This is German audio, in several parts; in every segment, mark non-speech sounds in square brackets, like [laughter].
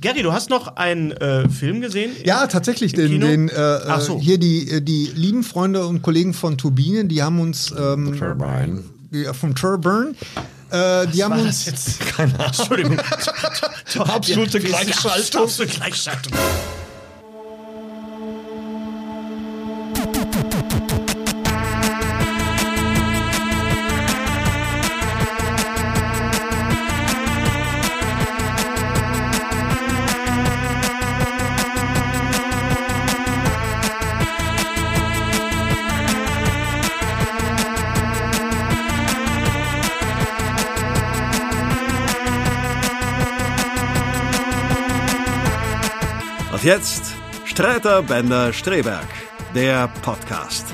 Gary, du hast noch einen äh, Film gesehen? Ja, tatsächlich. Den, den, äh, Ach so. Hier die, äh, die lieben Freunde und Kollegen von Turbine, die haben uns ähm, Turbine. die, vom Turburn, äh, die haben War uns das jetzt? Keine Ahnung. Entschuldigung. [laughs] Absolute Gleichschaltung. Absolute Gleichschaltung. Jetzt Streiter Bender Streberg, der Podcast.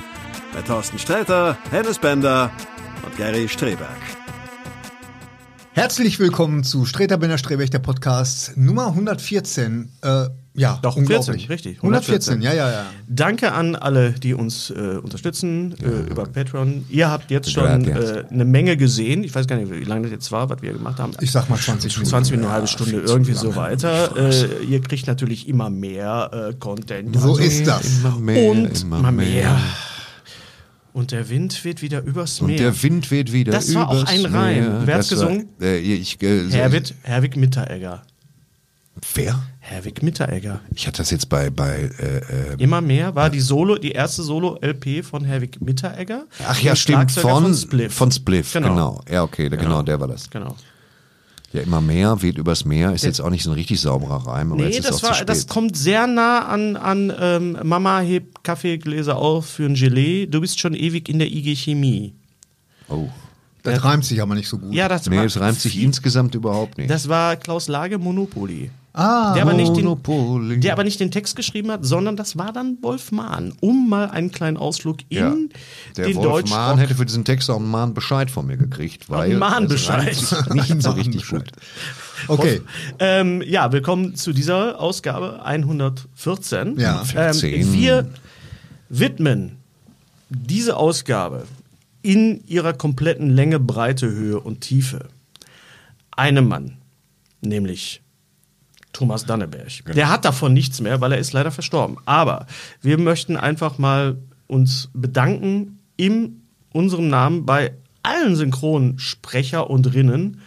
Mit Thorsten Sträter, Hennes Bender und Gary Streberg. Herzlich willkommen zu Streter Benner Streberg, der Podcast Nummer 114. Äh, ja, Doch, unglaublich. 14, richtig. 114, ja, ja, ja. Danke an alle, die uns äh, unterstützen äh, über Patreon. Ihr habt jetzt schon Ja, äh, eine Menge gesehen. Ich weiß gar nicht, wie lange das jetzt war, was wir gemacht haben. Ich sag mal 20 Minuten. 20 Minuten, eine halbe Ja, Stunde, zu irgendwie so weiter. Äh, ihr kriegt natürlich immer mehr äh, Content. So Also- ist das. Immer mehr, und immer, immer mehr. mehr. Und der Wind weht wieder übers Und Meer. der Wind weht wieder Das war auch übers ein Reim. Meer. Wer hat's Das war- gesungen? Äh, ich, äh, Herwig, Herwig Mitteregger. Wer? Herwig Mitteregger. Ich hatte das jetzt bei, bei äh, äh, Immer mehr war die Solo, die erste Solo-LP von Herwig Mitteregger. Ach ja, stimmt, Schlagzeuger von, Spliff. von Spliff, Genau. genau. Ja, okay, da- genau, der war das. Genau. Ja, immer mehr, weht übers Meer, ist jetzt auch nicht so ein richtig sauberer Reim, aber Nee, jetzt ist das, auch zu war, spät. das kommt sehr nah an, an ähm, Mama hebt Kaffeegläser auf für ein Gelee. Du bist schon ewig in der IG Chemie. oh. Das reimt sich aber nicht so gut. Ja, das Nee, es reimt sich insgesamt überhaupt nicht. Das war Klaus Lage Monopoly. Ah, Der aber, nicht den, der aber nicht den Text geschrieben hat, sondern das war dann Wolf Mahn, um mal einen kleinen Ausflug in ja. Der den Wolf. Mahn hätte für diesen Text auch einen Mahn Bescheid von mir gekriegt, weil Mahn Bescheid. nicht so richtig gut. okay. Ähm, ja, willkommen zu dieser Ausgabe 114. Ja. Ähm, 14. wir widmen diese Ausgabe in ihrer kompletten Länge, Breite, Höhe und Tiefe einem Mann, nämlich Thomas Danneberg. Der hat davon nichts mehr, weil er ist leider verstorben. Aber wir möchten einfach mal uns bedanken in unserem Namen bei allen Synchronsprecher und Rinnen,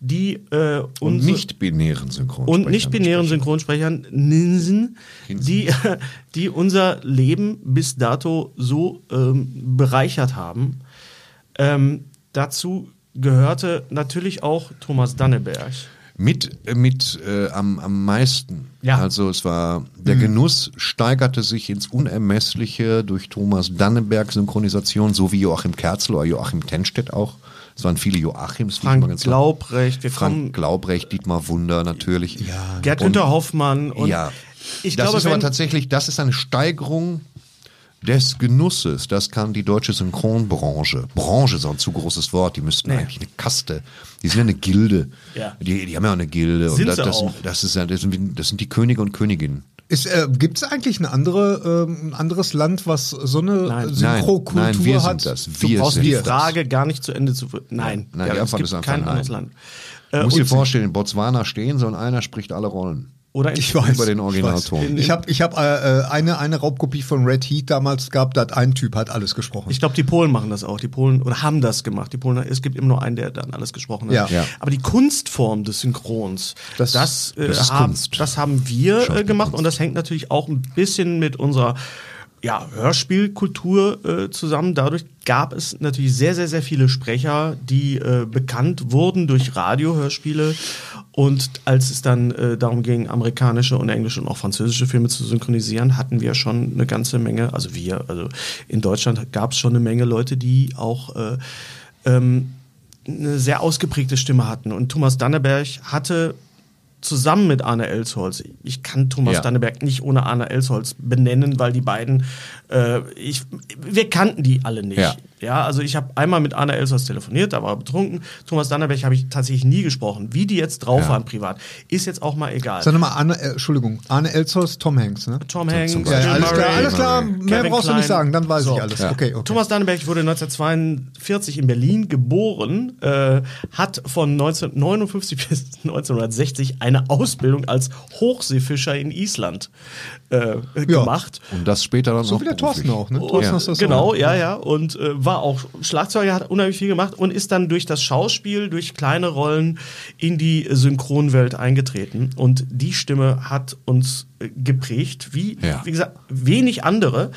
die äh, Und nicht-binären Synchronsprechern. und nicht-binären Synchronsprechern, Ninsen, die, [laughs] die unser Leben bis dato so ähm, bereichert haben. Ähm, dazu gehörte natürlich auch Thomas Danneberg. Mit, mit äh, am, am meisten. Ja. Also es war, der Genuss steigerte sich ins Unermessliche durch Thomas Danneberg Synchronisation, so wie Joachim Kerzel oder Joachim Tenstedt auch. Es waren viele Joachims. Frank ganz- Glaubrecht, wir kommen, Frank Glaubrecht, Dietmar Wunder natürlich. Ja. Gerd Günther Hoffmann und ja. ich das glaube, ist aber tatsächlich, das ist eine Steigerung des Genusses. Das kann die deutsche Synchronbranche. Branche ist auch ein zu großes Wort. Die müssten eigentlich eine Kaste. Die sind ja eine Gilde. Ja. Die, die haben ja auch eine Gilde. Sind und das, sie das, auch. das ist das sind, das sind die Könige und Königinnen äh, Gibt es eigentlich eine andere, ähm, ein anderes Land, was so eine Nein. Synchrokultur Nein, wir sind hat? das. Du Wir brauchst sind die das. Frage gar nicht zu Ende zu. Nein, Nein, ja, die es gibt ist einfach kein nein. anderes Land. Du Äh, musst dir vorstellen, in Botswana stehen sie und einer spricht alle Rollen. Oder in, Ich weiß. Über den ich Originalton. weiß. Ich habe ich hab, äh, äh, eine, eine Raubkopie von Red Heat damals gehabt, da hat ein Typ hat alles gesprochen. Ich glaube, die Polen machen das auch. Die Polen oder haben das gemacht. Die Polen, es gibt immer nur einen, der dann alles gesprochen hat. Ja. Ja. Aber die Kunstform des Synchrons, das, Das- äh, das ist haben, Kunst. das haben wir äh, gemacht und das hängt natürlich auch ein bisschen mit unserer ja, Hörspielkultur äh, zusammen. Dadurch gab es natürlich sehr, sehr, sehr viele Sprecher, die äh, bekannt wurden durch Radiohörspiele. Und als es dann äh, darum ging, amerikanische und englische und auch französische Filme zu synchronisieren, hatten wir schon eine ganze Menge, also wir, also in Deutschland gab es schon eine Menge Leute, die auch äh, ähm, eine sehr ausgeprägte Stimme hatten. Und Thomas Danneberg hatte zusammen mit Arne Elsholz, ich kann Thomas Ja. Danneberg nicht ohne Arne Elsholz benennen, weil die beiden, äh, ich, wir kannten die alle nicht. Ja. Ja, also ich habe einmal mit Arne Elsholz telefoniert, da war er betrunken. Thomas Danneberg habe ich tatsächlich nie gesprochen. Wie die jetzt drauf Ja. waren privat, ist jetzt auch mal egal. Sag nochmal, Arne, äh, Entschuldigung, Arne Elsholz, Tom Hanks, ne? Tom Hanks, Ja, ja, alles klar, alles klar, mehr Kevin brauchst du nicht sagen, dann weiß So. ich alles. Ja. Okay, okay. Thomas Danneberg wurde 1942 in Berlin geboren, äh, hat von 1959 [laughs] bis 1960 eine Ausbildung als Hochseefischer in Island äh, gemacht. Und das später dann so auch wie der. Thorsten auch, ne? Thorsten ist das genau, auch. ja, ja. Und äh, war auch Schlagzeuger, hat unheimlich viel gemacht und ist dann durch das Schauspiel, durch kleine Rollen in die Synchronwelt eingetreten. Und die Stimme hat uns äh, geprägt, wie, Ja. wie gesagt, wenig andere.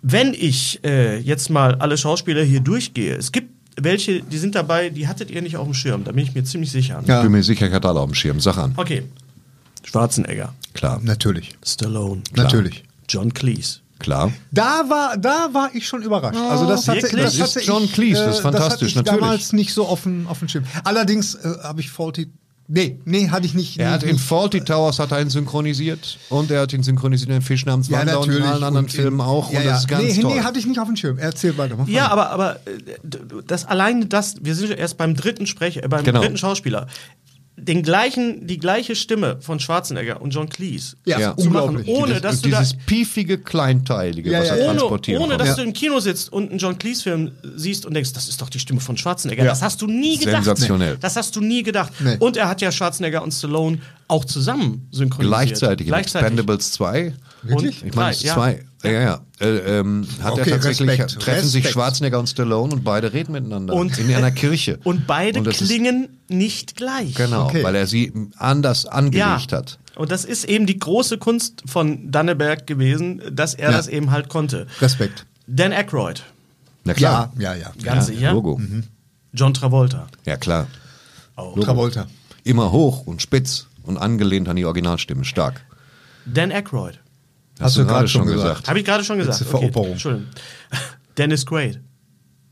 Wenn ich äh, jetzt mal alle Schauspieler hier durchgehe, es gibt welche, die sind dabei, die hattet ihr nicht auf dem Schirm, da bin ich mir ziemlich sicher. Ich bin mir sicher, ich hatte alle auf dem Schirm. Sag an. Okay. Schwarzenegger, Klar, Natürlich, Stallone, natürlich. John Cleese. Klar. Da war, da war ich schon überrascht. also das hatte, wirklich? das Das hatte ist John ich, Cleese, das ist äh, Das fantastisch, hatte ich natürlich. damals nicht so offen auf dem Schirm. Allerdings äh, habe ich Faulty. Nee, nee, hatte ich nicht. Er hat nicht, in Faulty Towers hat er ihn synchronisiert und er hat ihn synchronisiert in Fisch namens ja, Wanda und in allen anderen Filmen auch. Ja, und ja. das ist ganz nee, toll. nee, hatte ich nicht auf dem Schirm. Erzähl weiter. mach Ja, aber, aber äh, das alleine das, wir sind ja erst beim dritten Sprecher, äh, beim Genau. dritten Schauspieler. Den gleichen, die gleiche Stimme von Schwarzenegger und John Cleese Ja, Ja. zu machen, unglaublich. ohne dieses, dass du da dieses piefige, kleinteilige, Ja, was er ja. ohne, ohne dass du im Kino sitzt und einen John Cleese-Film siehst und denkst, das ist doch die Stimme von Schwarzenegger. Das hast du nie gedacht. Sensationell. Das hast du nie gedacht. Nee. Und er hat ja Schwarzenegger und Stallone auch zusammen synchronisiert. Gleichzeitig, in Gleichzeitig. Expendables 2. Wirklich? Ich meine, es ist zwei. Ja, ja. ja. Äh, ähm, hat Okay, er tatsächlich, Respekt, treffen sich Respekt. Schwarzenegger und Stallone und beide reden miteinander. Und- in einer [laughs] Kirche. Und beide ist- klingen nicht gleich. Genau, Okay. weil er sie anders angelegt hat. Und das ist eben die große Kunst von Danneberg gewesen, dass er Ja. das eben halt konnte. Respekt. Dan Aykroyd, Na Ja, klar. ja, ja. ganz ja, sicher. Logo. John Travolta. Ja, klar. Travolta. Immer hoch und spitz und angelehnt an die Originalstimme. Stark. Dan Aykroyd. Hast du gerade schon gesagt. Habe ich gerade schon gesagt. Letzte Veroperung. Entschuldigung. [laughs] Dennis Quaid.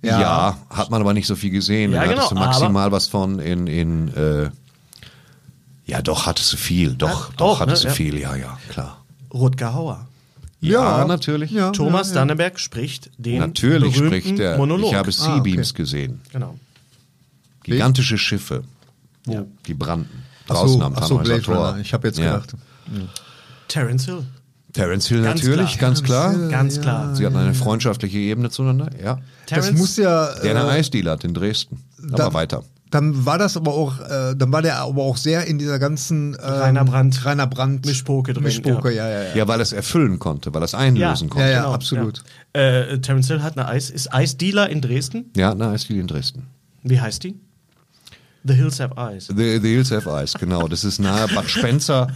Ja. hat man aber nicht so viel gesehen. Ja, da genau, hattest du maximal was von in, in äh, ja doch, hattest du viel. Doch, Ja, doch, doch, hattest ne, du ja. viel, ja, ja, klar. Rutger Hauer. Ja, natürlich. Ja, Thomas ja, ja. Danneberg spricht den Natürlich berühmten spricht er. Monolog. Ich habe Ah, okay. Seabeams gesehen. genau. Gigantische Schiffe, Ja. die brannten. Ach Draußen so, am ach so, Tannhäuser Blade Tor. Runner. Ich habe jetzt Ja. gedacht. Terence Hill. Terence Hill Ganz natürlich, klar. ganz klar. Ganz klar. Sie hatten eine freundschaftliche Ebene zueinander, ja. Das Terence, muss ja. Der eine äh, Eisdealer hat in Dresden. Aber da- weiter. Dann war das aber auch, äh, dann war der aber auch sehr in dieser ganzen ähm, Rainer Brandt. Rainer Brandt Mischpoke drin, Mischpoke, ja. ja, ja, ja. Weil er es erfüllen konnte, weil er es einlösen Ja. konnte. Ja, ja, Genau, absolut. Ja. Äh, Terence Hill hat eine Eis, ist Eisdealer in Dresden. Ja, eine Eisdiele in Dresden. Wie heißt die? The Hills Have Eyes. The, the Hills Have Eyes, genau. Das ist nahe Bad Spencer,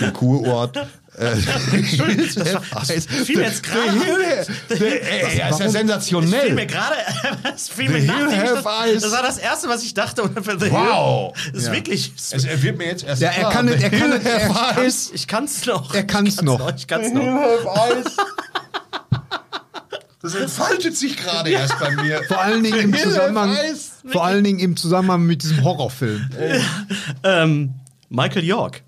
dem Kurort. Äh, Hills have Eyes. fiel mir jetzt gerade- Ey, ja, ist ja Das fiel mir sensationell. gerade, das fiel mir [laughs] Have das, das war das erste, was ich dachte. Wow. Hill ist wirklich. Es wird mir jetzt erst Ja, er kann es, er kann es, er, ich kann's noch. Er kann's Ich noch. Ich kann's noch. [laughs] Das entfaltet sich gerade erst bei mir. vor allen Dingen im Zusammenhang, vor allen Dingen im Zusammenhang mit diesem Horrorfilm. Ähm, Michael York.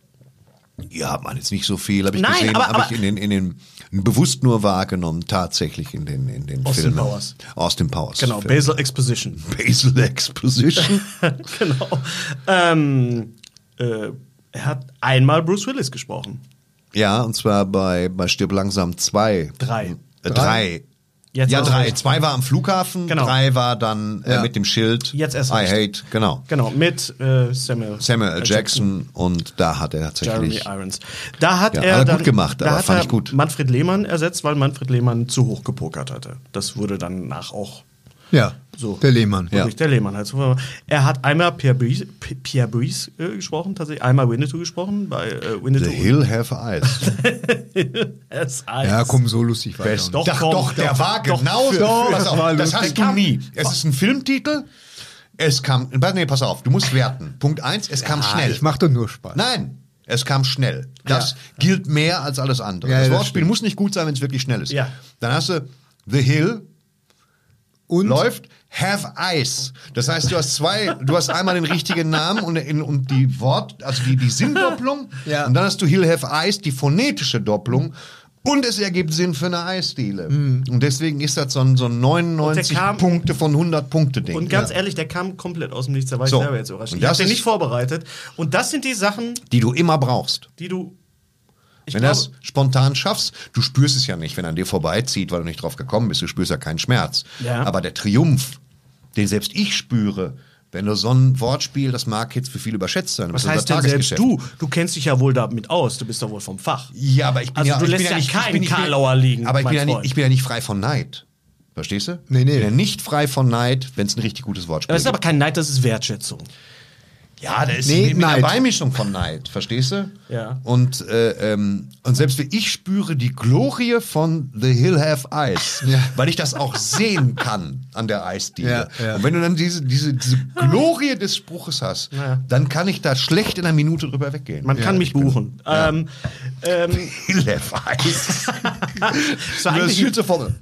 Ja, man jetzt nicht so viel, habe ich Nein, gesehen, aber- habe ich in den, in den bewusst nur wahrgenommen, tatsächlich in den, in den Austin Filmen. Powers. Austin Powers. Genau, Film. Basil Exposition. [laughs] Basil Exposition. [laughs] genau. Ähm, äh, er hat einmal Bruce Willis gesprochen. Ja, und zwar bei, bei Stirb langsam 2. Drei. Äh, drei. Jetzt ja, drei. recht. Zwei war am Flughafen, Genau. drei war dann äh, Ja. mit dem Schild Jetzt erst I hate, genau. Genau, mit äh, Samuel, Samuel L. Jackson und da hat er Jeremy tatsächlich. Irons. Da hat Ja, er hat er dann, gut gemacht, da aber fand ich gut. Manfred Lehmann ersetzt, weil Manfred Lehmann zu hoch gepokert hatte. Das wurde dann nach auch Ja, So. der Lehmann. Ja. Der Lehmann halt. so. Er hat einmal Pierre Brice, P- Pierre Brice äh, gesprochen, tatsächlich einmal Winnetou gesprochen bei äh, Winnetou. The Hill Have Eyes. [laughs] Es Ja, komm, so lustig war Best. Doch, Doch, komm, doch, der doch, war doch. genau so. Doch, Pass das auf, das hast du nie. Es ist ein Filmtitel. Es kam. Nee, pass auf, du musst werten. Punkt eins, es kam schnell. Ich mach doch nur Spaß. Nein, es kam schnell. Das Ja. gilt mehr als alles andere. Ja, das das Wortspiel stimmt. muss nicht gut sein, wenn es wirklich schnell ist. Ja. Dann hast du The Hill Und läuft Have Ice. Das heißt, du hast zwei, du hast einmal den richtigen Namen und, und die Wort, also die, die Sinndopplung. [laughs] Ja. Und dann hast du Hill Have Ice, die phonetische Doppelung. Und es ergibt Sinn für eine Eisdiele. Und deswegen ist das so ein, so ein 99 kam- Punkte von 100 Punkte Ding. Und ganz ehrlich, der kam komplett aus dem Nichts. Da war So. ich selber jetzt überrascht. Und Ich habe den nicht vorbereitet. Und das sind die Sachen, die du immer brauchst. die du. Ich wenn du das spontan schaffst, du spürst es ja nicht, wenn er an dir vorbeizieht, weil du nicht drauf gekommen bist, du spürst ja keinen Schmerz. Ja. Aber der Triumph, den selbst ich spüre, wenn du so ein Wortspiel, das mag jetzt für viele überschätzt sein. was das ist heißt denn selbst du? Du kennst dich ja wohl damit aus. Du bist doch wohl vom Fach. Ja, aber ich bin Also ja, du ich lässt bin ja nicht, ich keinen Karlauer liegen, Aber ich bin, ja nicht, ich bin ja nicht frei von Neid. Verstehst du? Nee, nee. Ich bin ja nicht frei von Neid, wenn es ein richtig gutes Wortspiel Das ist aber kein Neid, das ist Wertschätzung. Ja, da ist Nee, mit, mit einer Neid. Beimischung von Neid, verstehst du? Ja. Und, äh, ähm, und selbst wie ich spüre die Glorie von The Hill Have Ice, [laughs] Ja. weil ich das auch sehen kann an der Eisdiele. Ja, ja. Und wenn du dann diese, diese, diese Glorie des Spruches hast, dann kann ich da schlecht in einer Minute drüber weggehen. Man kann mich buchen. Ähm, ähm, [laughs] Hill Have Ice. [laughs] so das fühlt sofort.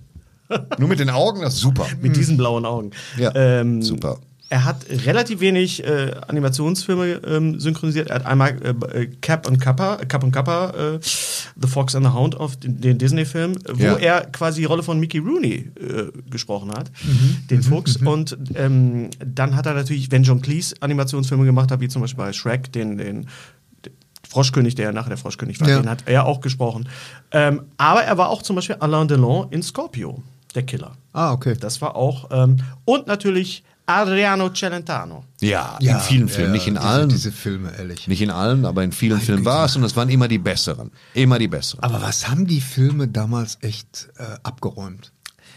Nur mit den Augen, das ist super. mit diesen blauen Augen. Ja, Ähm, super. Er hat relativ wenig äh, Animationsfilme ähm, synchronisiert. Er hat einmal äh, Cap und Kappa, Cap und Kappa, äh, The Fox and the Hound auf den, den Disney-Film, wo Ja. er quasi die Rolle von Mickey Rooney äh, gesprochen hat, Mhm. den Fuchs. Und ähm, dann hat er natürlich, wenn John Cleese Animationsfilme gemacht hat, wie zum Beispiel bei Shrek, den, den Froschkönig, der ja nachher der Froschkönig war, Ja. den hat er auch gesprochen. Ähm, aber er war auch zum Beispiel Alain Delon in Scorpio, der Killer. Ah, okay. Das war auch. Ähm, und natürlich Adriano Celentano. Ja, in vielen Filmen, nicht in diese, allen. Diese Filme, ehrlich. Nicht in allen, aber in vielen Filmen war es und es waren immer die besseren. Immer die besseren. Aber was haben die Filme damals echt äh,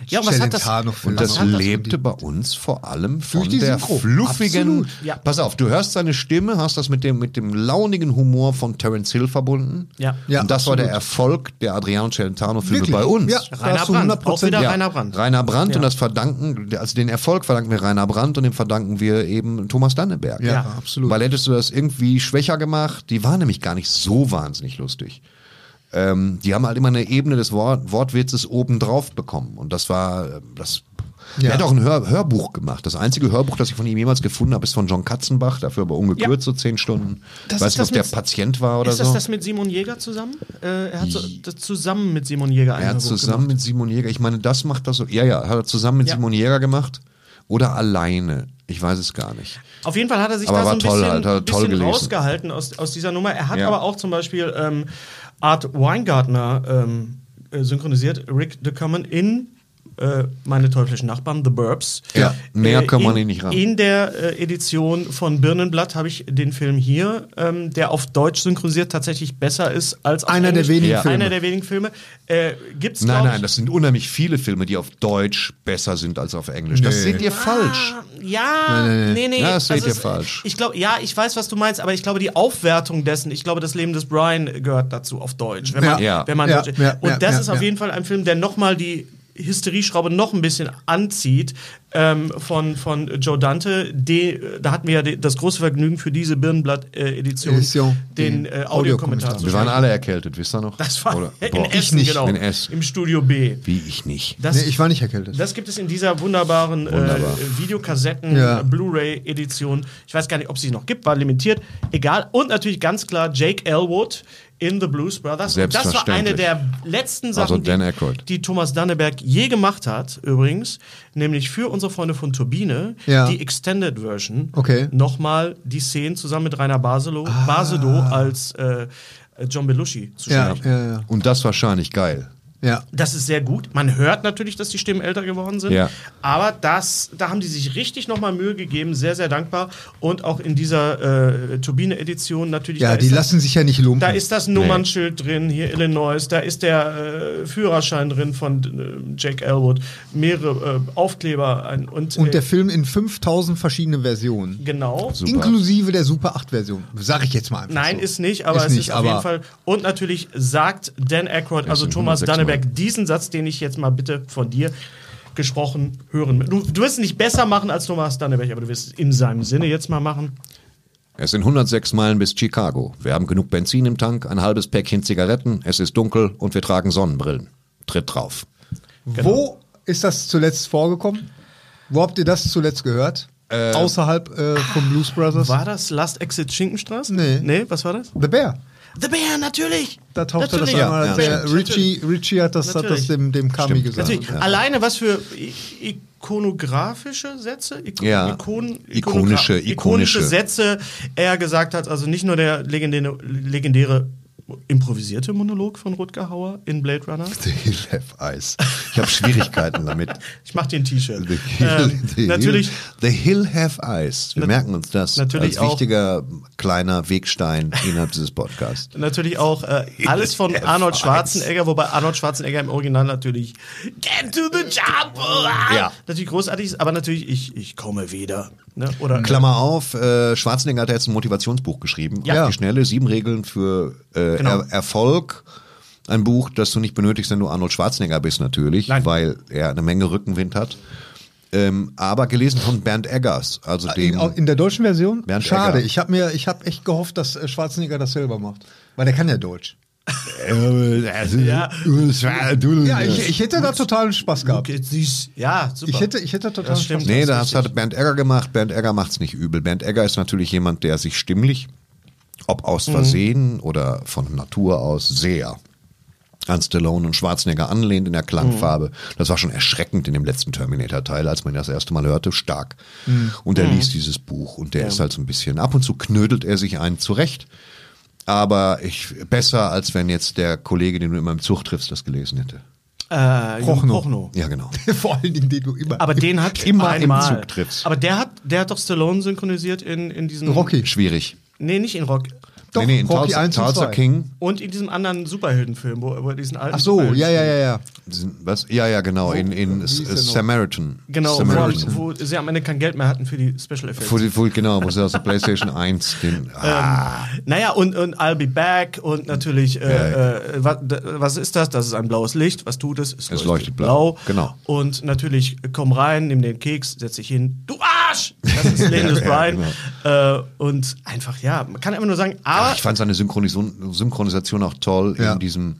Ja, und was hat das-. Und das hat das- lebte bei uns vor allem von der Synchro. fluffigen. Absolut. Ja. Pass auf, du hörst seine Stimme, hast das mit dem, mit dem launigen Humor von Terence Hill verbunden. Ja. Ja, und das war der absolut. Erfolg der Adriano Celentano-Filme bei uns. Ja. Rainer Brandt, 100% auch wieder Ja, Rainer Brandt. Rainer Brandt Ja. und das verdanken, also den Erfolg verdanken wir Rainer Brandt und dem verdanken wir eben Thomas Danneberg. Ja, Ja. absolut. Weil hättest du das irgendwie schwächer gemacht, die waren nämlich gar nicht so wahnsinnig lustig. Ähm, die haben halt immer eine Ebene des Wort Wortwitzes obendrauf bekommen. Und das war, äh, das. Ja. Er hat auch ein Hör Hörbuch gemacht. Das einzige Hörbuch, das ich von ihm jemals gefunden habe, ist von John Katzenbach, dafür aber ungekürzt, so zehn Stunden. Das Weiß ist nicht, ob der Patient war oder ist so. das das mit Simon Jäger zusammen? Äh, er hat so, das zusammen mit Simon Jäger Er hat zusammen gemacht. mit Simon Jäger, ich meine, das macht das so. Ja, ja, hat er zusammen mit Ja. Simon Jäger gemacht oder alleine. Ich weiß es gar nicht. Auf jeden Fall hat er sich Aber da so ein toll, bisschen, halt, bisschen rausgehalten aus, aus dieser Nummer. Er hat Ja. aber auch zum Beispiel ähm, Art Weingartner ähm, äh, synchronisiert, Rick DeCommon in äh, Meine teuflischen Nachbarn, The Burbs. Ja, näher Äh, kann man in, nicht ran. In der äh, Edition von Birnenblatt habe ich den Film hier, ähm, der auf Deutsch synchronisiert tatsächlich besser ist als auf Einer der Englisch. wenigen Ja. Filme. Einer der wenigen Filme. Äh, gibt's, Nein, nein, das sind unheimlich viele Filme, die auf Deutsch besser sind als auf Englisch. Das Nee. seht ihr falsch. Ah, Ja, nee, nee. Ja, das seht ihr es- falsch. Ich glaube, ja, ich weiß, was du meinst, aber ich glaube, die Aufwertung dessen, ich glaube, das Leben des Brian gehört dazu auf Deutsch. Wenn man, Ja. wenn man Ja, Deutsch- ja, Und ja, das ja, ist auf ja. jeden Fall ein Film, der nochmal die Hysterieschraube noch ein bisschen anzieht ähm, von, von Joe Dante. Die, da hatten wir ja die, das große Vergnügen für diese Birnenblatt-Edition, Edition, den den äh, Audiokommentar zu Wir waren alle erkältet, wisst ihr noch? Das war Oder- in Boah, ich Essen, nicht, genau. in Essen. Im Studio B. Wie ich nicht. Das, Nee, ich war nicht erkältet. das gibt es in dieser wunderbaren äh, Wunderbar. Videokassetten, Ja. äh, Blu-ray-Edition. Ich weiß gar nicht, ob sie noch gibt, war limitiert. Egal. Und natürlich ganz klar Jake Elwood in The Blues Brothers. Und das war eine der letzten Sachen, Also die, die Thomas Danneberg je gemacht hat, übrigens. Nämlich für unsere Freunde von Turbine, Ja. die Extended Version. Okay. Nochmal die Szenen zusammen mit Rainer Baselow, Basedow als, äh, John Belushi zu Ja, ja, ja. Und das wahrscheinlich geil. Ja. Das ist sehr gut. Man hört natürlich, dass die Stimmen älter geworden sind. Ja. Aber das, da haben die sich richtig nochmal Mühe gegeben. Sehr, sehr dankbar. Und auch in dieser äh, Turbine-Edition natürlich. Ja, die ist das, lassen sich ja nicht lumpen. Da ist das Nummernschild drin, hier Illinois. Da ist der äh, Führerschein drin von äh, Jake Elwood. Mehrere äh, Aufkleber. Ein, und und äh, der Film in 5000 verschiedene Versionen. Genau. Super. Inklusive der Super 8 Version. Sag ich jetzt mal einfach Nein, so. ist nicht, aber Ist es nicht, ist auf jeden Fall. Und natürlich sagt Dan Aykroyd, also Thomas 106 Danneberg, Mal. diesen Satz, den ich jetzt mal bitte von dir gesprochen hören. Du, du wirst es nicht besser machen als Thomas Danneberg, aber du wirst es in seinem Sinne jetzt mal machen. Es sind 106 Meilen bis Chicago. Wir haben genug Benzin im Tank, ein halbes Päckchen Zigaretten, es ist dunkel und wir tragen Sonnenbrillen. Tritt drauf. Wo ist das zuletzt vorgekommen? Wo habt ihr das zuletzt gehört? Außerhalb äh, von Blues Brothers? War das Last Exit Schinkenstraße? Nee. Nee, was war das? The Bear. The Bear, natürlich. Da tauchte das Natürlich. einmal. ja, der Richie, Richie hat das, hat das Natürlich. dem, dem Kami Stimmt, gesagt. Natürlich. Alleine was für ikonografische Sätze, Iko Ja. Ikon, Ikonische, ikonogra- ikonische. Sätze er gesagt hat. Also nicht nur der legendäre, legendäre improvisierte Monolog von Rutger Hauer in Blade Runner. [laughs] The Hill have eyes. Ich habe Schwierigkeiten damit. [laughs] Ich mach dir ein T-Shirt. The Hill, Ähm, the natürlich, Hill, the Hill have eyes. Wir merken uns das natürlich als auch- wichtiger kleiner Wegstein innerhalb dieses Podcasts. [laughs] natürlich auch äh, alles von Arnold Schwarzenegger, wobei Arnold Schwarzenegger im Original natürlich Get to the job! Ja. Natürlich großartig ist, aber natürlich ich, ich komme wieder. Ne? Oder Klammer auf, äh, Schwarzenegger hat jetzt ein Motivationsbuch geschrieben. Ja. Die Schnelle, sieben Regeln für äh, Genau. er Erfolg. Ein Buch, das du nicht benötigst, wenn du Arnold Schwarzenegger bist natürlich, Nein. weil er eine Menge Rückenwind hat. Ähm, aber gelesen von Bernd Eggers, also dem... In, in der deutschen Version? Bernd Schade. Egger. Ich habe mir, ich habe echt gehofft, dass äh, Schwarzenegger das selber macht, weil der kann ja Deutsch. Ja. Ja, ich, ich hätte da totalen Spaß gehabt. Ja, super. Ich hätte, ich hätte total. Spaß Nee, Das richtig. hat Bernd Egger gemacht. Bernd Egger macht's nicht übel. Bernd Egger ist natürlich jemand, der sich stimmlich, ob aus Mhm. Versehen oder von Natur aus, sehr an Stallone und Schwarzenegger anlehnt in der Klangfarbe. Mhm. Das war schon erschreckend in dem letzten Terminator-Teil, als man ihn das erste Mal hörte, stark. Mhm. Und er liest dieses Buch und der ist halt so ein bisschen, ab und zu knödelt er sich einen zurecht. Aber ich, besser, als wenn jetzt der Kollege, den du immer im Zug triffst, das gelesen hätte. Äh, Prochnow. Prochnow. Ja, genau. [laughs] Vor allen Dingen, den du immer. Aber den hat Immer im einmal. Zug triffst. Aber der hat, der hat doch Stallone synchronisiert in, in diesem. Rocky. Schwierig. Nee, nicht in Rock. Doch, nee, nee, in Rocky Tulsa, 1 und Tulsa 2. King. Und in diesem anderen Superheldenfilm, wo, wo er diesen alten. Ach so, ja, ja, ja, ja. Was? Ja, ja, genau. In, in noch? Samaritan. Genau, Samaritan. wo, wo sie am Ende kein Geld mehr hatten für die Special Effects. Wo, wo, genau, wo sie aus der PlayStation [laughs] 1 den. Ah, Naja, und, und I'll be back und natürlich, äh, äh, was, was ist das? Das ist ein blaues Licht. Was tut es? Es, leuchtet blau. Genau. Und natürlich, komm rein, nimm den Keks, setz dich hin. Du Arsch! Das ist [laughs] Landis Brian. äh, und einfach, ja, man kann einfach nur sagen, aber ich fand seine Synchronisation, Synchronisation auch toll Ja. in diesem,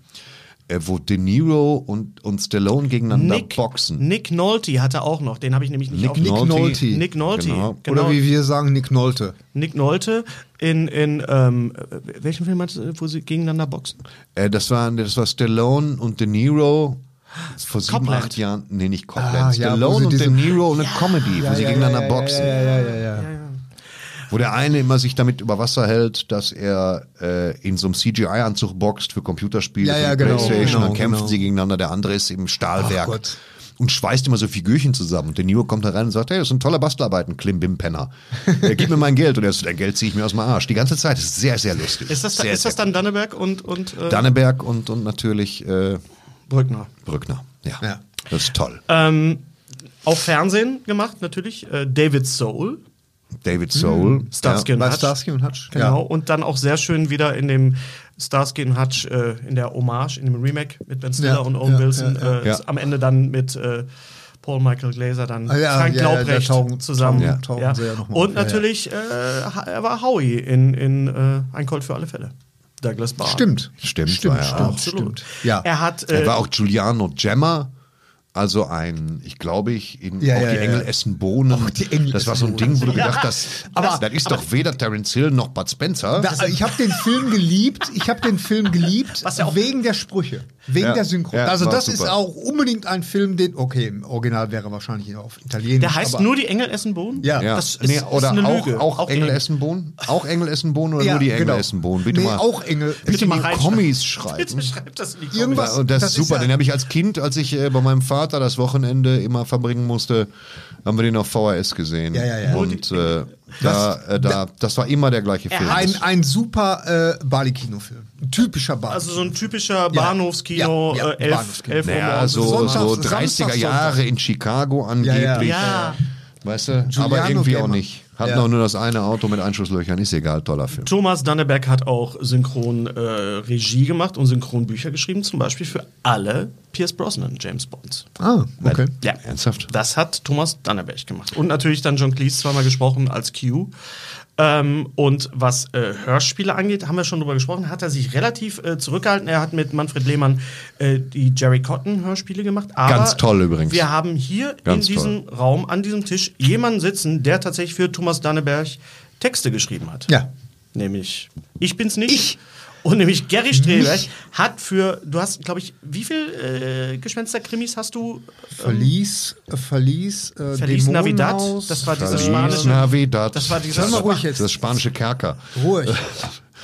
wo De Niro und, und Stallone gegeneinander Nick, boxen. Nick Nolte hatte auch noch, den habe ich nämlich nicht Nick Nick Nolte. Nick Nolte, Genau. genau. Oder wie wir sagen, Nick Nolte. Nick Nolte in, in ähm, äh, welchem Film hat wo sie gegeneinander boxen? Äh, das, war, das war Stallone und De Niro. Vor sieben, Copland. acht Jahren, nee, nicht Copland. Ah, ja, wo Stallone sie und De Niro eine Comedy, wo sie gegeneinander boxen. Ja, ja, ja, ja. Wo der eine immer sich damit über Wasser hält, dass er äh, in so einem CGI-Anzug boxt für Computerspiele, Ja, für ja, genau, Playstation, genau, dann kämpfen genau. sie gegeneinander, der andere ist im Stahlwerk. Ach Gott. Und schweißt immer so Figürchen zusammen. Und der Neo kommt da rein und sagt, hey, das sind tolle Bastelarbeiten, Klimbim-Penner. [laughs] äh, gib mir mein Geld. Und er sagt, dein Geld ziehe ich mir aus dem Arsch. Die ganze Zeit. Das ist sehr, sehr lustig. Ist das, da, sehr, ist das sehr dann Danneberg und, und äh, Danneberg und, und natürlich äh, Brückner? Brückner. Ja. Ja. Das ist toll. Ähm, auch Fernsehen gemacht, natürlich. Äh, David Soul, David Soul. Starsky und Bei Hutch. Starsky und Hutch. Genau. Ja. Und dann auch sehr schön wieder in dem Starsky und Hutch, äh, in der Hommage, in dem Remake mit Ben Stiller Ja, und Owen ja, Wilson. ja, ja. Äh, Ja. Am Ende dann mit äh, Paul Michael Glaser, dann Ah, ja, Frank ja, ja, Laubrecht da tauchen- zusammen. tauchen- tauchen sie ja noch mal und. Ja, ja. natürlich, Äh, er war Howie in, in äh, Ein Colt für alle Fälle. Douglas Barr. Stimmt. Stimmt, Stimmt, war er stimmt, auch. Absolut. stimmt. Ja. Er hat. Äh, Er war auch Giuliano Gemma. Also ein, ich glaube ich, in Ja, auch ja, die ja. Engel essen Bohnen. Auch die Engel das war so ein Ding, wo du gedacht hast, [laughs] Aber- das ist doch weder Terence Hill noch Bud Spencer. Da, ich habe den Film geliebt. Ich habe den Film geliebt Was ja auch- wegen der Sprüche. Wegen Ja. der Synchro. Ja, also das super. ist auch unbedingt ein Film, den, okay, im Original wäre wahrscheinlich auf Italienisch. Der heißt aber, nur die Engel essen Bohnen? Ja. Ja. Das ist, nee, ist oder eine auch, Lüge. auch, Engel die- essen Bohnen? [laughs] Auch Engel essen Bohnen oder Ja, nur die Engel genau. essen Bohnen? Bitte Nee, mal. auch Engel. Bitte mal reinschreiben. Kommis schreiben. Bitte schreibt das in die Irgendwas- Kommentare. Und das, Das ist ist super. ja- den habe ich als Kind, als ich äh, bei meinem Vater das Wochenende immer verbringen musste, haben wir den auf VHS gesehen. Ja, ja, ja. Und äh, da, äh, da, das war immer der gleiche Film. Ein, ein super äh, Bali-Kinofilm. Ein typischer Bali. Also so ein typischer Bahnhofskino, Ja, ja, äh, elf, Bahnhofskino. elf Uhr ja, morgens. so, Sonntags- so Samstag, 30er Jahre Sonntag. in Chicago angeblich. Ja. Weißt du? Aber Giuliano irgendwie auch Gamer. nicht. Hatten Ja. auch nur das eine Auto mit Einschusslöchern. Ist egal, toller Film. Thomas Danneberg hat auch synchron äh, gemacht und synchron Bücher geschrieben, zum Beispiel für alle Pierce Brosnan James Bonds. ah, okay. Ja, Ernsthaft? Das hat Thomas Danneberg gemacht. Und natürlich dann John Cleese zweimal gesprochen als Q. Ähm, und was äh, Hörspiele angeht, haben wir schon drüber gesprochen, hat er sich relativ äh, zurückgehalten. Er hat mit Manfred Lehmann äh, die Jerry Cotton Hörspiele gemacht. Aber Ganz toll übrigens. Wir haben hier Ganz in diesem Raum, an diesem Tisch, jemanden sitzen, der tatsächlich für Thomas Danneberg Texte geschrieben hat. Ja. Nämlich, ich bin's nicht. Ich. Und nämlich Gary Streberg hat für, du hast, glaube ich, wie viel äh, Gespensterkrimis hast du? Verlies, äh, Verlies, äh, Verlies Navidad, das war dieses Verlies spanische. Navidad. Das war dieses- mal ruhig jetzt. Das spanische Kerker. Ruhig.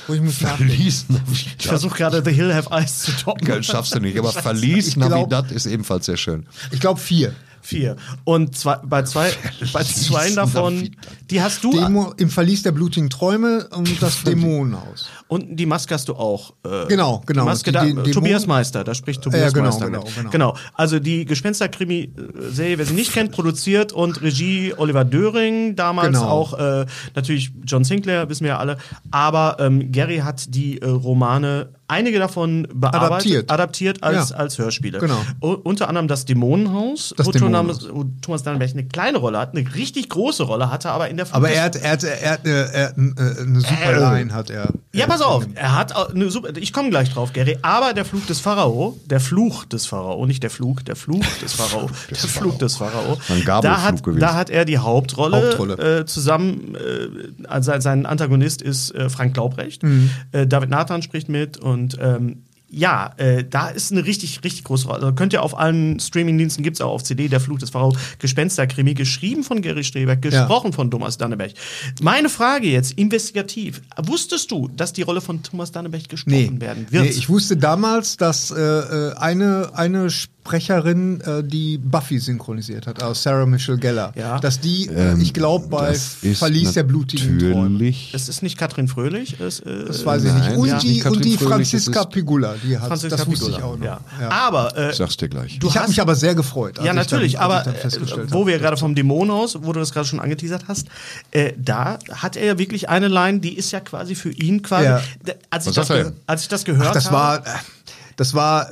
Ruhig muss. Verlies Ich Navidad. versuche gerade The Hill Have Eyes zu toppen. Geil, schaffst du nicht. Aber Verlies Ich glaub- Navidad ist ebenfalls sehr schön. Ich glaube vier. Vier. Und zwei, bei zwei, bei zwei davon, die hast du. Demo, Im Verlies der blutigen Träume und das Dämonenhaus. Und die Maske hast du auch. Äh, Genau, genau. Die Maske Die- da, äh, Tobias Meister, da spricht Tobias Ja, genau, Meister genau, genau. genau. Also die Gespensterkrimi-Serie, wer sie nicht kennt, produziert und Regie Oliver Döring, damals Genau. auch äh, natürlich John Sinclair, wissen wir ja alle. Aber ähm, Gary hat die äh, Romane, einige davon bearbeitet, Adaptiert. adaptiert als, Ja. als Hörspiele. Genau. U unter anderem das Dämonenhaus, Das wo, Dämonenhaus. Thomas Dannenberg eine kleine Rolle hat, eine richtig große Rolle hatte, aber in der Aber er hat, er hat, er hat, eine, er hat äh, eine super Line, hat er. ja, pass auf, er hat auch eine super, ich komme gleich drauf, Gary, aber der Fluch des Pharao, der Fluch des Pharao, nicht der Flug, der Fluch des Pharao, der Fluch des Pharao, da hat, gewesen. da hat er die Hauptrolle, Hauptrolle. Äh, zusammen, äh, also sein Antagonist ist äh, Frank Glaubrecht, Mhm. äh, David Nathan spricht mit und ähm, ja, äh, da ist eine richtig, richtig große Rolle. Also könnt ihr auf allen Streamingdiensten, gibt es auch auf CD, Der Fluch des Pharao, Gespensterkrimi, geschrieben von Gary Streberg, gesprochen von Thomas Danneberg. Meine Frage jetzt, investigativ. Wusstest du, dass die Rolle von Thomas Danneberg gesprochen Nee, werden wird? nee, ich wusste damals, dass äh, äh, eine, eine Sprecherin äh, die Buffy synchronisiert hat, also Sarah Michelle Gellar. Ja. Dass die, äh, ich glaube, bei Ähm, Das ist Verlies der blutigen Träume. es ist nicht Katrin Fröhlich. Es, äh, Das weiß ich Nein, nicht. Und ja. die, und die Franziska Pigula, die hat, Franziska das wusste Pigula. ich auch noch. Ja. Ja. Aber äh, Ich sag's dir gleich. du ich habe hast- mich aber sehr gefreut. Ja, ich natürlich, dann, aber äh, wo wir gerade vom Dämonenhaus, wo du das gerade schon angeteasert hast, äh, da hat er ja wirklich eine Line, die ist ja quasi für ihn quasi. Ja. Als, ich Was das als ich das gehört Ach, das habe. war, äh, das war,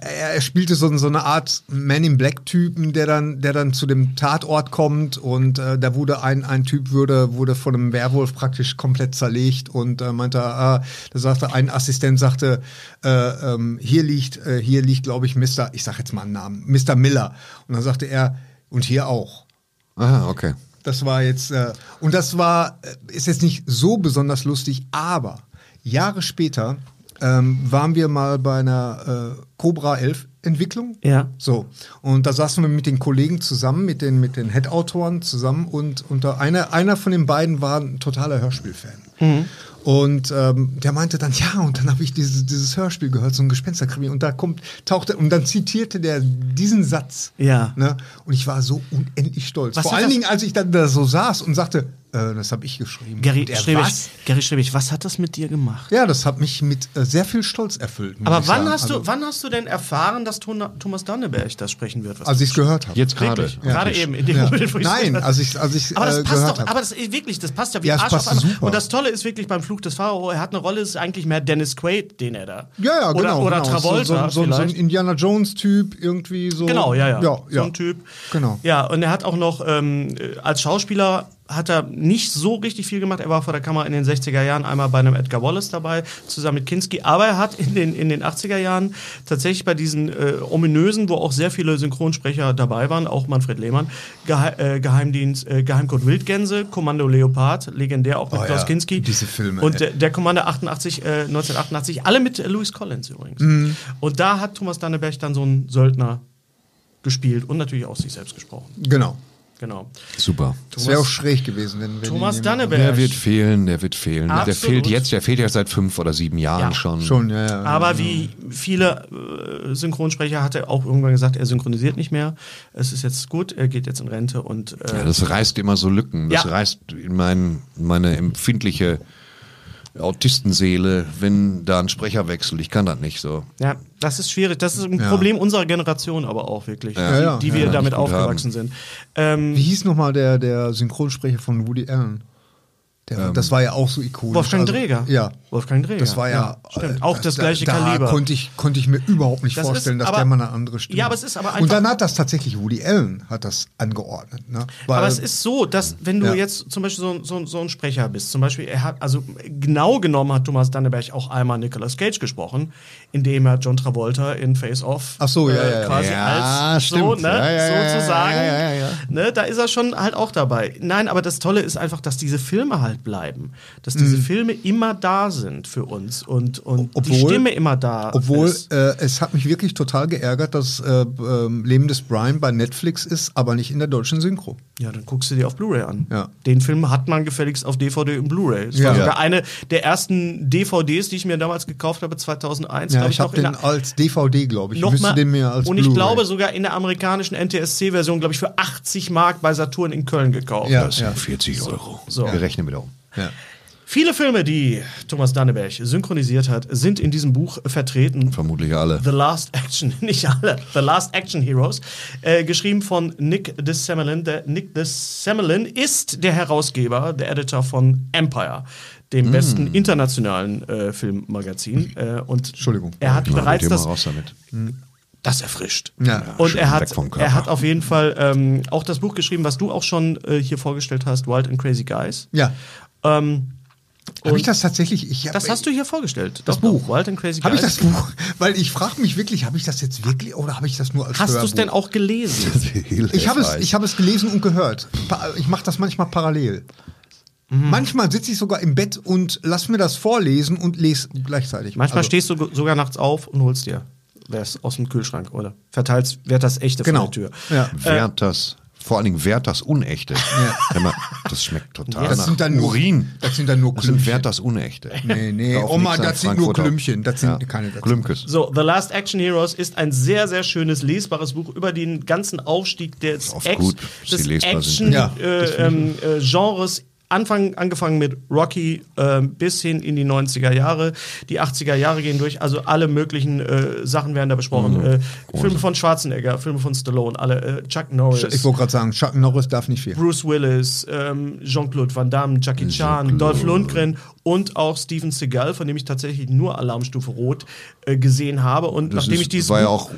er, spielte so, so eine Art Man in Black Typen, der dann, der dann zu dem Tatort kommt und äh, da wurde ein, ein Typ wurde, wurde von einem Werwolf praktisch komplett zerlegt und äh, meinte, ah, da sagte ein Assistent sagte, äh, ähm, hier liegt, äh, hier liegt, glaube ich, Mr. Ich sag jetzt mal einen Namen, Mr. Miller und dann sagte er und hier auch. Aha, okay. Das war jetzt, äh, und das war, äh, ist jetzt nicht so besonders lustig, aber Jahre später ähm, waren wir mal bei einer äh, Cobra 11 Entwicklung. Ja. So. Und da saßen wir mit den Kollegen zusammen, mit den, mit den Head-Autoren zusammen und, da einer, einer von den beiden war ein totaler Hörspielfan. Mhm. Und ähm, der meinte dann, ja, und dann habe ich dieses, dieses Hörspiel gehört, so ein Gespensterkrimi. Und da kommt, tauchte, und dann zitierte der diesen Satz. Ja. Ne? Und ich war so unendlich stolz. Was Vor allen das- Dingen, als ich dann da so saß und sagte, äh, das habe ich geschrieben. Gary und er, Strebig, was? Gary Strebig, was hat das mit dir gemacht? Ja, das hat mich mit äh, sehr viel Stolz erfüllt. Aber wann sagen. hast, also, du, wann hast du denn erfahren, dass Thomas Danneberg das sprechen wird? Was Als ich es gehört habe. Jetzt gerade. Wirklich? Gerade eben, in dem Ja. Moment, wo ich Nein, als ich als ich Aber das äh, passt doch, aber das ist wirklich, das passt ja wie Ja, es Arsch passt auf einmal. super. Und das Tolle ist wirklich beim Flug des Pharao, er hat eine Rolle, ist eigentlich mehr Dennis Quaid, den er da. Ja, ja, oder, genau. Oder genau. Travolta So, so, so, ein. Indiana Jones-Typ, irgendwie so. Genau, ja, ja. ja, So ein Typ. Genau. Ja, und er hat auch noch ähm, äh, als Schauspieler hat er nicht so richtig viel gemacht. Er war vor der Kamera in den 60er Jahren einmal bei einem Edgar Wallace dabei, zusammen mit Kinski. Aber er hat in den, in den 80er Jahren tatsächlich bei diesen äh, ominösen, wo auch sehr viele Synchronsprecher dabei waren, auch Manfred Lehmann, Gehe äh, Geheimdienst, äh, Geheimcode Wildgänse, Kommando Leopard, legendär auch mit Oh Klaus ja, Kinski. diese Filme, Und der, der Kommando 88, äh, 1988, alle mit äh, Louis Collins übrigens. Mhm. Und da hat Thomas Danneberg dann so einen Söldner gespielt und natürlich auch sich selbst gesprochen. Genau. Genau. Super. Das wäre auch schräg gewesen, wenn, wenn Thomas Danneberg. Der wird fehlen, der wird fehlen. Der Absolut. fehlt jetzt, der fehlt ja seit fünf oder sieben Jahren Ja. schon. Schon, ja, ja. Aber wie viele äh, Synchronsprecher hat er auch irgendwann gesagt, er synchronisiert nicht mehr. Es ist jetzt gut, er geht jetzt in Rente und äh, Ja, das reißt immer so Lücken. Das Ja. reißt in mein, meine empfindliche Autistenseele, wenn da ein Sprecher wechselt. Ich kann das nicht so. ja, das ist schwierig. Das ist ein Ja. Problem unserer Generation aber auch wirklich, Ja. die, Ja, die ja, wir ja, damit aufgewachsen sind. Ähm, Wie hieß nochmal der, der Synchronsprecher von Woody Allen? Der, das war ja auch so ikonisch. Wolfgang also, Dräger. Ja. Wolfgang Dräger. Das war ja, stimmt. äh, auch das da- gleiche da Kaliber. Konnte ich, konnte ich mir überhaupt nicht Das vorstellen, ist dass aber- der mal eine andere Stimme Ja, aber es ist aber Und einfach- dann hat das tatsächlich Woody Allen hat das angeordnet. Ne? Weil, Aber es ist so, dass wenn du Ja. jetzt zum Beispiel so, so, so ein Sprecher bist, zum Beispiel, er hat, also genau genommen hat Thomas Danneberg auch einmal Nicolas Cage gesprochen, indem er John Travolta in Face Off Ach so, ja, ja, ja. quasi Ja, als so, stimmt. ne, Ja, ja, ja, sozusagen, ja, ja, ja, ja. Ne, da ist er schon halt auch dabei. Nein, aber das Tolle ist einfach, dass diese Filme halt bleiben, dass Mhm. diese Filme immer da sind für uns und, und die Obwohl- Stimme immer da Obwohl, ist. äh, es hat mich wirklich total geärgert, dass äh, ähm, Leben des Brian bei Netflix ist, aber nicht in der deutschen Synchro. Ja, dann guckst du dir auf Blu-ray an. Ja. Den Film hat man gefälligst auf DVD und Blu-ray. Es Ja. war Ja. sogar eine der ersten DVDs, die ich mir damals gekauft habe, 2001. Ja, glaub ich habe in den der- als DVD, glaube ich. noch Müsste mal, den mir als und ich glaube sogar in der amerikanischen NTSC-Version, glaube ich, für 80 Mark bei Saturn in Köln gekauft. Ja. Das sind 40 Euro. So. Wir rechnen wieder um. Ja. Viele Filme, die Thomas Danneberg synchronisiert hat, sind in diesem Buch vertreten. Vermutlich alle. The Last Action, [laughs] nicht alle, The Last Action Heroes, äh, geschrieben von Nick DeSemelin. Der Nick DeSemelin ist der Herausgeber, der Editor von Empire, Mm. dem besten internationalen äh, Filmmagazin. Äh, und Entschuldigung. Er hat Na, bereits geh mal das, raus damit. das erfrischt. Ja. Und er hat, er hat auf jeden Fall ähm, auch das Buch geschrieben, was du auch schon äh, hier vorgestellt hast, Wild and Crazy Guys. Ja. Ähm, Habe ich das tatsächlich? Ich hab, das hast du hier vorgestellt. Das Doch, Buch. doch, Wild and Crazy Habe ich das Buch? Weil ich frage mich wirklich, habe ich das jetzt wirklich oder habe ich das nur als Hast du es denn auch gelesen? [laughs] Ich habe es, ich habe es gelesen und gehört. Ich mache das manchmal parallel. Mhm. Manchmal sitze ich sogar im Bett und lass mir das vorlesen und lese gleichzeitig. Manchmal Also, stehst du sogar nachts auf und holst dir was aus dem Kühlschrank oder verteilst Werthers echte Genau. vor der Tür. Ja. Werthers, vor allen Dingen Werthers Unechte. [laughs] Wenn man, das schmeckt total Das nach sind dann nur- Urin. das sind dann nur Das sind Klümpchen. Werthers Unechte. Nee, nee, Oma, das sind nur. Klümpchen. Das sind keine- das- Glümkes. So, The Last Action Heroes ist ein sehr, sehr schönes, lesbares Buch über den ganzen Aufstieg des, gut, lesbar sind. Ja, Action-Genres. Äh, Genres Anfang, angefangen mit Rocky ähm, bis hin in die 90er Jahre. Die 80er Jahre gehen durch, also alle möglichen äh, Sachen werden da besprochen. Äh, Filme von Schwarzenegger, Filme von Stallone, alle, äh, Chuck Norris. Ich wollte gerade sagen, Chuck Norris darf nicht fehlen. Bruce Willis, ähm, Jean-Claude Van Damme, Jackie Chan, Dolph Lundgren und auch Steven Seagal, von dem ich tatsächlich nur Alarmstufe Rot äh, gesehen habe. Und Das nachdem ist, ich dieses war ja auch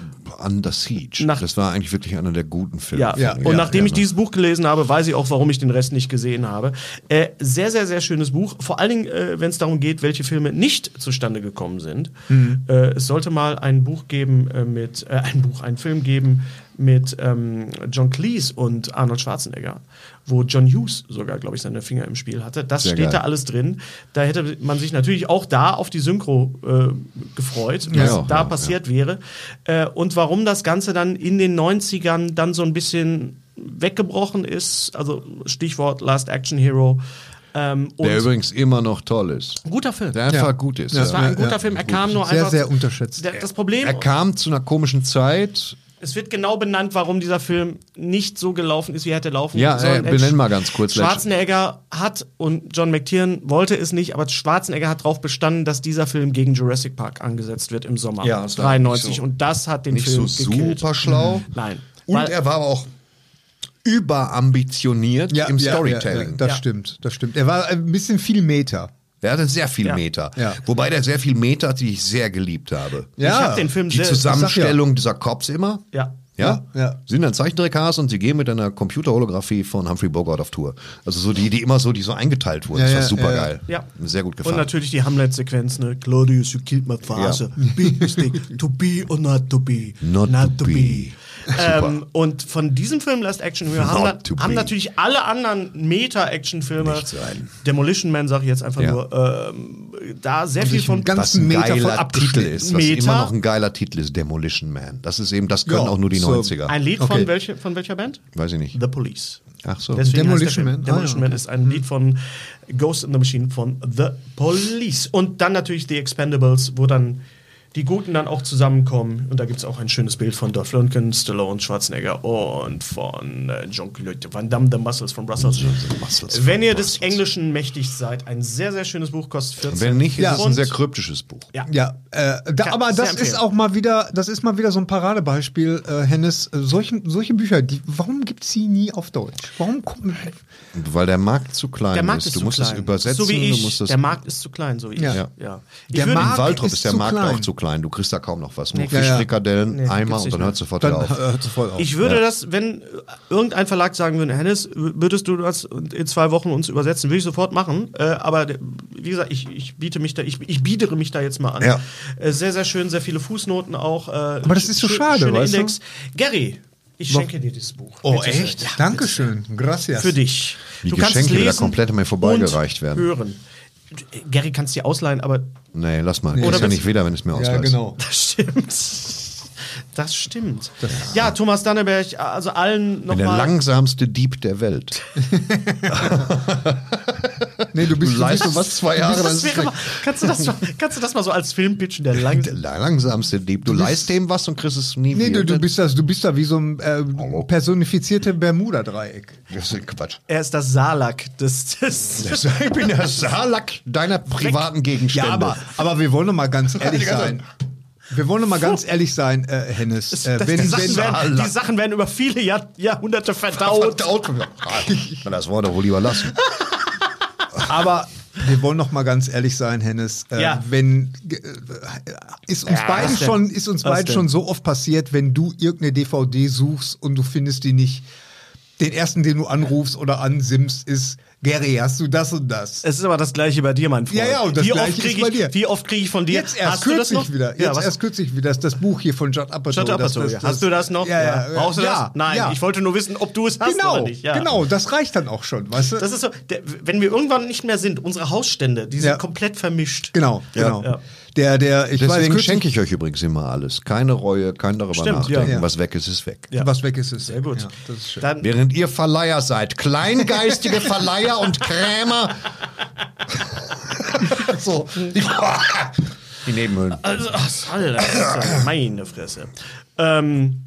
Under Siege. Nach- das war eigentlich wirklich einer der guten Filme. ja, Ja, und ja, nachdem ja, ich dieses Buch gelesen habe, weiß ich auch, warum ich den Rest nicht gesehen habe. Äh, sehr, sehr, sehr schönes Buch. Vor allen Dingen, äh, wenn es darum geht, welche Filme nicht zustande gekommen sind. Mhm. Äh, es sollte mal ein Buch geben äh, mit, äh, [laughs] ein Buch, einen Film geben mit ähm, John Cleese und Arnold Schwarzenegger, wo John Hughes sogar, glaube ich, seine Finger im Spiel hatte. Das Sehr steht geil. da alles drin. Da hätte man sich natürlich auch da auf die Synchro äh, gefreut, was Ja, da ja, passiert wäre. Äh, und warum das Ganze dann in den 90ern dann so ein bisschen weggebrochen ist, also Stichwort Last Action Hero. Ähm, Der übrigens immer noch toll ist. guter Film. Der einfach Ja. gut ist. Ja. Es war ein Ja, guter ja. Film. Er kam nur Sehr, einfach. sehr unterschätzt. Der, das Problem, Er kam zu einer komischen Zeit. es wird genau benannt, warum dieser Film nicht so gelaufen ist, wie er hätte laufen Ja, sollen. äh, benenn mal ganz kurz. Schwarzenegger hat und John McTiernan wollte es nicht, aber Schwarzenegger hat darauf bestanden, dass dieser Film gegen Jurassic Park angesetzt wird im Sommer Ja, das war 93 nicht so- und das hat den Nicht Film so gekillt. super schlau. Nein. Und Weil- er war aber auch überambitioniert im Storytelling. Ja, das Ja. stimmt, das stimmt. Er war ein bisschen viel Meter. Er hatte sehr viel Ja. Meter. Ja. Wobei der sehr viel Meter hat, die ich sehr geliebt habe. Ja. Ich habe den Film Die sehr, Zusammenstellung dieser Cops immer. ja. Ja? Ja, ja. Sind dann Zeichentrick-Hasen und sie gehen mit einer Computerholographie von Humphrey Bogart auf Tour. Also so die, die immer so, die so eingeteilt wurden. Ja, das war ja, super ja, geil. Ja. Sehr gut Und gefallen. natürlich die Hamlet-Sequenz, ne? Claudius, you killed my father. Be mistake. To be or not to be. Not to be. [laughs] Ähm, und von diesem Film Last Action Hero haben, na, haben be. natürlich alle anderen Meta-Action-Filme. Demolition Man sage ich jetzt einfach Ja. nur, ähm, da sehr viel sich von ganzen Meter von geiler Titel abgeschnitten. ist, was Meter. immer noch ein geiler Titel ist, Demolition Man. Das ist eben, das können Ja, auch nur die so 90er. ein Lied Okay. von, welche, von welcher Band? Weiß ich nicht. The Police. Ach so. Deswegen Demolition der Film. Man. Ah, Demolition ja, Man ist ein Lied von Ghost in the Machine von The Police. Und dann natürlich The Expendables, wo dann die Guten dann auch zusammenkommen. Und da gibt es auch ein schönes Bild von Dolph Lundgren, Stallone, Schwarzenegger und von äh, Jean-Claude Van Damme, The Muscles from Brussels. Muscles Wenn ihr des Englischen mächtig seid, ein sehr, sehr schönes Buch, kostet 14 Wenn nicht, ist Ja. es ein sehr kryptisches Buch. Ja. Ja, äh, da, aber das ist auch mal wieder, das ist mal wieder so ein Paradebeispiel, äh, Hennes. Äh, solche, solche Bücher, die, warum gibt es sie nie auf Deutsch? Warum kommt Weil der Markt zu klein Der Markt ist. ist Du zu musst klein. es übersetzen, so wie du ich. der Markt ist zu klein, so wie ich. Ja. Ja. Ich Der würde- in Markt Waldrop ist ist der Markt klein. auch zu klein. Du kriegst da kaum noch was. Nur Nee. Ja, ja. Fischfrikadellen, Nee, Eimer gibt's und dann hört sofort dann auf. hört sofort auf. Ich würde Ja. das, wenn äh, irgendein Verlag sagen würde, Hennes, würdest du das in zwei Wochen uns übersetzen, würde ich sofort machen. Äh, aber wie gesagt, ich, ich biete mich da, ich, ich biedere mich da jetzt mal an. Ja. Äh, sehr, sehr schön, sehr viele Fußnoten auch. Äh, Aber das ist so schade, schöner weißt du? Index. Gary, ich schenke dir dieses Buch. Oh, Bitte echt? Ja, Dankeschön. Gracias. Für dich. Die du kannst Geschenke es wieder lesen komplett an mir vorbeigereicht und werden. Hören. Gary kannst du dir ausleihen, aber Nee, lass mal. Oder Kriegst ja nicht wieder, wenn es mir Ja, ausleihst. genau. das stimmt. Das stimmt. Ja, Thomas Danneberg, also allen Bin der nochmal. langsamste Dieb der Welt. [laughs] Nee, du bist, Du leistest was zwei Jahre, Das weg. mal, kannst, du das mal, kannst du das mal so als Film pitchen, der lang. Der langsamste Dieb. Du leist dem was und kriegst es nie Nee, wieder. du, du bist das, du bist da wie so ein äh, personifizierte Bermuda-Dreieck. das ist Quatsch. Er ist das Salak des. des Ich bin der Salak deiner privaten Gegenstände. Ja, aber, aber wir wollen doch mal ganz [laughs] ehrlich sein. Wir wollen doch mal ganz ehrlich sein, äh, Hennes. Äh, das, wenn, die, Sachen wenn, werden, die Sachen werden über viele Jahr, Jahrhunderte verdaut. Verdaut. Das Wort doch wohl lieber lassen. aber wir wollen doch mal ganz ehrlich sein, Hennes. Äh, Ja. Wenn äh, ist uns beiden was denn? schon, ist uns beiden schon so oft passiert, wenn du irgendeine DVD suchst und du findest die nicht. Den ersten, den du anrufst oder ansimmst, ist Gary, hast du das und das? Es ist aber das gleiche bei dir, mein Freund. Ja, ja, und das wie Gleiche ist bei ich, dir. Wie oft kriege ich von dir? Jetzt erst Hast du das kürzlich wieder. Jetzt ja, was? erst kürzlich wieder. Das, das Buch hier von Judd Apatow. Das, Apatow, das, ja. Hast du das noch? Ja, ja. Brauchst du das? Nein, ja. ich wollte nur wissen, ob du es hast genau, oder nicht. Ja. genau, das reicht dann auch schon, weißt du? Das ist so, der, wenn wir irgendwann nicht mehr sind, unsere Hausstände, die sind komplett vermischt. genau, genau. Der, der, ich Deswegen schenke ich euch übrigens immer alles. Keine Reue, kein darüber Stimmt, nachdenken. ja. Was weg ist, ist weg. Ja. Was weg ist, ist Sehr gut. Ja, das ist schön. Dann, Während ihr Verleiher seid, kleingeistige Verleiher und Krämer. [laughs] so. Die, Nebenhöhlen. also, ach, Alter, das ist ja meine Fresse. Ähm,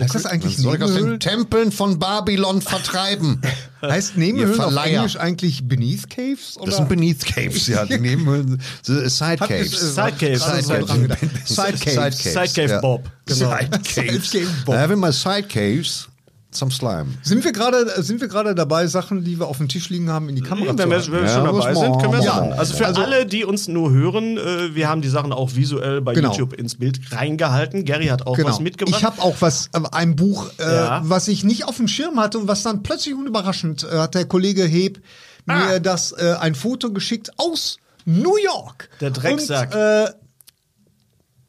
heißt das eigentlich Soll ich aus den? Tempeln von Babylon vertreiben? [laughs] Heißt Nebenhöhlen auf Verleiher. Englisch eigentlich Beneath Caves? Oder? Das sind Beneath Caves, ja. Die Nebenhöhlen, sind [laughs] Side Hat- Caves. Side Caves. Side. Caves. Side Caves. Side Cave. Bob. Genau. Side Caves. Side Cave Bob. Side Caves some slime. Sind wir gerade sind wir gerade dabei, Sachen, die wir auf dem Tisch liegen haben, in die Kamera Wenn wir, zu wenn wir Ja, schon dabei sind, können wir es Ja. machen. Also für Also- alle, die uns nur hören, äh, wir haben die Sachen auch visuell bei Genau. YouTube ins Bild reingehalten. Gary hat auch Genau. was mitgebracht. Ich habe auch was, äh, ein Buch, äh, Ja. was ich nicht auf dem Schirm hatte und was dann plötzlich und überraschend äh, hat der Kollege Heb Ah. mir das äh, ein Foto geschickt aus New York. Der Drecksack. Und, äh,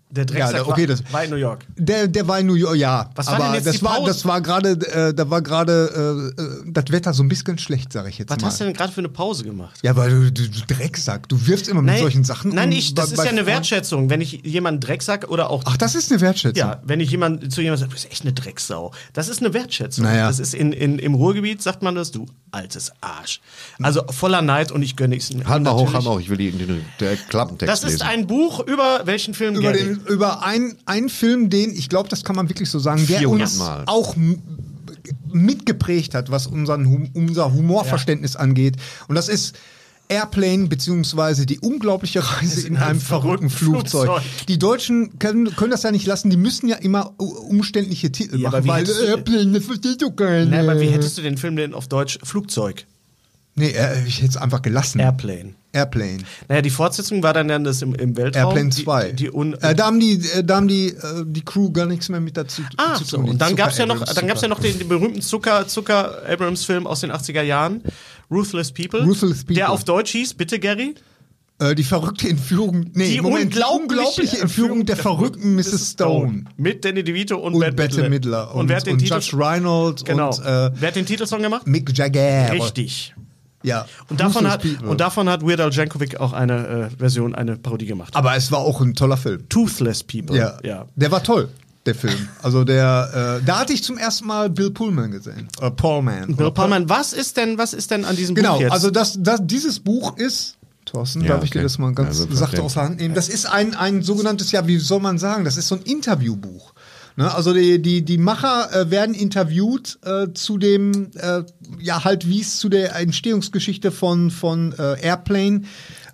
der Drecksack Ja, okay, war, das- war in New York. Der, der war in New York, ja. Was war aber denn jetzt das die war, Pause? das war gerade, äh, da war gerade äh, äh, das Wetter so ein bisschen schlecht, sage ich jetzt Was mal. hast du denn gerade für eine Pause gemacht? ja, weil du, du, du Drecksack, du wirfst immer mit solchen Sachen. Nein, um ich, das bei- ist bei ja eine Wertschätzung, wenn ich jemanden Drecksack oder auch Ach, das ist eine Wertschätzung. Ja, wenn ich jemand zu jemandem sage, du bist echt eine Drecksau. Das ist eine Wertschätzung. Naja. Das ist in, in, im Ruhrgebiet sagt man das, du altes Arsch. Also voller Neid und ich gönne es mir. Halt mal hoch, halt mal hoch. Ich will die, den, der Klappentext Das ist lesen. ein Buch über welchen Film? über, den, über ein- einen Film, den, ich glaube, das kann man wirklich so sagen, der 400 uns Mal. auch mitgeprägt hat, was unseren, unser Humorverständnis angeht. Und das ist Airplane beziehungsweise die unglaubliche Reise in, einem verrückten Flugzeug. Flugzeug. Die Deutschen können, können das ja nicht lassen, die müssen ja immer umständliche Titel Ja, machen, wie weil Airplane, das versteht doch keiner. Nein, aber wie hättest du den Film denn auf Deutsch Flugzeug? Nee, ich hätte es einfach gelassen. Airplane. Airplane. Naja, die Fortsetzung war dann, dann das im, im Weltraum. Airplane die- 2. Die, die äh, da haben die, äh, da haben die, äh, die Crew gar nichts mehr mit dazu Ah, zu so. tun. Und dann gab es ja noch, dann gab's ja noch den, den berühmten Zucker, Zucker Abrams-Film aus den 80er Jahren, Ruthless People. Ruthless People. Der auf Deutsch hieß, bitte Gary? Äh, die verrückte Entführung, nee, Die Moment, unglaubliche Entführung der verrückten Mrs. Stone. Mit Danny DeVito und, Und Bette Midler. Und, wer hat den und Titel? Judge Reinhold genau. und äh, wer hat den Titelsong gemacht? Mick Jagger. Richtig. Ja. Und davon, hat, und davon hat Weird Al Jankovic auch eine äh, Version, eine Parodie gemacht. Aber es war auch ein toller Film. Toothless People. Ja. ja. Der war toll, der Film. Also der, äh, da hatte ich zum ersten Mal Bill Pullman gesehen. Oder Paulman. Bill Pullman, was ist denn, was ist denn an diesem Genau, Buch jetzt? also das, das, dieses Buch ist. Thorsten, Ja, darf ich okay. dir das mal ganz Ja, sachte aus der Hand nehmen? Das ist ein, ein sogenanntes, ja, wie soll man sagen, das ist so ein Interviewbuch. Ne? Also die, die, die Macher äh, werden interviewt äh, zu dem, äh, ja, halt wie es zu der Entstehungsgeschichte von, von äh, Airplane.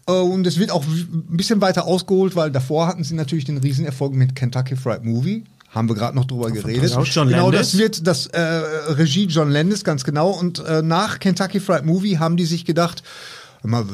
Äh, und es wird auch ein bisschen weiter ausgeholt, weil davor hatten sie natürlich den Riesenerfolg mit Kentucky Fried Movie. Haben wir gerade noch drüber geredet. Genau, John genau, Landis. das wird das äh, Regie John Landis, ganz genau. Und nach Kentucky Fried Movie haben die sich gedacht, mal,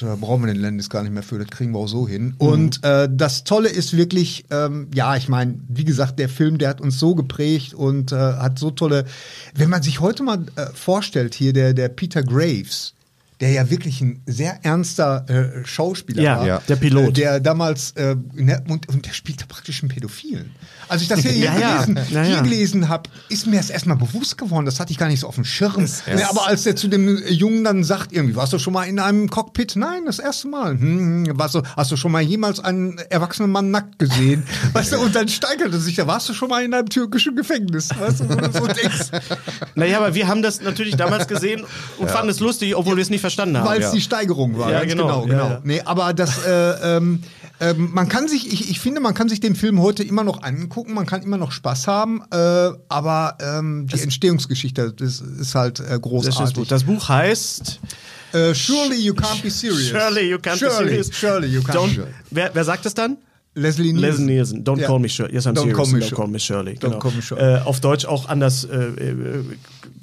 da, brauchen wir den Landis gar nicht mehr für, das kriegen wir auch so hin. Und äh, das Tolle ist wirklich, ähm, ja, ich meine, wie gesagt, der Film, der hat uns so geprägt und äh, hat so tolle, wenn man sich heute mal äh, vorstellt, hier der, der Peter Graves, der ja wirklich ein sehr ernster äh, Schauspieler Ja, war. ja. Der Pilot. Äh, der damals, äh, der, und, und der spielte praktisch einen Pädophilen. Als ich das hier, [laughs] hier Ja, ja. gelesen, Ja, hier ja. gelesen habe, ist mir das erstmal bewusst geworden. Das hatte ich gar nicht so auf dem Schirm. Nee, aber als der zu dem Jungen dann sagt, irgendwie, warst du schon mal in einem Cockpit? Nein, das erste Mal. Hm, hm, warst du, hast du schon mal jemals einen erwachsenen Mann nackt gesehen? [laughs] Weißt du, und dann steigerte sich, da warst du schon mal in einem türkischen Gefängnis. Weißt du, so denkst, [laughs] naja, aber wir haben das natürlich damals gesehen und fanden es lustig, obwohl wir es nicht verstanden haben. weil es ja. die Steigerung war. Ja, genau, genau, genau. ja, ja. Nee, aber das, äh, ähm, ähm, man kann sich, ich, ich finde, man kann sich den Film heute immer noch angucken, man kann immer noch Spaß haben, äh, aber ähm, die Entstehungsgeschichte das ist halt äh, Das, ist großartig. gut. das Buch heißt Äh, surely you can't be serious. Surely you can't surely, be serious. Surely you can't Don't, wer, wer sagt es dann? Leslie Nielsen. Leslie Nielsen. Don't Ja. call me Shirley. Yes, I'm Don't serious. call me Don't Shirley. call me Shirley. Don't Genau. call me Shirley. Äh, auf Deutsch auch anders. Äh, äh,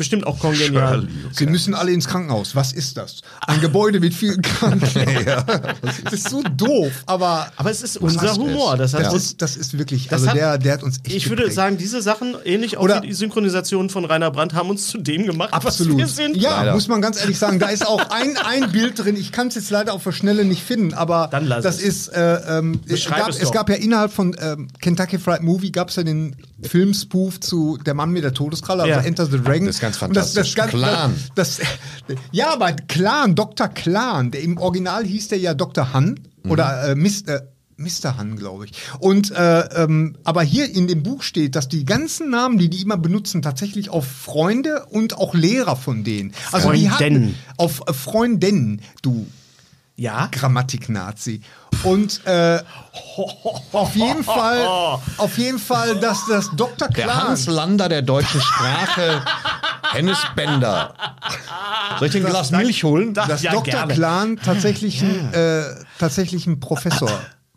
bestimmt auch kongenial. Sie müssen alle ins Krankenhaus. Was ist das? Ein Gebäude mit vielen Kranken. [laughs] [laughs] Das ist so doof, aber Aber es ist unser Humor. Das heißt, das, uns- ist, das ist wirklich, Das also hat- der, der hat uns echt ich würde geprägt. sagen, diese Sachen, ähnlich auch Oder- wie die Synchronisation von Rainer Brandt, haben uns zu dem gemacht, Absolut. was wir sind. Ja, Leider. muss man ganz ehrlich sagen. Da ist auch ein, ein Bild drin. Ich kann es jetzt leider auf der Schnelle nicht finden, aber Dann lass das es. ist. Äh, ähm, es, gab, es es gab ja innerhalb von ähm, Kentucky Fried Movie gab es ja den Filmspoof zu Der Mann mit der Todeskralle, also Ja. Enter the Dragon. Das ist ganz Und das, das, fantastisch. ganz- Clan. Das, das, ja, aber Clan, Dr. Clan, der im Original hieß der ja Dr. Han oder äh, Mr. Mr. Han, glaube ich. Und äh, ähm, aber hier in dem Buch steht, dass die ganzen Namen, die die immer benutzen, tatsächlich auf Freunde und auch Lehrer von denen. Also die hatten auf äh, Freundinnen, du Ja? Grammatik-Nazi. Und äh, auf jeden Fall, auf jeden Fall, dass das Dr. Der Clan. Hans Lander der deutschen Sprache, Hennes Bender. Soll ich dir ein Glas Milch holen? dass Ja, Dr. gerne. Clan tatsächlich, ein, äh, tatsächlich ein Professor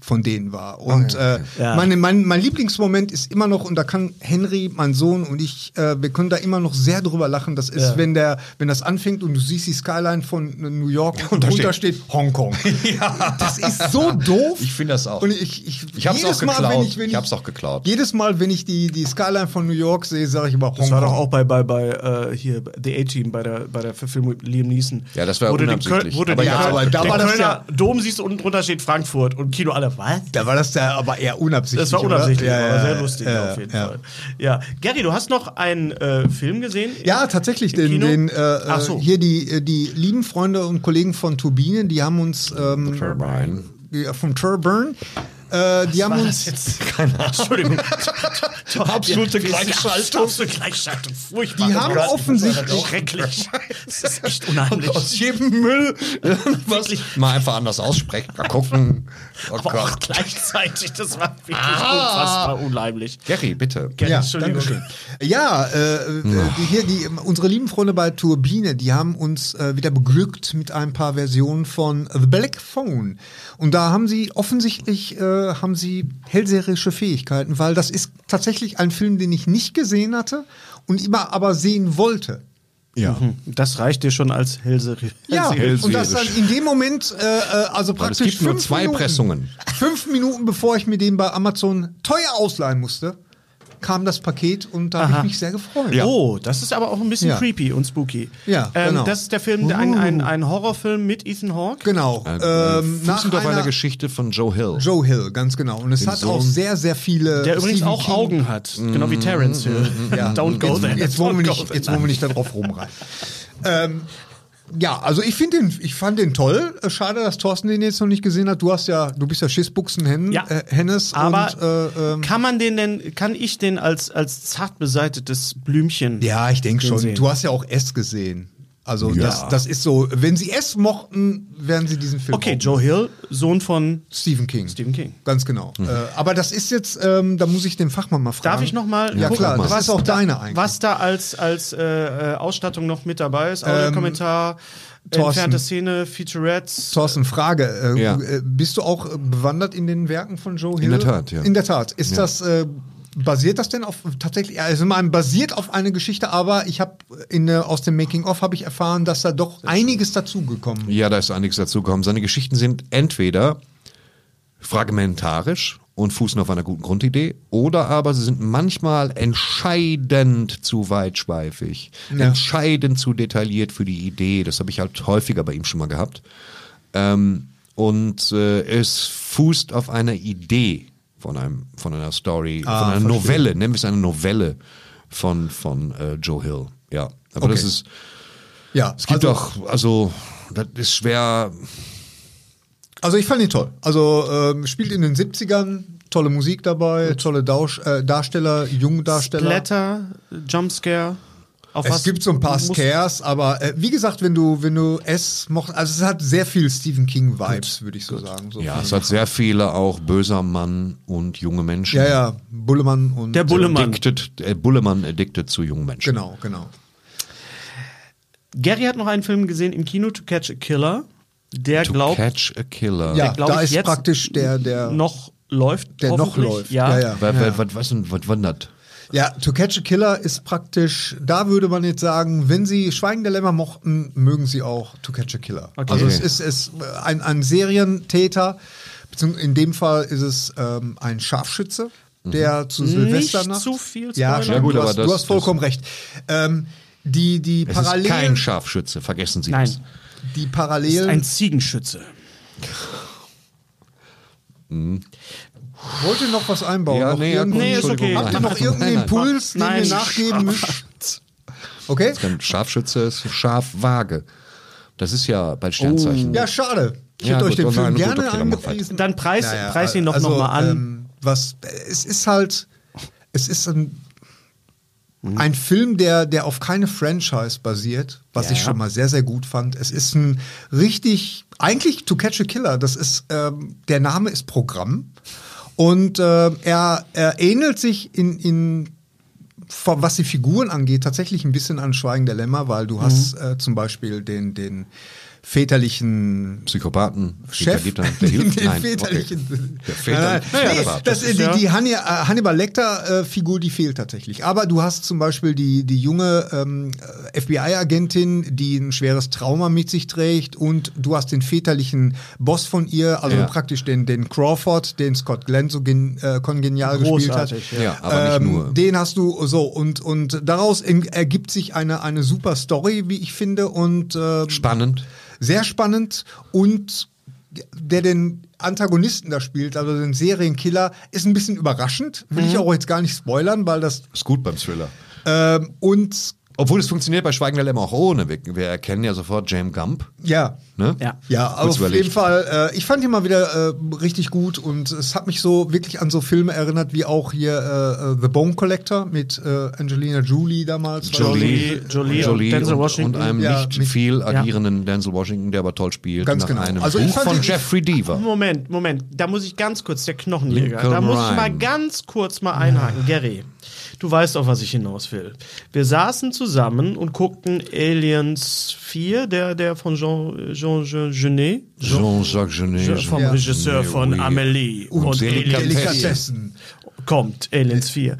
von denen war. Und äh, Ja. meine, mein, mein Lieblingsmoment ist immer noch, und da kann Henry, mein Sohn und ich, äh, wir können da immer noch sehr drüber lachen. Das ist, Ja. wenn der, wenn das anfängt und du siehst die Skyline von New York und, da drunter steht, Hongkong. [laughs] Das ist so doof. Ich finde das auch. Und ich, ich, Ich hab's jedes auch Mal, geklaut. wenn ich, wenn Ich hab's auch geklaut. Jedes Mal, wenn ich die, die Skyline von New York sehe, sage ich immer Hongkong. Das war doch auch bei, bei, bei äh, hier The A-Team, bei der, bei der Verfilmung mit Liam Neeson. Ja, das war Wo du den unabsichtlich. Köl- wo du Aber den ja, aber da den war das Kölner Dom siehst du unten drunter steht Frankfurt und Kino alle, was? Da war das ja aber eher unabsichtlich. Das war oder? unabsichtlich, Ja, aber ja, sehr lustig ja, auf jeden ja. Fall. Ja, Gary, du hast noch einen äh, Film gesehen? Ja, tatsächlich. Im Den, den, äh, Ach so. Hier die, äh, die lieben Freunde und Kollegen von Turbine, die haben uns ähm, Turbine. die- vom Turburn, äh, die haben uns jetzt? [laughs] Keine Ahnung. Entschuldigung. [laughs] Absolute Gleichschaltung. Absolute Gleichschaltung. Furchtbar. Die haben ist offensichtlich- Schrecklich. Das ist echt [laughs] unheimlich. Aus jedem Müll was mal einfach anders aussprechen. Mal gucken. Oh Aber auch Gott. gleichzeitig, das war wirklich unfassbar unheimlich. Gary, bitte. Gary, ja, Entschuldigung. Dankeschön. Ja, äh, die hier, die, unsere lieben Freunde bei Turbine, die haben uns äh, wieder beglückt mit ein paar Versionen von The Black Phone. Und da haben sie offensichtlich äh, haben sie hellseherische Fähigkeiten, weil das ist tatsächlich ein Film, den ich nicht gesehen hatte und immer aber sehen wollte. Ja. Das reicht dir schon als Hellserie. Ja, Hellseherisch. und das dann in dem Moment, äh, äh, also Weil es praktisch gibt nur zwei Minuten, Pressungen. Fünf Minuten bevor ich mir den bei Amazon teuer ausleihen musste, kam das Paket und da habe ich mich sehr gefreut. Oh, das ist aber auch ein bisschen Ja. creepy und spooky. Ja, ähm, genau. Das ist der Film, der ein, ein, ein Horrorfilm mit Ethan Hawke. Genau. Äh, ähm, nach einer einer Geschichte von Joe Hill. Joe Hill, ganz genau. Und es Den hat Sohn. auch sehr, sehr viele. Der übrigens Stephen auch King- Augen hat, genau wie Terrence Hill. Ja. Don't go jetzt, there. Jetzt wollen, wir nicht, jetzt wollen wir nicht darauf rumreiten. [laughs] ähm, ja, also ich finde den, ich fand den toll. Äh, Schade, dass Thorsten den jetzt noch nicht gesehen hat. Du hast ja, du bist ja Schissbuchsen Ja. äh, Hennes Aber und äh, ähm, kann man den denn, kann ich den als, als zart beseitetes Blümchen? ja, ich denke den schon. sehen? Du hast ja auch S gesehen. Also das, das ist so, wenn sie S mochten, werden sie diesen Film Okay, auch Joe Hill, Sohn von Stephen King. Stephen King. Ganz genau. Mhm. Äh, aber das ist jetzt, ähm, da muss ich den Fachmann mal fragen. Darf ich noch mal Ja gucken, klar, das was ist auch da, deine eigentlich. Was da als, als äh, äh, Ausstattung noch mit dabei ist? Audiokommentar, Thorsten. entfernte Szene, Featurettes. Thorsten, Frage. Äh, Ja. äh, Bist du auch bewandert in den Werken von Joe Hill? der Tat, ja. In der Tat. Ist das, äh, basiert das denn auf tatsächlich, also man basiert auf eine Geschichte, aber ich habe in äh, aus dem Making-of habe ich erfahren, dass da doch einiges dazugekommen ist. Ja, da ist einiges dazugekommen. Seine Geschichten sind entweder fragmentarisch und fußen auf einer guten Grundidee, oder aber sie sind manchmal entscheidend zu weitschweifig, Ja. entscheidend zu detailliert für die Idee. Das habe ich halt häufiger bei ihm schon mal gehabt. Ähm, und äh, es fußt auf einer Idee von einem von einer Story, Ah, von einer verstehe. Novelle, nennen wir es eine Novelle von von äh, Joe Hill. Ja, aber Okay. das ist Ja, es gibt also, auch, also, das ist schwer. Also ich fand ihn toll. Also ähm, spielt in den 70ern, tolle Musik dabei, tolle Dausch, äh, Darsteller, junge Darsteller. Splatter, Jumpscare. Auf Es was gibt so ein paar Scares, aber äh, wie gesagt, wenn du, wenn du es mocht, also es hat sehr viel Stephen King Vibes, würde ich so sagen. So Ja, es hat sehr viele auch böser Mann und junge Menschen. ja, ja, Bullemann und Der Bullemann. Addicted, äh, Bullemann addicted zu jungen Menschen. Genau, genau. Gary hat noch einen Film gesehen im Kino, To Catch a Killer. Der To glaubt, catch a killer. Ja, da ist jetzt praktisch der, der, noch läuft. der noch läuft. Ja. ja, ja. Was, was, was, was, denn- was wandert? Ja, To Catch a Killer ist praktisch, da würde man jetzt sagen, wenn Sie Schweigen der Lämmer mochten, mögen Sie auch To Catch a Killer. Okay. Also es ist, es ein, ein Serientäter, beziehungsweise in dem Fall ist es ähm, ein Scharfschütze, der zu Silvesternacht... zu viel Ja, Spoiler. schon, Ja, gut, du, aber hast, das- du hast vollkommen recht. Ähm, die, die Es ist kein Parallelen... Scharfschütze, vergessen Sie Nein, das. Die ist Parallelen... ein Ziegenschütze. Wollt ihr noch was einbauen? Ja, noch nee, irgendeinen- Nee, ist okay. Habt ihr noch irgendeinen Impuls, den nein. ihr nachgeben [laughs] müsst? Okay? Ein Scharfschütze ist Scharfwaage. Das ist ja bei Sternzeichen. Ja, schade. Ich Ja, hätte euch gut, den oh Film nein, gut, gerne okay, dann mach angepriesen. Dann preis, Naja, preis ihn doch also, noch mal an. Ähm, was, es ist halt, es ist ein, ein Film, der, der auf keine Franchise basiert, was Ja. ich schon mal sehr, sehr gut fand. Es ist ein richtig, eigentlich To Catch a Killer, das ist, ähm, der Name ist Programm. Und äh, er, er ähnelt sich in, in von- was die Figuren angeht, tatsächlich ein bisschen an Schweigen der Lämmer, weil du hast äh, zum Beispiel den, den väterlichen Psychopathen, Chef, Gitter, der den, [laughs] hilft. den Nein, väterlichen. okay. Der väterliche nee, das, die, die äh, Hannibal Lecter-Figur, die fehlt tatsächlich. Aber du hast zum Beispiel die, die junge ähm, FBI-Agentin, die ein schweres Trauma mit sich trägt und du hast den väterlichen Boss von ihr, also Ja. praktisch den, den Crawford, den Scott Glenn so gen, äh, kongenial gespielt hat. Großartig, ja. Ja, aber nicht nur. Den hast du so und, und daraus in, ergibt sich eine, eine super Story, wie ich finde, und äh, Spannend. Sehr spannend und der den Antagonisten da spielt, also den Serienkiller, ist ein bisschen überraschend. Will Mhm. ich auch jetzt gar nicht spoilern, weil das Ist gut beim Thriller. ähm, und Obwohl es funktioniert bei Schweigen der Lämmer auch ohne. Wir, wir erkennen ja sofort James Gump. ja. Ne? Ja. Ja, aber auf überlegt. jeden Fall, äh, ich fand ihn mal wieder äh, richtig gut und es hat mich so wirklich an so Filme erinnert, wie auch hier äh, äh, The Bone Collector mit äh, Angelina Jolie damals. Jolie, Jolie, und Denzel und, Washington. und einem Ja, nicht mit- viel agierenden Denzel Washington, der aber toll spielt. Ganz nach genau. einem Also ich Buch fand von Jeffrey Deaver. Moment, Moment, da muss ich ganz kurz, der Knochenjäger, Lincoln da muss ich mal ganz kurz mal einhaken. Gary, du weißt auf was ich hinaus will. Wir saßen zusammen und guckten Aliens 4, der, der von Jean, Jean, Jean Genet, Jean-Jacques Genet. vom Ja. Regisseur von Oui. Amélie und, Und Aliens 4 Delikatessen. kommt, Aliens 4.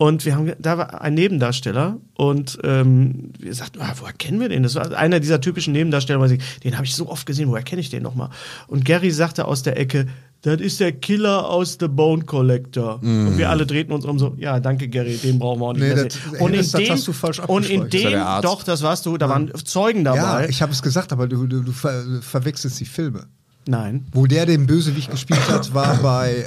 Und wir haben, da war ein Nebendarsteller und ähm, wir sagten, ah, woher kennen wir den? Das war einer dieser typischen Nebendarsteller, den habe ich so oft gesehen, woher kenne ich den nochmal? Und Gary sagte aus der Ecke, das ist der Killer aus The Bone Collector. Und wir alle drehten uns um so, ja, danke Gary, den brauchen wir auch nicht Nee, mehr das- sehen. ey, Und in das- dem, hast du falsch und in dem, Arzt? doch, das warst du, da waren Zeugen Ja, dabei. ich habe es gesagt, aber du, du, du ver verwechselst die Filme. Nein. Wo der den Bösewicht gespielt hat, war bei,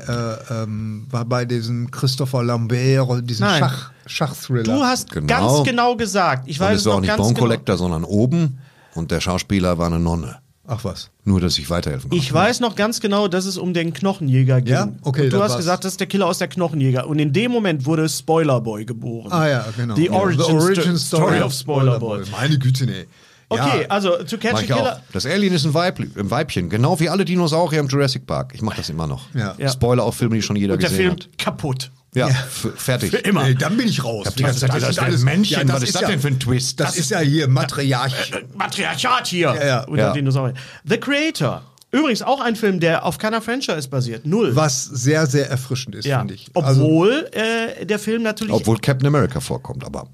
äh, ähm, war bei diesem Christopher Lambert, diesem Nein. Schach, Schach-Thriller. Du hast Genau. ganz genau gesagt. Ich Und weiß es war auch nicht Bone genau. Collector, sondern oben. Und der Schauspieler war eine Nonne. Ach was. Nur, dass ich weiterhelfen konnte. Ich weiß noch ganz genau, dass es um den Knochenjäger ging. Ja? Okay, Und du hast war's. gesagt, das ist der Killer aus der Knochenjäger. Und in dem Moment wurde Spoilerboy geboren. Ah ja, genau. The Ja. Origin, Sto- Story of Spoilerboy. Meine Güte, nee. Okay, Ja. also To Catch Mach a ich auch. Killer. Das Alien ist ein, Weib, ein Weibchen, genau wie alle Dinosaurier im Jurassic Park. Ich mache das immer noch. Ja. Ja. Spoiler auf Filme, die schon jeder Und der gesehen Film hat. kaputt. Ja, f- fertig. Immer. Nee, dann bin ich raus. hab die ganze Zeit das wäre ein Männchen. Was ist das denn für ein Twist? Das, ist ja hier Matriarch. Matriarchat hier. Ja, ja. Unter Ja. Dinosaurier. The Creator. Übrigens auch ein Film, der auf keiner Franchise basiert. Null. Was sehr, sehr erfrischend ist, ja. finde ich. Also, Obwohl äh, der Film natürlich. Obwohl Captain America vorkommt, aber.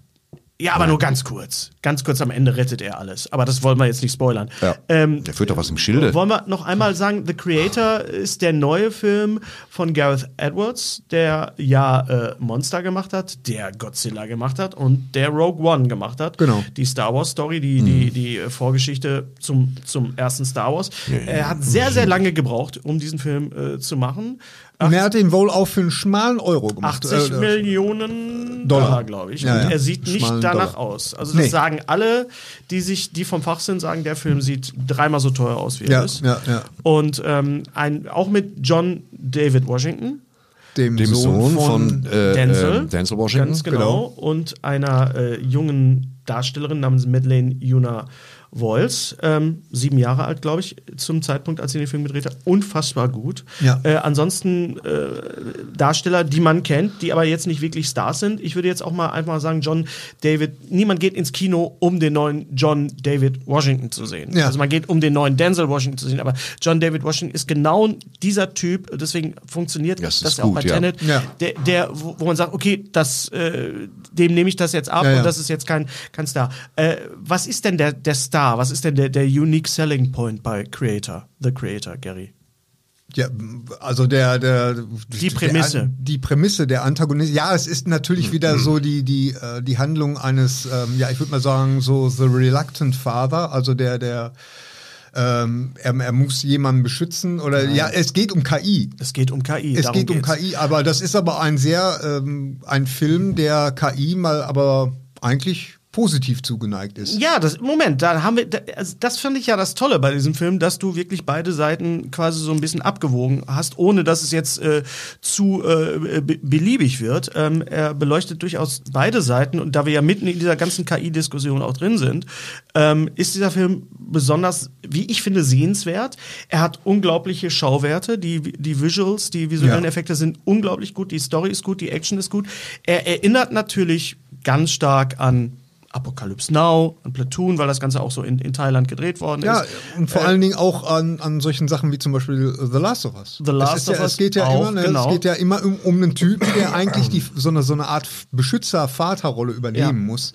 Ja, aber nur ganz kurz. Ganz kurz am Ende rettet er alles. Aber das wollen wir jetzt nicht spoilern. Ja. Ähm, der führt doch was im Schilde. Wollen wir noch einmal sagen, The Creator ist der neue Film von Gareth Edwards, der ja äh, Monster gemacht hat, der Godzilla gemacht hat und der Rogue One gemacht hat. Genau. Die Star Wars Story, die, die, die äh, Vorgeschichte zum, zum ersten Star Wars. Er hat sehr, sehr lange gebraucht, um diesen Film äh, zu machen. Und er hat ihn wohl auch für einen schmalen Euro gemacht. 80 Äh, Millionen Dollar. Dollar, glaube ich. Ja, und ja. er sieht nicht Schmalen danach Dollar. aus. Also das Nee. sagen alle, die sich, die vom Fach sind, sagen, der Film sieht dreimal so teuer aus, wie er Ja, ist. ja, ja. Und ähm, ein, auch mit John David Washington, dem, Dem Sohn von, äh, Denzel, äh, Denzel Washington. ganz genau, und einer äh, jungen Darstellerin namens Madeleine Yuna Walls, ähm, sieben Jahre alt, glaube ich, zum Zeitpunkt, als sie den Film gedreht hat. Unfassbar gut. Ja. Äh, ansonsten äh, Darsteller, die man kennt, die aber jetzt nicht wirklich Stars sind. Ich würde jetzt auch mal einfach sagen, John David, niemand geht ins Kino, um den neuen John David Washington zu sehen. Ja. Also man geht, um den neuen Denzel Washington zu sehen, aber John David Washington ist genau dieser Typ, deswegen funktioniert Das das, ja auch gut, bei ja. Tenet, Ja. der, der wo, man sagt, okay, das, äh, dem nehme ich das jetzt ab und das ist jetzt kein, kein Star. Äh, was ist denn der, der Star? Was ist denn der, der unique selling point bei Creator, The Creator, Gary? Ja, also der, der Die Prämisse. Der, die Prämisse, der Antagonist. Ja, es ist natürlich wieder so die, die, äh, die Handlung eines, ähm, ja, ich würde mal sagen, so The Reluctant Father, also der, der ähm, er, er muss jemanden beschützen oder ja, es geht um KI. Es geht um KI. Es geht um geht's. KI, aber das ist aber ein sehr ähm, ein Film, der KI mal aber eigentlich positiv zugeneigt ist. Ja, das, Moment, da haben wir, also das finde ich ja das Tolle bei diesem Film, dass du wirklich beide Seiten quasi so ein bisschen abgewogen hast, ohne dass es jetzt äh, zu äh, be- beliebig wird. Ähm, er beleuchtet durchaus beide Seiten und da wir ja mitten in dieser ganzen KI-Diskussion auch drin sind, ähm, ist dieser Film besonders, wie ich finde, sehenswert. Er hat unglaubliche Schauwerte, die, die Visuals, die visuellen Ja. Effekte sind unglaublich gut, die Story ist gut, die Action ist gut. Er erinnert natürlich ganz stark an Apocalypse Now, an Platoon, weil das Ganze auch so in, in Thailand gedreht worden Ja, ist. und vor allen Dingen auch an, an solchen Sachen wie zum Beispiel The Last of Us. The Last of ja, Us es geht ja auch, immer, ne, genau. es geht ja immer um, um einen Typen, der eigentlich die, so, eine, so eine Art Beschützer-Vaterrolle übernehmen Ja. muss.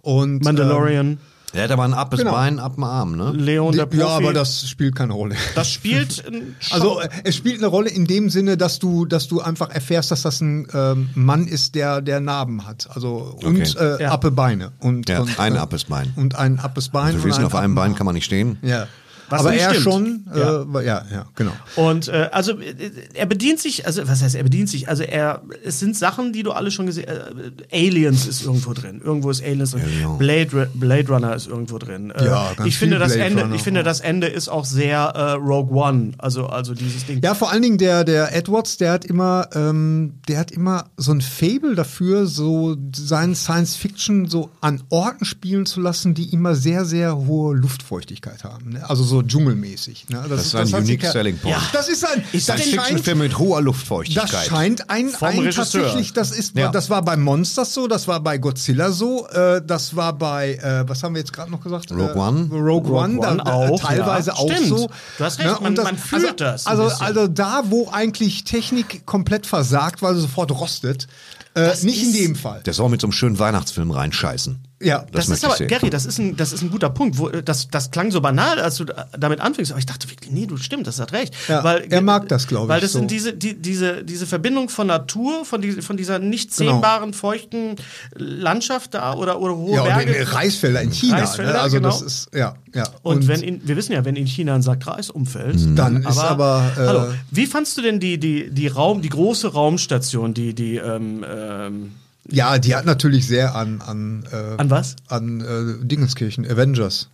Und, Mandalorian, Der hat aber ein abes Genau. Bein ab dem Arm, ne? Leon der Profi. ja, aber das spielt keine Rolle. das spielt [laughs] ein Also äh, es spielt eine Rolle in dem Sinne, dass du, dass du einfach erfährst, dass das ein ähm, Mann ist, der, der Narben hat. Also und Okay. äh, Ja. appe Beine. Und, Ja, und, ein äh, abes Bein. Und ein appes Bein. Also und wir wissen, ein auf einem Bein kann man nicht stehen. Ja. Was aber er stimmt. schon, Ja. äh, ja, ja, genau. Und äh, also äh, er bedient sich, also was heißt er bedient sich? Also er, es sind Sachen, die du alle schon gesehen. Äh, Aliens ist irgendwo drin, irgendwo ist Aliens drin. Genau. Blade, Blade Runner ist irgendwo drin. Äh, Ja, ganz ich finde das Blade Ende, Runner. ich finde das Ende ist auch sehr äh, Rogue One, also also dieses Ding. Ja, vor allen Dingen der, der Edwards, der hat immer, ähm, der hat immer so ein Fable dafür, so seinen Science Fiction so an Orten spielen zu lassen, die immer sehr, sehr hohe Luftfeuchtigkeit haben. Ne? Also so dschungelmäßig. Ne? Das ist ein sich unique selling point. Ja. Das ist ein, Ist das das Fiction-Film mit hoher Luftfeuchtigkeit. das scheint ein, Vom ein tatsächlich, das ist, Ja. das war bei Monsters so, das war bei Godzilla so, äh, das war bei, äh, was haben wir jetzt gerade noch gesagt? Rogue äh, One? Rogue, Rogue One, da, One da, auch, teilweise ja. auch Stimmt. so. Du hast recht, Ne? man- Und man fühlt das ein Also, also da, wo eigentlich Technik komplett versagt, weil sie sofort rostet, Äh, nicht in dem Fall. Der soll mit so einem schönen Weihnachtsfilm reinscheißen. Ja, Das, Das ist aber, sehen. Gary, das ist ein, das ist ein guter Punkt. Wo, das, das klang so banal, als du da- damit anfängst. Aber ich dachte wirklich, nee, du stimmt, das hat recht. Ja, er mag das, glaub Weil ich, das sind so. diese, die, diese, diese Verbindung von Natur, von, die, von dieser nicht Genau. sehbaren, feuchten Landschaft da oder, oder hohe Ja, und Berge. in Reisfelder in China. Reisfelder, ne? Also das genau. ist, ja, ja. Und, wenn in, wir wissen ja, wenn in China ein Sack Reis umfällt, Dann ist aber, äh, hallo, wie fandst du denn die, die, die Raum, die große Raumstation, die, die, ähm, ähm, ja, die hat natürlich sehr an, an, äh, an was? an äh, Dingenskirchen, Avengers.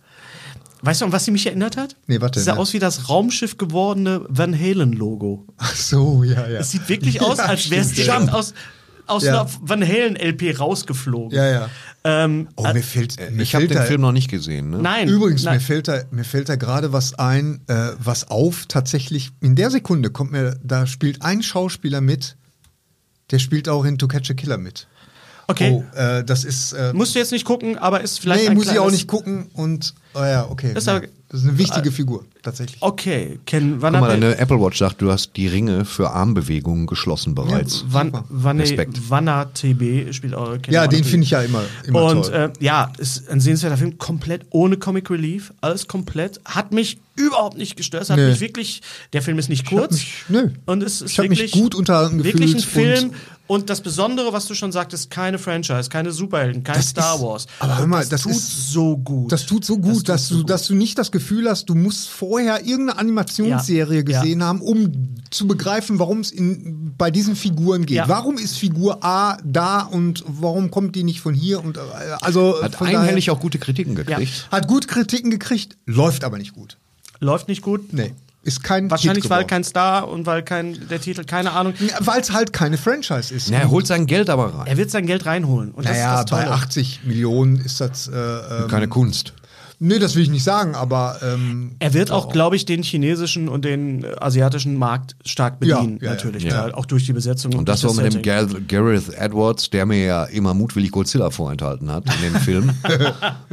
Weißt du, an was sie mich erinnert hat? Nee, warte, Das sah ne? aus wie das Raumschiff gewordene Van Halen-Logo. Ach so, ja, ja. Es sieht wirklich [laughs] aus, Ja, als wäre es direkt ja. aus, aus Ja. einer Van Halen-LP rausgeflogen. Ja, ja. Ähm, Oh, mir fehlt, mir Ich habe fällt den Film noch nicht gesehen. Ne? nein. Übrigens, nein. mir fällt da, mir fällt da gerade was ein, äh, was auf tatsächlich, in der Sekunde kommt mir, da spielt ein Schauspieler mit, der spielt auch in To Catch a Killer mit. Okay. Oh, äh, das ist, äh, Musst du jetzt nicht gucken, aber ist vielleicht nee, muss ich auch nicht gucken und, oh ja, okay. Ist ja. aber- das ist eine wichtige Figur, tatsächlich. Okay, Ken, Guck mal, deine Apple Watch sagt, du hast die Ringe für Armbewegungen geschlossen bereits. Wann, Super. Wanne, Respekt. Wanna TB spielt auch. kennt Ja, den finde ich ja immer, immer Und toll. äh, ja, ist ein sehenswerter Film, komplett ohne Comic Relief, alles komplett. Hat mich überhaupt nicht gestört. Es Hat Nee. mich wirklich, der Film ist nicht kurz. mich- nö. Und es ist Ich hab mich wirklich, gut unterhalten wirklich ein Film. und- Und, das Besondere, was du schon sagtest, keine Franchise, keine Superhelden, kein Das Star ist- Wars. aber hör mal, das, das tut ist- so gut. Das tut so gut, tut dass, du, dass du nicht das Gefühl hast, du musst vorher irgendeine Animationsserie Ja. gesehen Ja. haben, um zu begreifen, warum es in- bei diesen Figuren geht. Ja. Warum ist Figur A da und warum kommt die nicht von hier? Und äh, also Hat von einhellig daher, auch gute Kritiken gekriegt. hat gut Kritiken gekriegt, läuft aber nicht gut. Läuft nicht gut. Nee, ist kein Wahrscheinlich, weil kein Star und weil kein der Titel, keine Ahnung. Ja, Weil es halt keine Franchise ist. Na, er holt sein Geld aber rein. Er wird sein Geld reinholen. Und das naja, ist das bei Tolle. 80 Millionen ist das. Äh, ähm, Keine Kunst. Nee, das will ich nicht sagen, aber ähm, Er wird auch, glaube ich, den chinesischen und den äh, asiatischen Markt stark Ja, bedienen, ja, ja. natürlich. Ja. Ja. Auch durch die Besetzung. Und das durch war mit dem. Gar Gareth Edwards, der mir ja immer mutwillig Godzilla vorenthalten hat in dem Film. [laughs]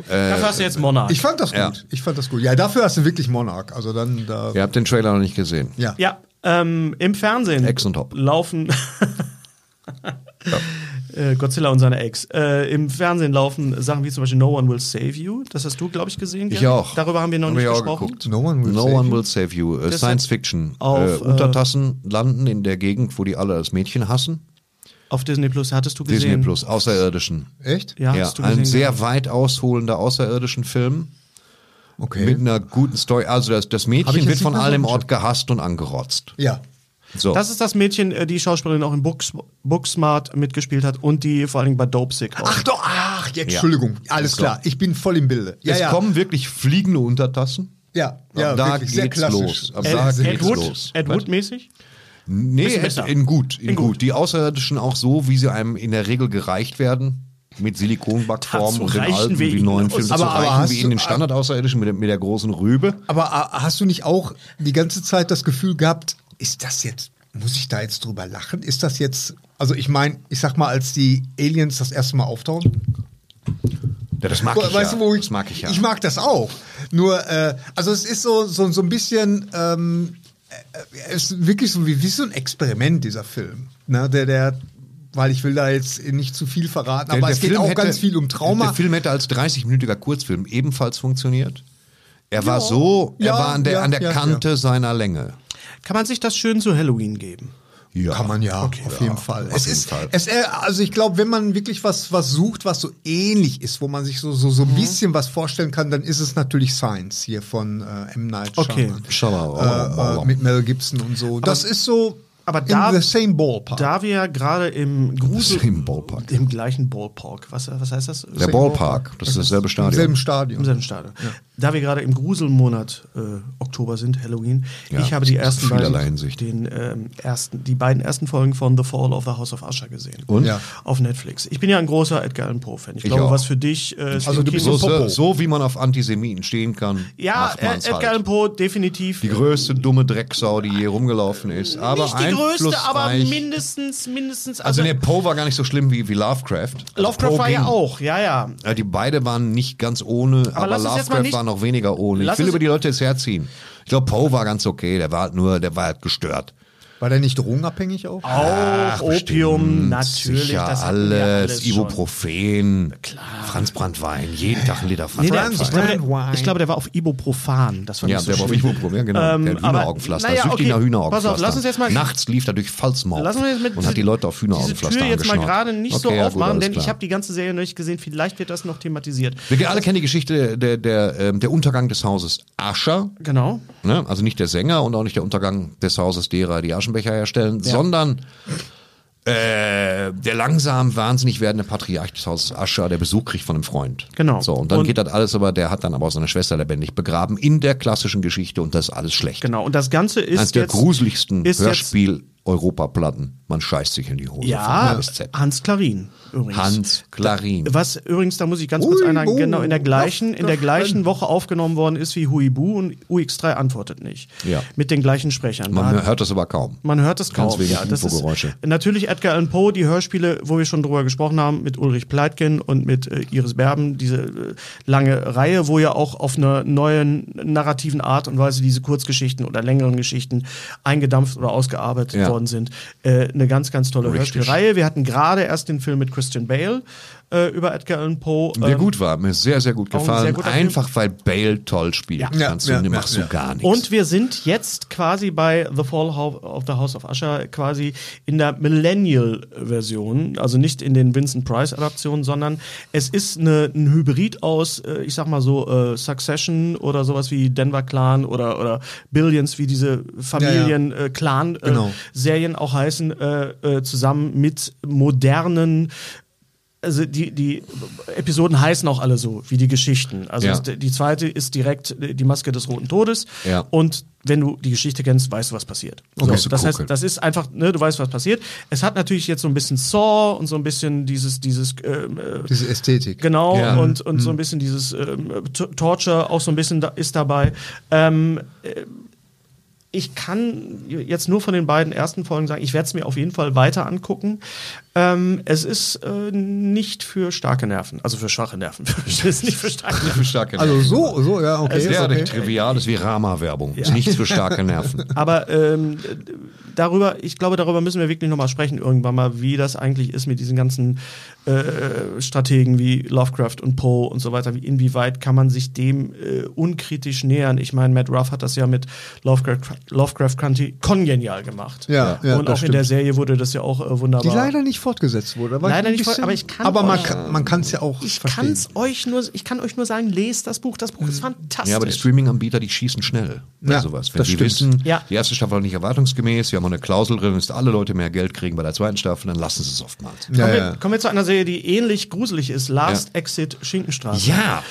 Dafür hast du jetzt Monarch. ich fand das gut. Ja. Ich fand das gut. Ja, dafür hast du wirklich Monarch. Also dann da. Ihr habt den Trailer noch nicht gesehen. Ja. ja, ähm, im Fernsehen Ex und Hop. laufen [laughs] äh, Godzilla und seine Ex. Äh, Im Fernsehen laufen Sachen wie zum Beispiel No One Will Save You. Das hast du, glaube ich, gesehen. Ich Gary? auch. Darüber haben wir noch Haben nicht wir gesprochen. geguckt. No one will No save one you. will save you. Äh, Das Science Fiction. auf, äh, äh, Untertassen landen in der Gegend, wo die alle das Mädchen hassen. Auf Disney Plus hattest du gesehen. Disney Plus, Außerirdischen. Echt? Ja, Ja, hast du ein gesehen. sehr Gary? weit ausholender außerirdischen Film Okay. mit einer guten Story. Also das, das ich Mädchen wird von allem im Ort gehasst und angerotzt. ja. So. Das ist das Mädchen, äh, die Schauspielerin auch in Books, Booksmart mitgespielt hat und die vor allem bei Dopesick auch. Ach doch, ach, jetzt, Entschuldigung. Alles So. klar. Ich bin voll im Bilde. Ja, es ja. kommen wirklich fliegende Untertassen. ja, ja, da wirklich sehr geht's klassisch. los. Ab Ed, da Ed geht's Wood, los. Ed Wood-mäßig? Nee, Bisschen Ed, in gut, in, In gut. gut. Die Außerirdischen auch so, wie sie einem in der Regel gereicht werden. Mit Silikonbackform Dazu und den alten wie neuen. Filmen. Aber- zu aber reichen wie in den Standard-Außerirdischen mit, der- mit der großen Rübe. Aber äh, hast du nicht auch die ganze Zeit das Gefühl gehabt, ist das jetzt, muss ich da jetzt drüber lachen? Ist das jetzt, also ich meine, ich sag mal, als die Aliens das erste Mal auftauchen, Ja, das mag ich weißt ja. du, wo ich, das mag ich ja. Ich mag das auch. Nur, äh, also es ist so, so, so ein bisschen, ähm, äh, es ist wirklich so wie, wie so ein Experiment, dieser Film. Ne? Der, der, weil ich will da jetzt nicht zu viel verraten, aber Der- der es geht Film auch hätte- ganz viel um Trauma. Der Film hätte als 30-minütiger Kurzfilm ebenfalls funktioniert. Er war so, er Ja, war an der, ja, an der ja, Kante seiner Länge. Kann man sich das schön zu Halloween geben? Ja. Kann man ja, auf jeden Fall. es jeden ist, Fall. Es, äh, also ich glaube, wenn man wirklich was, was sucht, was so ähnlich ist, wo man sich so, so, so Mhm. ein bisschen was vorstellen kann, dann ist es natürlich Science hier von äh, M. Night Okay. Shyamalan. Äh, äh, mit Mel Gibson und so. das ist so aber in da- the same ballpark. Da wir ja gerade im Grusel... Im Ballpark. Im gleichen Ballpark. Was, was heißt das? Der Ballpark, das ist dasselbe Im Stadion. selben Stadion. Im selben Stadion. Da wir gerade im Gruselmonat äh, Oktober sind, Halloween, Ja, ich habe die ersten beiden, den, ähm, ersten, die beiden ersten Folgen von The Fall of the House of Usher gesehen. Und? Ja. Auf Netflix. Ich bin ja ein großer Edgar Allan Poe-Fan. Ich, Ich glaube, auch. was für dich äh, Also du bist So, so, so wie man auf Antisemiten stehen kann, Ja, macht äh, Edgar Allan halt. Poe definitiv. Die größte dumme Drecksau, die je rumgelaufen ist. Aber nicht die größte, aber mindestens, mindestens. Also der Poe war gar nicht so schlimm wie, wie Lovecraft. Also Lovecraft Poe war ja auch, ja, ja. Ja, die beide waren nicht ganz ohne, aber, mal Lovecraft war noch weniger ohne. Lass Ich will über die Leute jetzt herziehen. Ich glaube, Poe war ganz okay, der war halt nur, der war halt gestört. War der nicht drogenabhängig auch? Auch Opium, natürlich. Sicher, das alles, alles. Ibuprofen, Franz Brandwein, jeden Tag ein Liter Franz Nee, der, Franz ich, glaube, der, Brandwein. ich glaube, der war auf Ibuprofan. Das war Ja, nicht so der war auf. Ibuprofen, ja genau. Ähm, der Hühneraugenpflaster, naja, süchtig okay. nach Hühneraugenpflaster. Pass auf, lass uns jetzt mal- Nachts lief er durch mit und hat die Leute auf diese Hühneraugenpflaster Tür jetzt mal gerade nicht so Okay, ja, gut, aufmachen, alles denn ich klar. habe die ganze Serie noch nicht gesehen. Vielleicht wird das noch thematisiert. Wir alle kennen die Geschichte der, der, ähm, der Untergang des Hauses Ascher. Genau. Ne? Also nicht der Sänger und auch nicht der Untergang des Hauses derer, die Aschenbecher herstellen, sondern äh, der langsam wahnsinnig werdende Patriarch des Hauses Ascher, der Besuch kriegt von einem Freund. Genau. So, und dann Und- geht das alles, aber der hat dann aber auch seine Schwester lebendig begraben in der klassischen Geschichte und das ist alles schlecht. Genau. Und das Ganze ist Eines der gruseligsten ist jetzt- Hörspiel-Europaplatten. Man scheißt sich in die Hose. Ja. Hans Klarin übrigens. Hans Klarin. Was übrigens, da muss ich ganz kurz Ui, einhaken, bu, genau in der gleichen, in der gleichen. Woche aufgenommen worden ist wie Huibu und UX3 antwortet nicht. Ja. Mit den gleichen Sprechern. Da Man hat- hört das aber kaum. Man hört das Ganz kaum. wenig Ja, das ist Infogeräusche. natürlich Edgar Allan Poe, die Hörspiele, wo wir schon drüber gesprochen haben, mit Ulrich Pleitgen und mit äh, Iris Berben, diese äh, lange Reihe, wo ja auch auf einer neuen narrativen Art und Weise diese Kurzgeschichten oder längeren Geschichten eingedampft oder ausgearbeitet Ja. worden sind. Äh, eine ganz, ganz tolle Richtig. Hörspielreihe. Wir hatten gerade erst den Film mit Christian Bale äh, über Edgar Allan Poe. Der Ähm, gut war, mir sehr, sehr gut gefallen. sehr guter Einfach weil Bale toll spielt. Ja. Kannst Ja, du, ja, machst ja, du gar nichts. Und wir sind jetzt quasi bei The Fall of the House of Usher quasi in der Millennial-Version, also nicht in den Vincent Price-Adaptionen, sondern es ist eine, ein Hybrid aus, äh, ich sag mal so, äh, Succession oder sowas wie Denver Clan oder, oder Billions, wie diese Familien-Clan-Serien Genau. Serien auch heißen, äh, äh, zusammen mit modernen also die, die Episoden heißen auch alle so, wie die Geschichten. Also Ja. die zweite ist direkt die Maske des Roten Todes. Ja. Und wenn du die Geschichte kennst, weißt du, was passiert. Okay. So, das heißt, das ist einfach, ne, du weißt, was passiert. Es hat natürlich jetzt so ein bisschen Saw und so ein bisschen dieses, dieses ähm, äh, Diese Ästhetik. Genau, Ja. und, und so ein bisschen dieses T- Torture auch so ein bisschen da, ist dabei. Ähm, äh, ich kann jetzt nur von den beiden ersten Folgen sagen, ich werde es mir auf jeden Fall weiter angucken. Ähm, es ist äh, nicht für starke Nerven, also für schwache Nerven. [laughs] es ist nicht für starke Nerven. für starke Also so, so, ja, okay. Sehr okay. trivial ist wie Rama-Werbung. Ist nichts für starke Nerven. [laughs] Aber ähm, darüber, ich glaube, darüber müssen wir wirklich nochmal sprechen irgendwann mal, wie das eigentlich ist mit diesen ganzen äh, Strategen wie Lovecraft und Poe und so weiter. Wie, inwieweit kann man sich dem äh, unkritisch nähern? Ich meine, Matt Ruff hat das ja mit Lovecraft, Lovecraft Country kongenial gemacht. Ja, ja, und das auch in der stimmt. Serie wurde das ja auch äh, wunderbar. Die leider nicht fortgesetzt wurde. aber Leider nicht fort- bisschen- aber ich kann Aber man euch- kann man kann es ja auch ich kann verstehen. es euch nur, ich kann euch nur sagen, lest das Buch. Das Buch ist fantastisch. Ja, aber die Streaming-Anbieter, die schießen schnell bei Ja, sowas. Wenn das die stimmt. wissen, Ja. die erste Staffel war nicht erwartungsgemäß, wir haben auch eine Klausel drin, dass alle Leute mehr Geld kriegen bei der zweiten Staffel, dann lassen sie es oftmals. Ja, kommen, ja. Wir, kommen wir zu einer Serie, die ähnlich gruselig ist. Last Ja. Exit Schinkenstraße. Ja,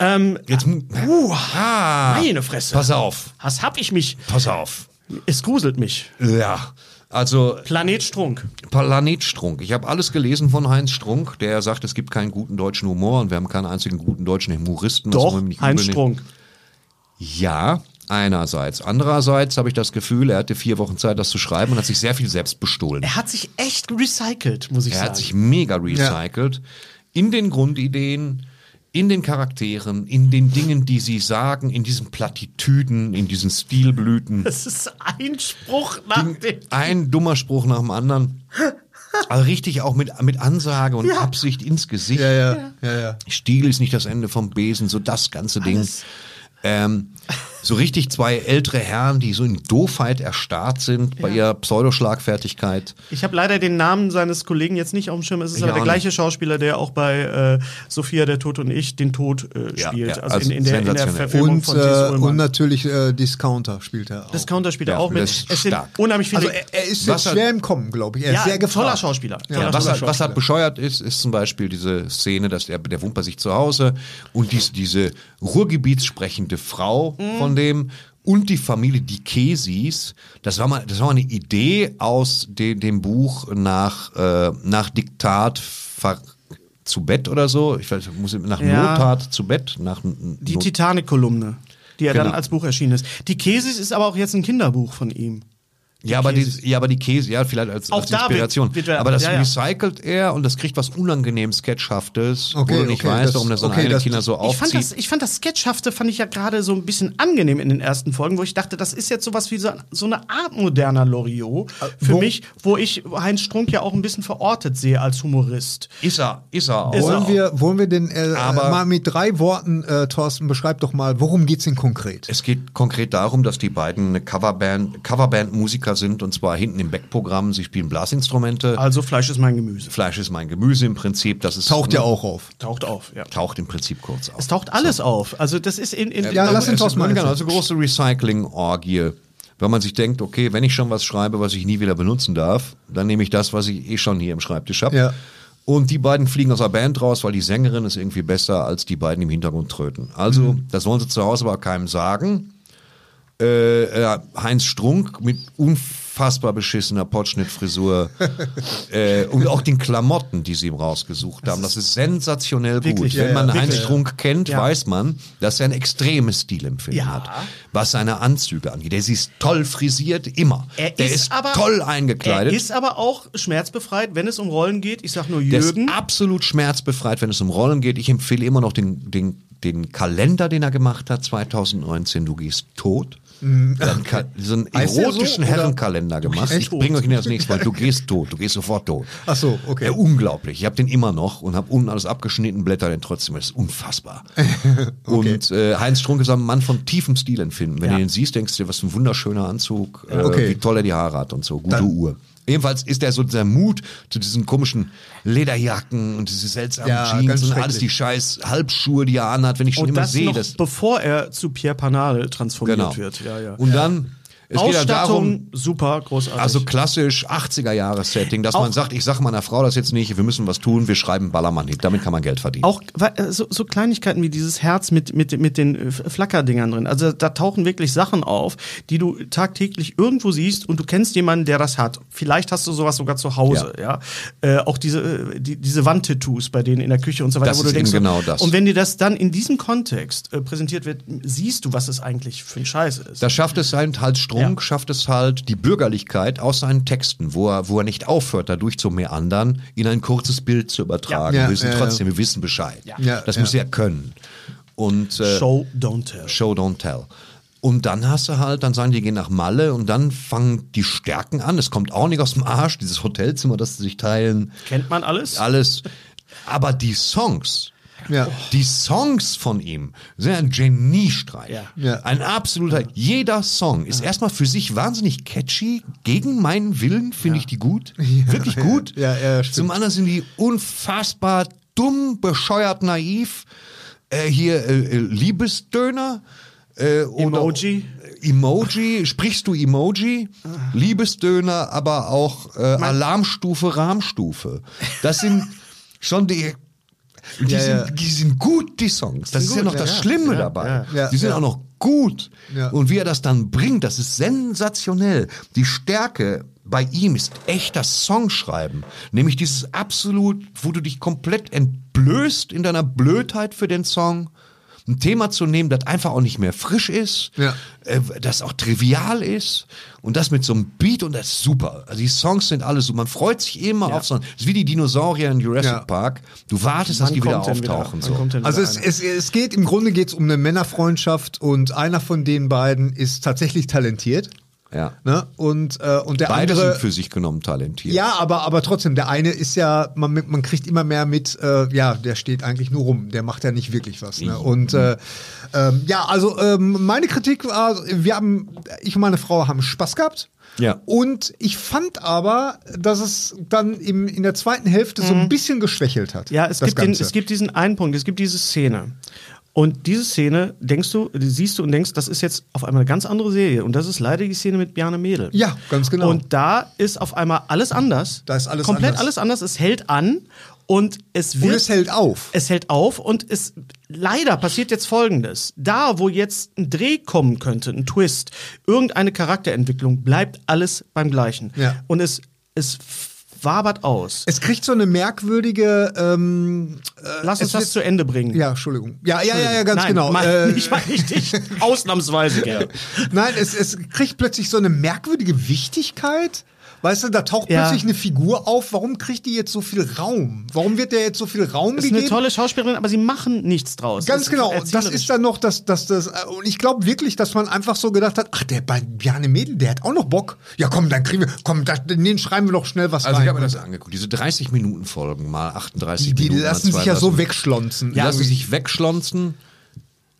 Ähm, jetzt uh, ah, meine Fresse. Pass auf, Was hab ich mich? pass auf. Es gruselt mich. Ja, also Planet Strunk. Planet Strunk. Ich habe alles gelesen von Heinz Strunk, der sagt, es gibt keinen guten deutschen Humor und wir haben keinen einzigen guten deutschen Humoristen. Das Doch, Heinz Strunk. Ja, einerseits. Andererseits habe ich das Gefühl, er hatte vier Wochen Zeit, das zu schreiben und hat sich sehr viel selbst bestohlen. Er hat sich echt recycelt, muss ich Er sagen. hat sich mega recycelt in den Grundideen, in den Charakteren, in den Dingen, die sie sagen, in diesen Plattitüden, in diesen Stilblüten. das ist ein Spruch nach dem. Ein dummer Spruch nach dem anderen. Aber richtig auch mit, mit Ansage und Absicht ins Gesicht. Ja, ja, ja, ja. Stil ist nicht das Ende vom Besen, so das ganze Ding. Ähm, so richtig zwei ältere Herren, die so in Doofheit erstarrt sind bei ihrer Pseudoschlagfertigkeit. Ich habe leider den Namen seines Kollegen jetzt nicht auf dem Schirm. Es ist Ich aber der gleiche Schauspieler, der auch bei äh, Sophia, der Tod und ich den Tod äh, Ja, spielt. ja, also, also in, in, der, in der. Verfilmung Und, von äh, und natürlich äh, Discounter spielt er auch. Discounter spielt er Ja, auch mit. Es sind stark. unheimlich viele. also er, er ist jetzt er- schwer im Kommen, glaube ich. Er ist ja, sehr gefragt. toller Schauspieler. Ja, Toller was, Schauspieler. was halt bescheuert ist, ist zum Beispiel diese Szene, dass der, der wohnt bei sich zu Hause und dies, diese Ruhrgebietssprechende Frau Mhm. von dem und die Familie, die Kesis, das war mal, das war mal eine Idee aus de, dem Buch nach, äh, nach Diktat zu Bett oder so. Ich weiß, muss nach Ja. Nottat zu Bett, nach Die Titanic-Kolumne, die ja dann Genau. als Buch erschienen ist. Die Käsis ist aber auch jetzt ein Kinderbuch von ihm. Ja, aber die, Käse. ja, aber die Käse, ja, vielleicht als, Auch als wird- Inspiration. wird er- aber das ja, ja. recycelt er und das kriegt was unangenehm Sketchhaftes, Okay, wo du nicht okay, weißt, das- warum das so okay, eine das- Kinder so Ich fand, aufzieht. das, ich fand das Sketchhafte, fand ich ja gerade so ein bisschen angenehm in den ersten Folgen, wo ich dachte, das ist jetzt sowas wie so, so eine Art moderner Loriot für wo- mich, wo ich Heinz Strunk ja auch ein bisschen verortet sehe als Humorist. ist er, ist er auch. Er Wollen auch. wir, wollen wir denn äh, Aber- mal mit drei Worten, äh, Thorsten, beschreib doch mal, worum geht's denn konkret? Es geht konkret darum, dass die beiden eine Coverband, Coverband-Musiker sind und zwar hinten im Backprogramm. Sie spielen Blasinstrumente. Also Fleisch ist mein Gemüse. Fleisch ist mein Gemüse im Prinzip. Das ist, Taucht ja auch auf. Taucht auf, ja. Taucht im Prinzip kurz auf. Es taucht alles auf. Also das ist in, in Ja, lass Es- Thorsten mal Genau, also große Recycling-Orgie. Wenn man sich denkt, okay, wenn ich schon was schreibe, was ich nie wieder benutzen darf, dann nehme ich das, was ich eh schon hier im Schreibtisch habe. Ja. Und die beiden fliegen aus der Band raus, weil die Sängerin ist irgendwie besser als die beiden im Hintergrund tröten. Also, Mhm. das wollen sie zu Hause aber keinem sagen. Äh, Heinz Strunk mit unfassbar beschissener Potschnittfrisur [laughs] äh, und auch den Klamotten, die sie ihm rausgesucht haben. Das ist sensationell Wirklich, gut. ja, Wenn man ja, Heinz wirklich. Strunk kennt, Ja. weiß man, dass er ein extremes Stilempfinden hat, was seine Anzüge angeht. Der ist toll frisiert, immer. Er Der ist, ist, aber, toll eingekleidet. Er ist aber auch schmerzbefreit, wenn es um Rollen geht. Ich sag nur Der ist Jürgen. absolut schmerzbefreit, wenn es um Rollen geht. Ich empfehle immer noch den, den, den Kalender, den er gemacht hat, 2019, Du gehst tot. Hat Ka- so einen so, erotischen oder? Herrenkalender gemacht. Ich bringe euch ihn als nächstes Mal. Du gehst tot, du gehst sofort tot. Ach so, okay. Ja, unglaublich. Ich habe den immer noch und habe unten alles abgeschnitten, blätter den trotzdem. Das ist unfassbar. [laughs] Und äh, Heinz Strunk ist ein Mann von tiefem Stilempfinden. Wenn Ja. du ihn siehst, denkst du dir, was für ein wunderschöner Anzug, äh, Okay. wie toll er die Haare hat und so. Gute Uhr. Jedenfalls ist er so dieser Mut zu diesen komischen Lederjacken und diese seltsamen Ja, Jeans und alles die scheiß Halbschuhe, die er anhat, wenn ich schon Und immer das sehe. noch Das, bevor er zu Pierre Panade transformiert genau. wird. Ja, ja. Und dann, es geht ja darum, Ausstattung, super, großartig. also klassisch 80er-Jahre-Setting, dass Auch- man sagt, ich sage meiner Frau das jetzt nicht, wir müssen was tun, wir schreiben Ballermann-Hit, damit kann man Geld verdienen. Auch äh, so, so Kleinigkeiten wie dieses Herz mit, mit, mit den äh, Flackerdingern drin. Also da tauchen wirklich Sachen auf, die du tagtäglich irgendwo siehst und du kennst jemanden, der das hat. Vielleicht hast du sowas sogar zu Hause. Ja. Äh, auch diese, äh, die, diese Wandtattoos bei denen in der Küche und so weiter, Das wo du denkst, genau das. Und wenn dir das dann in diesem Kontext äh, präsentiert wird, siehst du, was es eigentlich für ein Scheiß ist. Da schafft es halt, halt Strunk, Ja. schafft es halt die Bürgerlichkeit aus seinen Texten, wo er, wo er nicht aufhört, dadurch zu meandern, in ein kurzes Bild zu übertragen. Ja. Ja, wir wissen ja, ja. trotzdem, wir wissen Bescheid. Ja, das ja. muss er können. Und äh, Show, don't tell. Show don't tell. Und dann hast du halt, dann sagen die, gehen nach Malle und dann fangen die Stärken an. Es kommt auch nicht aus dem Arsch, dieses Hotelzimmer, das sie sich teilen. Kennt man alles? Alles. Aber die Songs, Ja. die Songs von ihm sind ein Geniestreich. Ja. Ja. Ein absoluter, jeder Song ist erstmal für sich wahnsinnig catchy. Gegen meinen Willen finde ich die gut. Wirklich gut. Ja, ja, stimmt. Zum anderen sind die unfassbar dumm, bescheuert, naiv. Äh, hier äh, äh, Liebesdöner. Äh, oder- Emoji. Emoji, sprichst du Emoji? Liebesdöner, aber auch äh, Alarmstufe, Rahmstufe. Das sind schon die. Die, Ja, sind, ja. die sind gut, die Songs. Das ist ja gut, noch ja, das ja. Schlimme dabei. die sind auch noch gut. Und wie er das dann bringt, das ist sensationell. Die Stärke bei ihm ist echt das Songschreiben. Nämlich dieses absolut, wo du dich komplett entblößt in deiner Blödheit für den Song. Ein Thema zu nehmen, das einfach auch nicht mehr frisch ist, Ja. äh, das auch trivial ist und das mit so einem Beat und das ist super. Also die Songs sind alles so, man freut sich immer auf so ein, das ist wie die Dinosaurier in Jurassic Ja. Park. Du wartest, dass die wieder kommt denn wieder- auftauchen. so. Also es, es, es geht, im Grunde geht es um eine Männerfreundschaft und einer von den beiden ist tatsächlich talentiert. Ja. Ne? Und, äh, und der Beide andere. sind für sich genommen talentiert. ja, aber, aber trotzdem, der eine ist ja, man, man kriegt immer mehr mit, äh, ja, der steht eigentlich nur rum, der macht ja nicht wirklich was. Ne? Und äh, ähm, ja, also ähm, meine Kritik war, wir haben, ich und meine Frau haben Spaß gehabt. Ja. Und ich fand aber, dass es dann im, in der zweiten Hälfte so ein bisschen geschwächelt hat. Mhm. Ja, es das gibt, den, es gibt diesen einen Punkt, es gibt diese Szene. Und diese Szene, denkst du, die siehst du und denkst, das ist jetzt auf einmal eine ganz andere Serie. Und das ist leider die Szene mit Bjarne Mädel. Ja, ganz genau. Und da ist auf einmal alles anders. Da ist alles Komplett anders. alles anders. Es hält an und es wird. Und es hält auf. Es hält auf und es leider passiert jetzt folgendes. Da, wo jetzt ein Dreh kommen könnte, ein Twist, irgendeine Charakterentwicklung, bleibt alles beim Gleichen. Ja. Und es, es wabert aus. Es kriegt so eine merkwürdige. Ähm, Lass uns das zu Ende bringen. ja, Entschuldigung. Ja, ja, ja, ja, ganz Nein, genau. Mein, Äh, ich meine nicht dich. [laughs] Ausnahmsweise, Gerd. Nein, es, es kriegt plötzlich so eine merkwürdige Wichtigkeit. Weißt du, da taucht Ja. plötzlich eine Figur auf. Warum kriegt die jetzt so viel Raum? Warum wird der jetzt so viel Raum Das ist gegeben? eine tolle Schauspielerin, aber sie machen nichts draus. Ganz Das genau. Das ist dann noch das, das, das. äh, Und ich glaube wirklich, dass man einfach so gedacht hat, ach, der bei Bjarne Mädel, der hat auch noch Bock. Ja, komm, dann kriegen wir, komm, da, den schreiben wir doch schnell was Also rein. ich habe mir das angeguckt. Diese 30 Minuten Folgen mal 38 die, die Minuten. mal lassen sich ja so wegschlonzen. Die lassen sich wegschlonzen.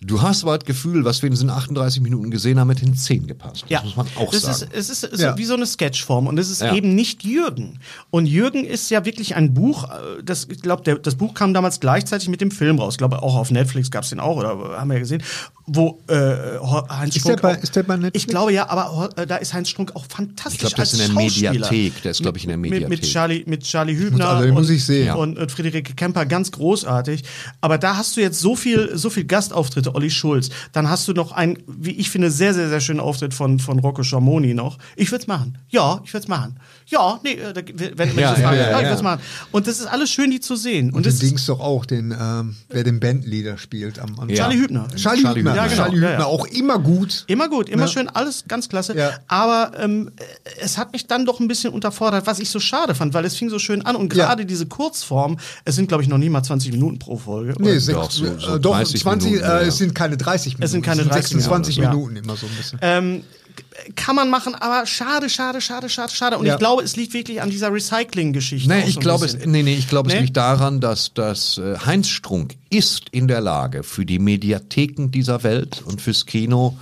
Du hast aber das Gefühl, was wir in diesen 38 Minuten gesehen haben, mit den 10 gepasst. Das Ja, muss man auch das sagen. Ist, es ist so Ja. wie so eine Sketchform und es ist Ja. eben nicht Jürgen. Und Jürgen ist ja wirklich ein Buch, äh, das, ich glaube, das Buch kam damals gleichzeitig mit dem Film raus. Ich glaube, auch auf Netflix gab es den auch, oder haben wir ja gesehen, wo äh, Heinz Ist Strunk. der bei- auch- ist der bei Netflix? Ich glaube ja, aber äh, da ist Heinz Strunk auch fantastisch. Ich glaube, der als ist in der. Mediathek. Der ist, glaube ich, in der Mit, mit Mediathek. Charlie, mit Charlie Hübner also und, muss ich sehen. und äh, Friederike Kemper ganz großartig. Aber da hast du jetzt so viel, so viel Gastauftritte, Olli Schulz. Dann hast du noch einen, wie ich finde, sehr, sehr, sehr schönen Auftritt von, von Rocco Schamoni noch. Ich würde es machen. Ja, ich würde es machen. Ja, nee, äh, da- wenn, wenn Ja, ich das ja, ja, ja, ich es machen. Und das ist alles schön, die zu sehen. Und, Und das den Dings doch auch, den, ähm, wer den Bandleader spielt am Anfang. Ja. Charlie Hübner. Charlie, Charlie Hübner. Ja, genau. Charlie Hübner, ja. auch immer gut. Immer gut, immer Ja. schön, alles ganz klasse. Ja. Aber ähm, es hat mich dann doch ein bisschen unterfordert, was ich so schade fand, weil es fing so schön an und Ja. gerade diese Kurzform, es sind glaube ich noch nie mal 20 Minuten pro Folge. Nee, Oder- sechs, doch, so- so äh, doch 30 20, Minuten, äh, ja. es sind keine 30 Minuten. Es sind keine sind 30 26 Minuten, ja. Minuten immer so ein bisschen. Ähm, kann man machen, aber schade, schade, schade, schade, schade. Und Ja. ich glaube, es liegt wirklich an dieser Recycling-Geschichte. Nee, ich so ein glaube es, nee, nee, ich glaube Nee? es liegt daran, dass, dass äh, Heinz Strunk ist in der Lage, für die Mediatheken dieser Welt und fürs Kino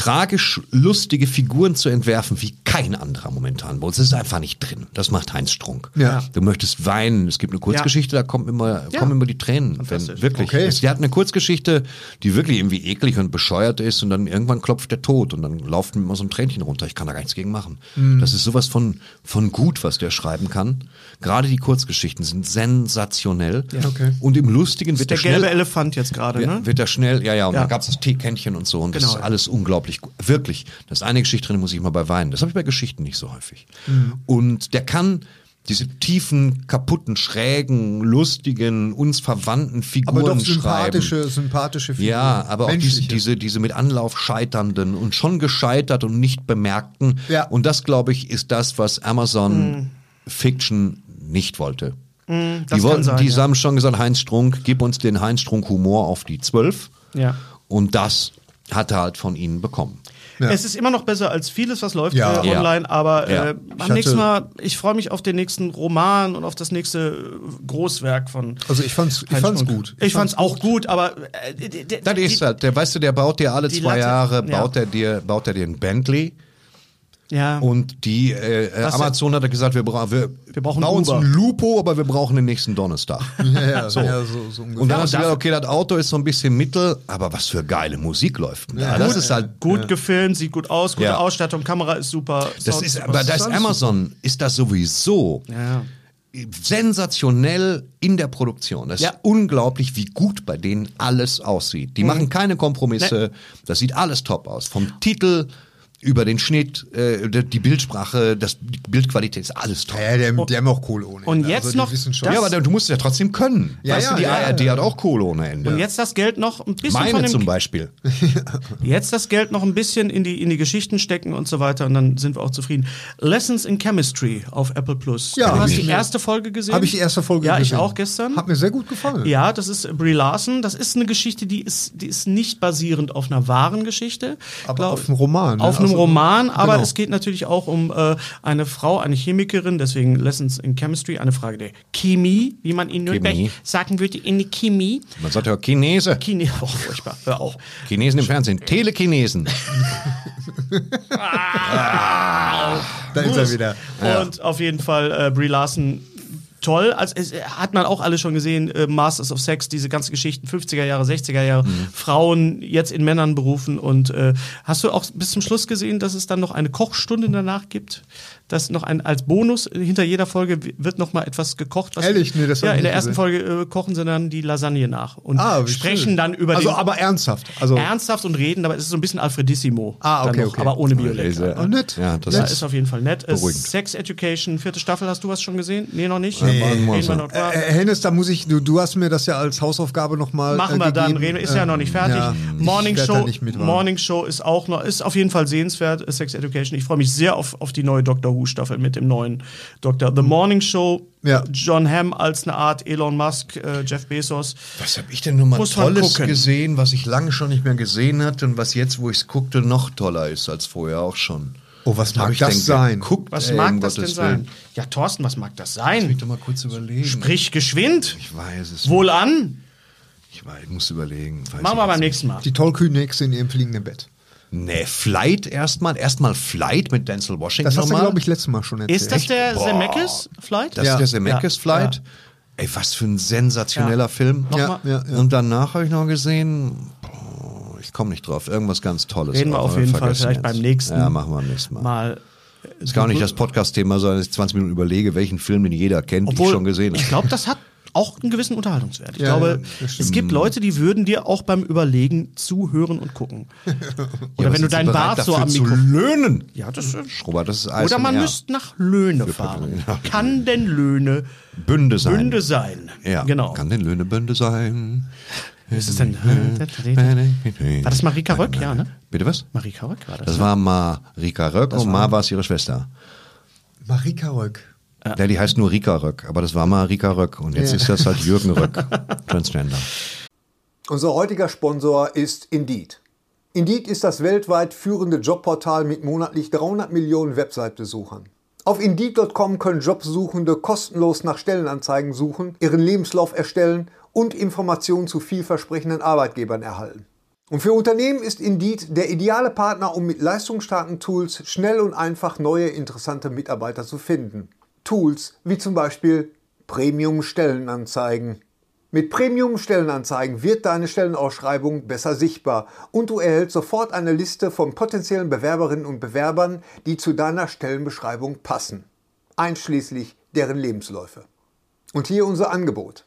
tragisch lustige Figuren zu entwerfen wie kein anderer momentan. Bei uns ist es einfach nicht drin. Das macht Heinz Strunk. Ja. Du möchtest weinen. Es gibt eine Kurzgeschichte, da kommen immer, Ja. kommen immer die Tränen. Wenn, wirklich. Okay. Es, die hat eine Kurzgeschichte, die wirklich irgendwie eklig und bescheuert ist und dann irgendwann klopft der Tod und dann lauft mir immer so ein Tränchen runter. Ich kann da gar nichts gegen machen. Mhm. Das ist sowas von, von gut, was der schreiben kann. Gerade die Kurzgeschichten sind sensationell. Okay. Und im Lustigen wird Der der schnell gelbe Elefant jetzt gerade, ja, ne? wird da schnell, ja, ja, und Ja. dann gab es das Teekännchen und so und das Genau, ist ja. alles unglaublich gut. Wirklich. Da ist eine Geschichte drin, muss ich mal bei weinen. Das habe ich bei Geschichten nicht so häufig. Mhm. Und der kann diese tiefen, kaputten, schrägen, lustigen, uns verwandten Figuren Aber doch schreiben. sympathische, sympathische Figuren. Ja, aber auch diese, diese, diese mit Anlauf scheiternden und schon gescheitert und nicht bemerkten. Ja. Und das, glaube ich, ist das, was Amazon Fiction nicht wollte. das die kann wollten, sein, die ja. haben schon gesagt, Heinz Strunk, gib uns den Heinz Strunk Humor auf die 12. Ja. Und das hat er halt von ihnen bekommen. Ja. Es ist immer noch besser als vieles, was läuft Ja. äh, online, aber Ja. äh, Ich nächsten Mal, ich freue mich auf den nächsten Roman und auf das nächste äh, Großwerk von. Also ich fand's, ich fand's gut. Ich, fand's auch gut, aber äh, Das ist halt, der, weißt du, der baut dir alle zwei Latte- Jahre, ja. baut er dir, baut er dir ein Bentley. Ja. Und die äh, äh, Amazon hat gesagt, wir, bra wir, Wir brauchen bauen uns Uber. ein Lupo, aber wir brauchen den nächsten Donnerstag. [laughs] Ja, ja, so. Ja, so, so ungefähr. Und dann Ja, hast du gedacht, okay, das Auto ist so ein bisschen mittel, aber was für geile Musik läuft. da? das ist halt gut gefilmt, sieht gut aus, gute Ja. Ausstattung, Kamera ist super. Das Sound ist, super. aber da ist Amazon, ist das sowieso Ja. sensationell in der Produktion. Das Ja. ist unglaublich, wie gut bei denen alles aussieht. Die machen keine Kompromisse. Das sieht alles top aus. Vom Titel über den Schnitt, äh, die Bildsprache, das, die Bildqualität ist alles top. Ja, die, die haben auch Kohle ohne. Und Ende. jetzt also, noch ja, aber du musst es ja trotzdem können. Ja, weißt ja, du, die ja, ARD ja. hat auch Kohle ohne Ende. Und jetzt das Geld noch ein bisschen von Meine dem zum Beispiel. [laughs] Jetzt das Geld noch ein bisschen in die, in die Geschichten stecken und so weiter und dann sind wir auch zufrieden. Lessons in Chemistry auf Apple Plus. Ja, du hast ich die erste Folge gesehen? Habe ich die erste Folge Ja, gesehen. ich auch gestern. Hat mir sehr gut gefallen. Ja, das ist Brie Larson. Das ist eine Geschichte, die ist, die ist nicht basierend auf einer wahren Geschichte. Aber Glaub- auf einem Roman, ne? Auf einem Also, Roman, aber genau. es geht natürlich auch um äh, eine Frau, eine Chemikerin, deswegen Lessons in Chemistry, eine Frage der Chemie, wie man in Nürnberg Chemie. sagen würde, in die Chemie. Man sagt ja auch Chinese. Chemie, [laughs] oh, furchtbar, hör auf. Chinesen im Fernsehen. Telechinesen. [laughs] Da ist er wieder. Und auf jeden Fall, äh, Brie Larson toll. Also es, äh, hat man auch alle schon gesehen, äh, Masters of Sex, diese ganzen Geschichten, 50er Jahre, 60er Jahre, Mhm. Frauen jetzt in Männern berufen. Und äh, hast du auch bis zum Schluss gesehen, dass es dann noch eine Kochstunde danach gibt? Dass noch ein als Bonus äh, hinter jeder Folge wird noch mal etwas gekocht. Was Ehrlich? Nee, das ja, in der ersten gesehen. Folge äh, kochen sie dann die Lasagne nach und Ah, sprechen schön. dann über Also den aber ernsthaft. Also ernsthaft und reden, aber es ist so ein bisschen Alfredissimo. Ah, dann okay, noch, okay. Aber ohne Sehr- Biolek. Oh, nett. Ja, das Ja, ist ist auf jeden Fall nett. Äh, beruhigend. Sex Education, vierte Staffel, hast du was schon gesehen? Nee, noch nicht. Nee. So. noch drüber. Äh, Hennes, da muss ich, du, du hast mir das ja als Hausaufgabe nochmal. Machen äh, wir dann, gegeben. reden wir. Ist ja noch nicht fertig. Ja, Morning Show. Morning Show ist auch noch, ist auf jeden Fall sehenswert, äh, Sex Education. Ich freue mich sehr auf, auf die neue Doctor Who Staffel mit dem neuen Doktor. The Morning Show, Ja. John Hamm als eine Art Elon Musk, äh, Jeff Bezos. Was habe ich denn nun mal Muss Tolles gesehen, was ich lange schon nicht mehr gesehen hatte und was jetzt, wo ich es guckte, noch toller ist als vorher auch schon? Oh, was mag ich das denn sein? Geguckt, Was ey, mag das denn Gottes sein? Willen? Ja, Thorsten, was mag das Ich sein? will doch mal kurz überlegen. Sprich geschwind. Ich weiß es. Wohl an. Ich, weiß, ich muss überlegen. Weiß Machen wir beim nächsten Mal. Die Tollkühne-Hexe in ihrem fliegenden Bett. Nee, Flight erstmal. Erstmal Flight mit Denzel Washington. Das hast du, glaube ich, letztes Mal schon erzählt. Ist das der Boah. Zemeckis Flight? Das Ja. ist der Zemeckis Ja. Flight. Ja. Ey, was für ein sensationeller Ja. Film. Nochmal? Ja, ja. Und danach habe ich noch gesehen, boah, ich komme nicht drauf, irgendwas ganz Tolles. Reden wir auf jeden Fall vergessen vielleicht jetzt. beim nächsten Ja, machen wir beim nächsten Mal. Mal. ist gar nicht das Podcast-Thema, sondern dass ich 20 Minuten überlege, welchen Film den jeder kennt, den ich Obwohl, schon gesehen ich habe. glaube, das hat auch einen gewissen Unterhaltungswert. Ich Ja, glaube, ja, das es gibt Leute, die würden dir auch beim Überlegen zuhören und gucken. [laughs] Oder wenn du deinen Bart so am zu Mikrofon. löhnen. Ja, das ist. Robert, das ist ASMR. Oder man müsste nach Löhne fahren. [laughs] Kann denn Löhne Bünde sein. Bünde sein? Ja, Genau. kann denn Löhnebünde sein? Ist es denn? War das Marika Röck? Ja, ne? Bitte was? Marika Röck war das. Das war Marika Röck und Ma war es ihre Schwester. Marika Röck. Ja, die heißt nur Rika Röck, aber das war Marika Röck und jetzt ist das halt Jürgen Röck, [laughs] Transgender. Unser heutiger Sponsor ist Indeed. Indeed ist das weltweit führende Jobportal mit monatlich 300 Millionen Website-Besuchern. Auf Indeed.com können Jobsuchende kostenlos nach Stellenanzeigen suchen, ihren Lebenslauf erstellen und Informationen zu vielversprechenden Arbeitgebern erhalten. Und für Unternehmen ist Indeed der ideale Partner, um mit leistungsstarken Tools schnell und einfach neue interessante Mitarbeiter zu finden. Tools wie zum Beispiel Premium-Stellenanzeigen. Mit Premium-Stellenanzeigen wird deine Stellenausschreibung besser sichtbar und du erhältst sofort eine Liste von potenziellen Bewerberinnen und Bewerbern, die zu deiner Stellenbeschreibung passen, einschließlich deren Lebensläufe. Und hier unser Angebot.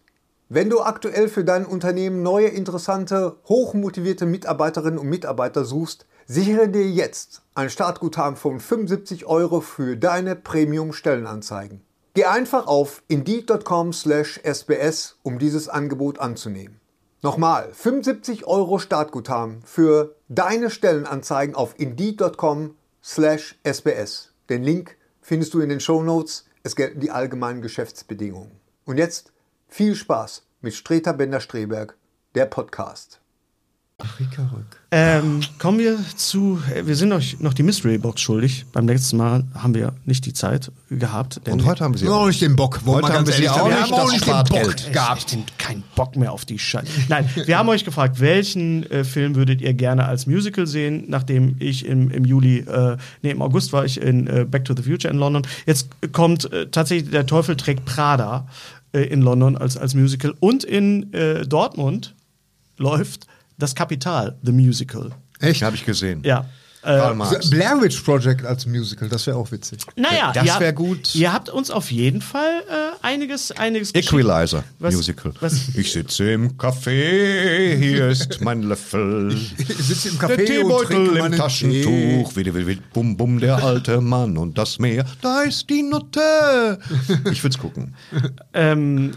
Wenn du aktuell für dein Unternehmen neue, interessante, hochmotivierte Mitarbeiterinnen und Mitarbeiter suchst, sichere dir jetzt ein Startguthaben von 75 Euro für deine Premium-Stellenanzeigen. Geh einfach auf indeed.com/sbs, um dieses Angebot anzunehmen. Nochmal, 75 Euro Startguthaben für deine Stellenanzeigen auf indeed.com/sbs. Den Link findest du in den Shownotes. Es gelten die allgemeinen Geschäftsbedingungen. Und jetzt viel Spaß mit Streter Bender-Streberg, der Podcast. Marika Röck. Ähm, kommen wir zu, äh, wir sind euch noch die Mystery Box schuldig. Beim letzten Mal haben wir nicht die Zeit gehabt. denn Und heute haben wir sie Wir haben auch nicht den Bock. Heute wir haben wir sie auch nicht, Wir haben auch nicht den Bock gehabt. Ich hab keinen Bock mehr auf die Scheiße. [laughs] Nein, wir haben euch gefragt, welchen äh, Film würdet ihr gerne als Musical sehen, nachdem ich im, im Juli, äh, nee, im August war ich in äh, Back to the Future in London. Jetzt kommt äh, tatsächlich Der Teufel trägt Prada äh, in London als, als Musical und in äh, Dortmund läuft Das Kapital, The Musical. Echt? Habe ich gesehen. Ja. Karl Marx. Blair Witch Project als Musical, das wäre auch witzig. Naja, Das ihr- wär gut. Ihr habt uns auf jeden Fall äh, einiges, einiges. Equalizer Was- Musical. was- Ich sitze im Café, hier ist mein Löffel. Ich sitze im Der Café und Teebeutel trinke im Taschentuch, wild, wild, wild, bum, bum, der alte Mann und das Meer, da ist die Nutte. Ich will's gucken. Ähm,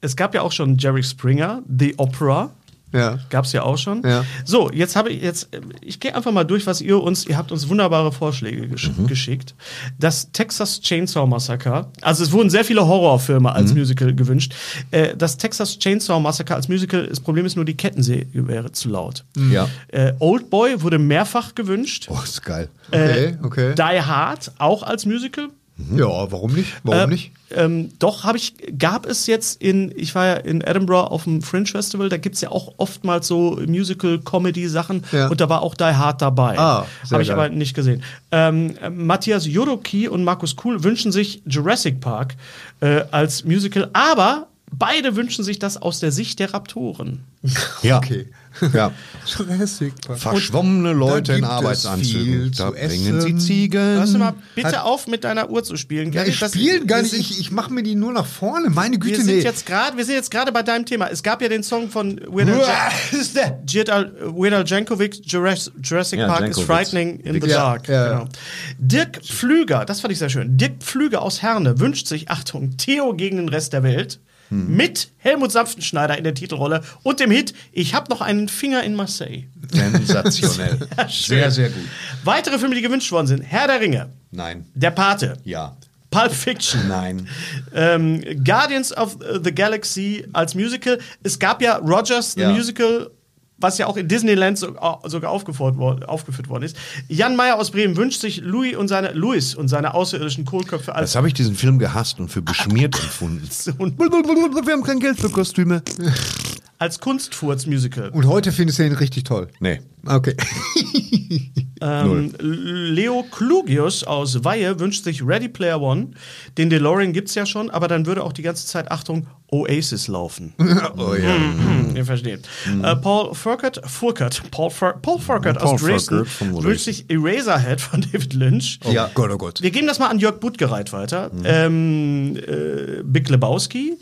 es gab ja auch schon Jerry Springer, The Opera. Ja. Gab es ja auch schon. Ja. So, jetzt habe ich jetzt, äh, ich gehe einfach mal durch, was ihr uns, ihr habt uns wunderbare Vorschläge gesch geschickt. Das Texas Chainsaw Massacre, also es wurden sehr viele Horrorfilme als Musical gewünscht. Äh, das Texas Chainsaw Massacre als Musical, das Problem ist nur, die Kettensäge wäre zu laut. Ja. Äh, Old Boy wurde mehrfach gewünscht. Oh, ist geil. Okay, okay. Die Hard auch als Musical. Ja, warum nicht? Warum Äh, nicht? Ähm, doch, habe ich, gab es jetzt in, ich war ja in Edinburgh auf dem Fringe Festival, da gibt's ja auch oftmals so Musical-Comedy-Sachen Ja. und da war auch Die Hard dabei. Ah, Habe ich geil. aber nicht gesehen. Ähm, äh, Matthias Jodoki und Markus Kuhl wünschen sich Jurassic Park äh, als Musical, aber beide wünschen sich das aus der Sicht der Raptoren. [laughs] Ja. Okay. Ja. [laughs] Jurassic Park. Verschwommene Leute in Arbeitsanzügen. Da bringen sie. Ziegen. Hörst du mal bitte auf, mit deiner Uhr zu spielen. Ja, ich das- spiele gar wir nicht. Ich, ich mache mir die nur nach vorne. Meine Wir Güte, sind nee. jetzt gerade, wir sind jetzt gerade bei deinem Thema. Es gab ja den Song von Weird Al, Jankovic, Jurassic, Jurassic Ja, Park Jankovic. is frightening in the Ja, dark. ja. Genau. Dirk Pflüger, das fand ich sehr schön. Dirk Pflüger aus Herne wünscht sich, Achtung, Theo gegen den Rest der Welt. Hm. Mit Helmut Sanftenschneider in der Titelrolle und dem Hit Ich hab noch einen Finger in Marseille. Sensationell. [laughs] sehr, sehr gut. Weitere Filme, die gewünscht worden sind: Herr der Ringe, Nein. Der Pate, Ja. Pulp Fiction, Nein. ähm, Guardians of the Galaxy als Musical. Es gab ja Rogers, the Ja. Musical, was ja auch in Disneyland so, sogar aufgeführt, worden- ist. Jan Meyer aus Bremen wünscht sich Louis und seine, Louis und seine außerirdischen Kohlköpfe als Das habe ich diesen Film gehasst und für beschmiert [laughs] empfunden. und Wir haben kein Geld für Kostüme. [laughs] als Kunstfurz-Musical. Und heute findest du ihn richtig toll. Nee. Okay. [laughs] Ähm, Leo Klugius aus Weihe wünscht sich Ready Player One. Den DeLorean gibt's ja schon, aber dann würde auch die ganze Zeit, Achtung, Oasis laufen. [laughs] oh ja. Hm, ihr versteht. Äh, Paul Furkert, Furkert, Paul, Fur, Paul Furkert Paul aus Dresden wünscht sich Eraserhead von [laughs] David Lynch. Ja. Gott, oh Gott. Wir geben das mal an Jörg Buttgereit weiter. Ähm, äh, Big Lebowski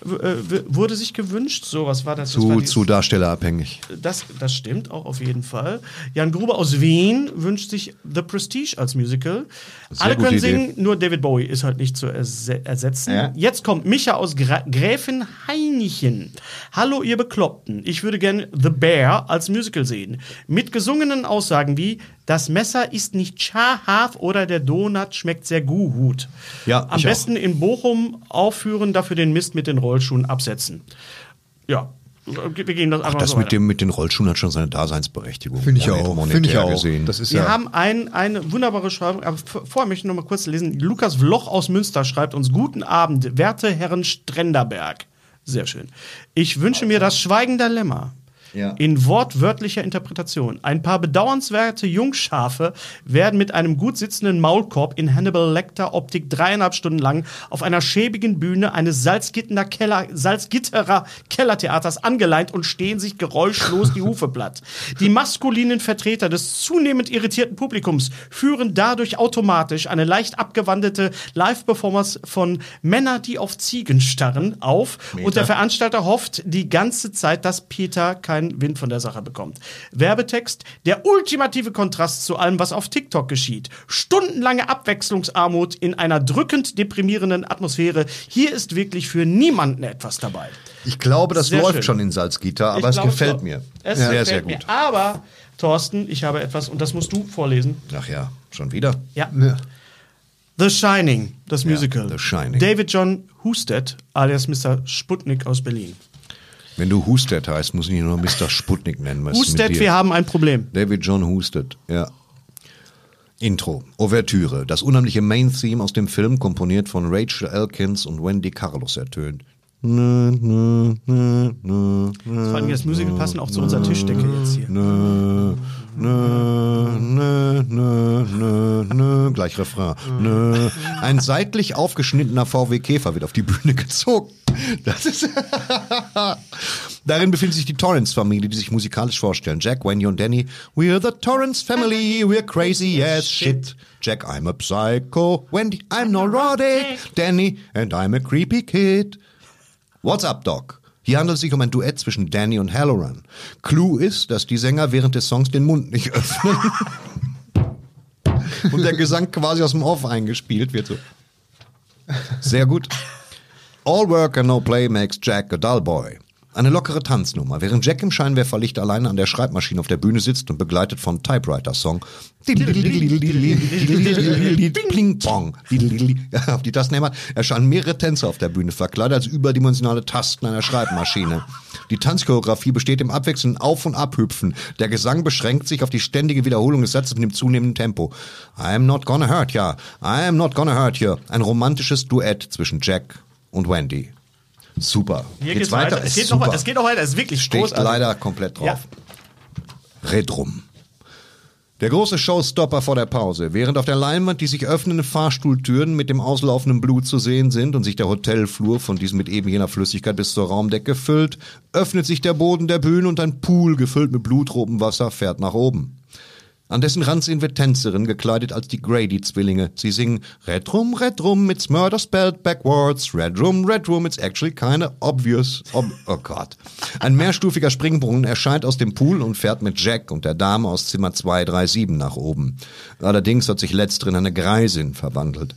wurde sich gewünscht. So, was war das? das, war Zu, zu darstellerabhängig. das, das stimmt auch auf jeden Fall. Jan Gruber aus Wien wünscht sich The Prestige als Musical. Alle gute können Idee. singen, nur David Bowie ist halt nicht zu erse ersetzen. Ja. Jetzt kommt Micha aus Gra Gräfin Heinichen. Hallo, ihr Bekloppten. Ich würde gerne The Bear als Musical sehen. Mit gesungenen Aussagen wie Das Messer ist nicht scharf oder der Donut schmeckt sehr gut. Ja, Am ich auch. besten in Bochum aufführen, dafür den Mist mit den Rollschuhen absetzen. Ja, wir gehen das einfach Das so mit, weiter. dem, mit den Rollschuhen hat schon seine Daseinsberechtigung. Finde ich Monet- auch. Finde ich auch. Gesehen. Das ist Wir ja. haben ein, eine wunderbare Schreibung, aber vorher möchte ich noch mal kurz lesen. Lukas Vloch aus Münster schreibt uns: Guten Abend, werte Herren Strenderberg. Sehr schön. Ich wünsche mir das Schweigen der Lämmer. Ja. In wortwörtlicher Interpretation. Ein paar bedauernswerte Jungschafe werden mit einem gut sitzenden Maulkorb in Hannibal Lecter Optik dreieinhalb Stunden lang auf einer schäbigen Bühne eines Salzgitterer, Keller, Salzgitterer Kellertheaters angeleint und stehen sich geräuschlos die Hufe platt. Die maskulinen Vertreter des zunehmend irritierten Publikums führen dadurch automatisch eine leicht abgewandelte Live-Performance von Männer, die auf Ziegen starren, auf und der Veranstalter hofft die ganze Zeit, dass Peter keinen Wind von der Sache bekommt. Werbetext, der ultimative Kontrast zu allem, was auf TikTok geschieht. Stundenlange Abwechslungsarmut in einer drückend deprimierenden Atmosphäre. Hier ist wirklich für niemanden etwas dabei. Ich glaube, das Sehr läuft schön. schon in Salzgitter, aber Ich es glaube, gefällt so. mir. Es sehr, sehr mir. gut. Aber, Thorsten, ich habe etwas und das musst du vorlesen. Ach ja, schon wieder. Ja. Ja. The Shining, das Musical. The Shining. David John Husted, alias Mr. Sputnik aus Berlin. Wenn du Hustet heißt, muss ich ihn nur Mr. Sputnik nennen. Husted, wir haben ein Problem. David John Husted, ja. Intro, Ouvertüre, das unheimliche Main-Theme aus dem Film, komponiert von Rachel Elkins und Wendy Carlos ertönt. Nö, nö, nö, nö, Vor allem das Musical passen auch zu unserer Tischdecke jetzt hier. nö, nö, nö, nö, nö, nö, gleich Refrain. Nö. Ein seitlich aufgeschnittener VW Käfer wird auf die Bühne gezogen. Das ist [laughs] Darin befindet sich die Torrance-Familie, die sich musikalisch vorstellen. Jack, Wendy und Danny. We're the Torrance family, we're crazy as shit. Jack, I'm a psycho. Wendy, I'm neurotic. Danny, and I'm a creepy kid. What's up, Doc? Hier handelt es sich um ein Duett zwischen Danny und Halloran. Clou ist, dass die Sänger während des Songs den Mund nicht öffnen. [laughs] und der Gesang quasi aus dem Off eingespielt wird. So. Sehr gut. All work and no play makes Jack a dull boy. Eine lockere Tanznummer, während Jack im Scheinwerferlicht alleine an der Schreibmaschine auf der Bühne sitzt und begleitet von Typewriter-Song. Auf die Tasten hämmert, erscheinen mehrere Tänzer auf der Bühne, verkleidet als überdimensionale Tasten einer Schreibmaschine. Die Tanzchoreografie besteht im abwechselnden Auf- und Abhüpfen. Der Gesang beschränkt sich auf die ständige Wiederholung des Satzes mit dem zunehmenden Tempo. I am not gonna hurt ya. I am not gonna hurt you. Ein romantisches Duett zwischen Jack und Wendy. Super. Hier geht's weiter. Es geht, noch, Super. wei- es geht noch weiter. Es ist wirklich Steht großartig. leider komplett drauf. Ja. Redrum. Der große Showstopper vor der Pause. Während auf der Leinwand die sich öffnenden Fahrstuhltüren mit dem auslaufenden Blut zu sehen sind und sich der Hotelflur von diesem mit eben jener Flüssigkeit bis zur Raumdecke füllt, öffnet sich der Boden der Bühne und ein Pool gefüllt mit Blutrobenwasser fährt nach oben. An dessen Rand sehen wir Tänzerinnen gekleidet als die Grady-Zwillinge. Sie singen Red Room, Red Room, it's murder spelled backwards. Red Room, Red Room, it's actually kinda obvious. Ob oh Gott. Ein mehrstufiger Springbrunnen erscheint aus dem Pool und fährt mit Jack und der Dame aus Zimmer 237 nach oben. Allerdings hat sich letztere in eine Greisin verwandelt.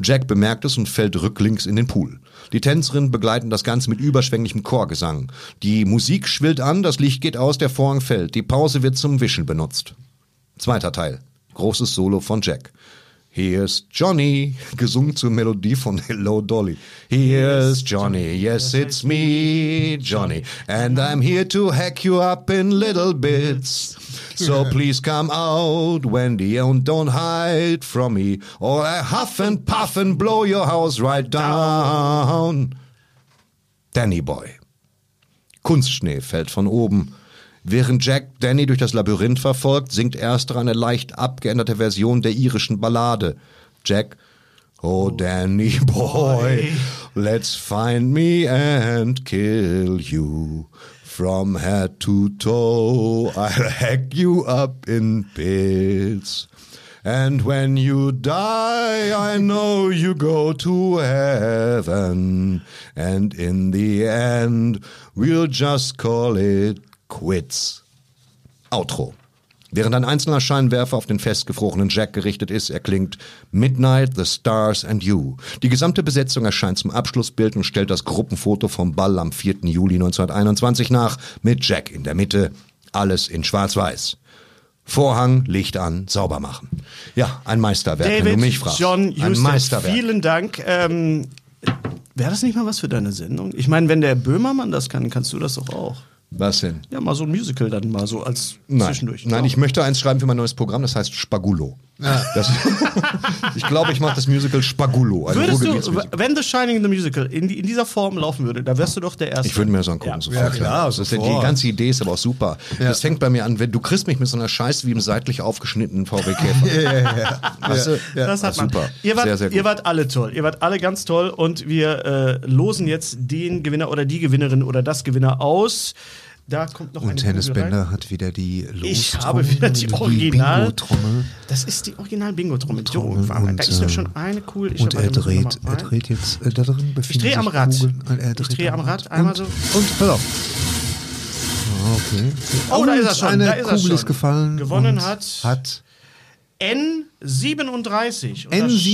Jack bemerkt es und fällt rücklings in den Pool. Die Tänzerinnen begleiten das Ganze mit überschwänglichem Chorgesang. Die Musik schwillt an, das Licht geht aus, der Vorhang fällt. Die Pause wird zum Wischen benutzt. Zweiter Teil. Großes Solo von Jack. Here's Johnny, gesungen zur Melodie von Hello Dolly. Here's Johnny, yes it's me, Johnny, and I'm here to hack you up in little bits. So [laughs] please come out, Wendy, and don't hide from me, or I huff and puff and blow your house right down. Danny Boy. Kunstschnee fällt von oben. Während Jack Danny durch das Labyrinth verfolgt, singt erster eine leicht abgeänderte Version der irischen Ballade. Jack, oh Danny boy, let's find me and kill you. From head to toe, I'll hack you up in bits. And when you die, I know you go to heaven. And in the end, we'll just call it quits. Outro. Während ein einzelner Scheinwerfer auf den festgefrorenen Jack gerichtet ist, erklingt Midnight, the Stars and You. Die gesamte Besetzung erscheint zum Abschlussbild und stellt das Gruppenfoto vom Ball am 4. Juli 1921 nach, mit Jack in der Mitte. Alles in schwarz-weiß. Vorhang, Licht an, sauber machen. Ja, ein Meisterwerk, wenn David du mich fragst. John ein Huston, Meisterwerk. vielen Dank. Ähm, Wäre das nicht mal was für deine Sendung? Ich meine, wenn der Böhmermann das kann, kannst du das doch auch. Was denn? Ja, mal so ein Musical dann mal so als Nein, zwischendurch. nein Ja. ich möchte eins schreiben für mein neues Programm, das heißt Spagulo. Das, [laughs] ich glaube, ich mache das Musical Spagulo. ein Würdest du, wenn The Shining the Musical in, in dieser Form laufen würde, da wärst du doch der Erste. Ich würde mir das angucken. Ja. sofort. Ja, klar, Das ist, die ganze Idee ist aber auch super. Das fängt bei mir an, wenn du kriegst mich mit so einer Scheiße wie einem seitlich aufgeschnittenen VW Käfer. [laughs] Ja, ja, ja. Du? Das hat Ja, man. super. Ihr wart, sehr, sehr ihr wart alle toll. Ihr wart alle ganz toll und wir äh, losen jetzt den Gewinner oder die Gewinnerin oder das Gewinner aus. Da kommt noch Und Hennes. Bender hat wieder die Los Ich habe wieder die Original. Bingo-Trommel. Das ist die Original Bingo-Trommel. Und, da ist nämlich äh, schon eine Kugel. Und er ich dreht, er dreht jetzt, äh, da drin Ich drehe am sich Rad. Kugeln. Ich drehe am Rad, einmal und, so. Und, pass auf. Ah, Okay. Oh, da ist er Und schon, Eine da ist er Kugel schon. ist gefallen. Gewonnen und hat- Hat N37. Und da schau ich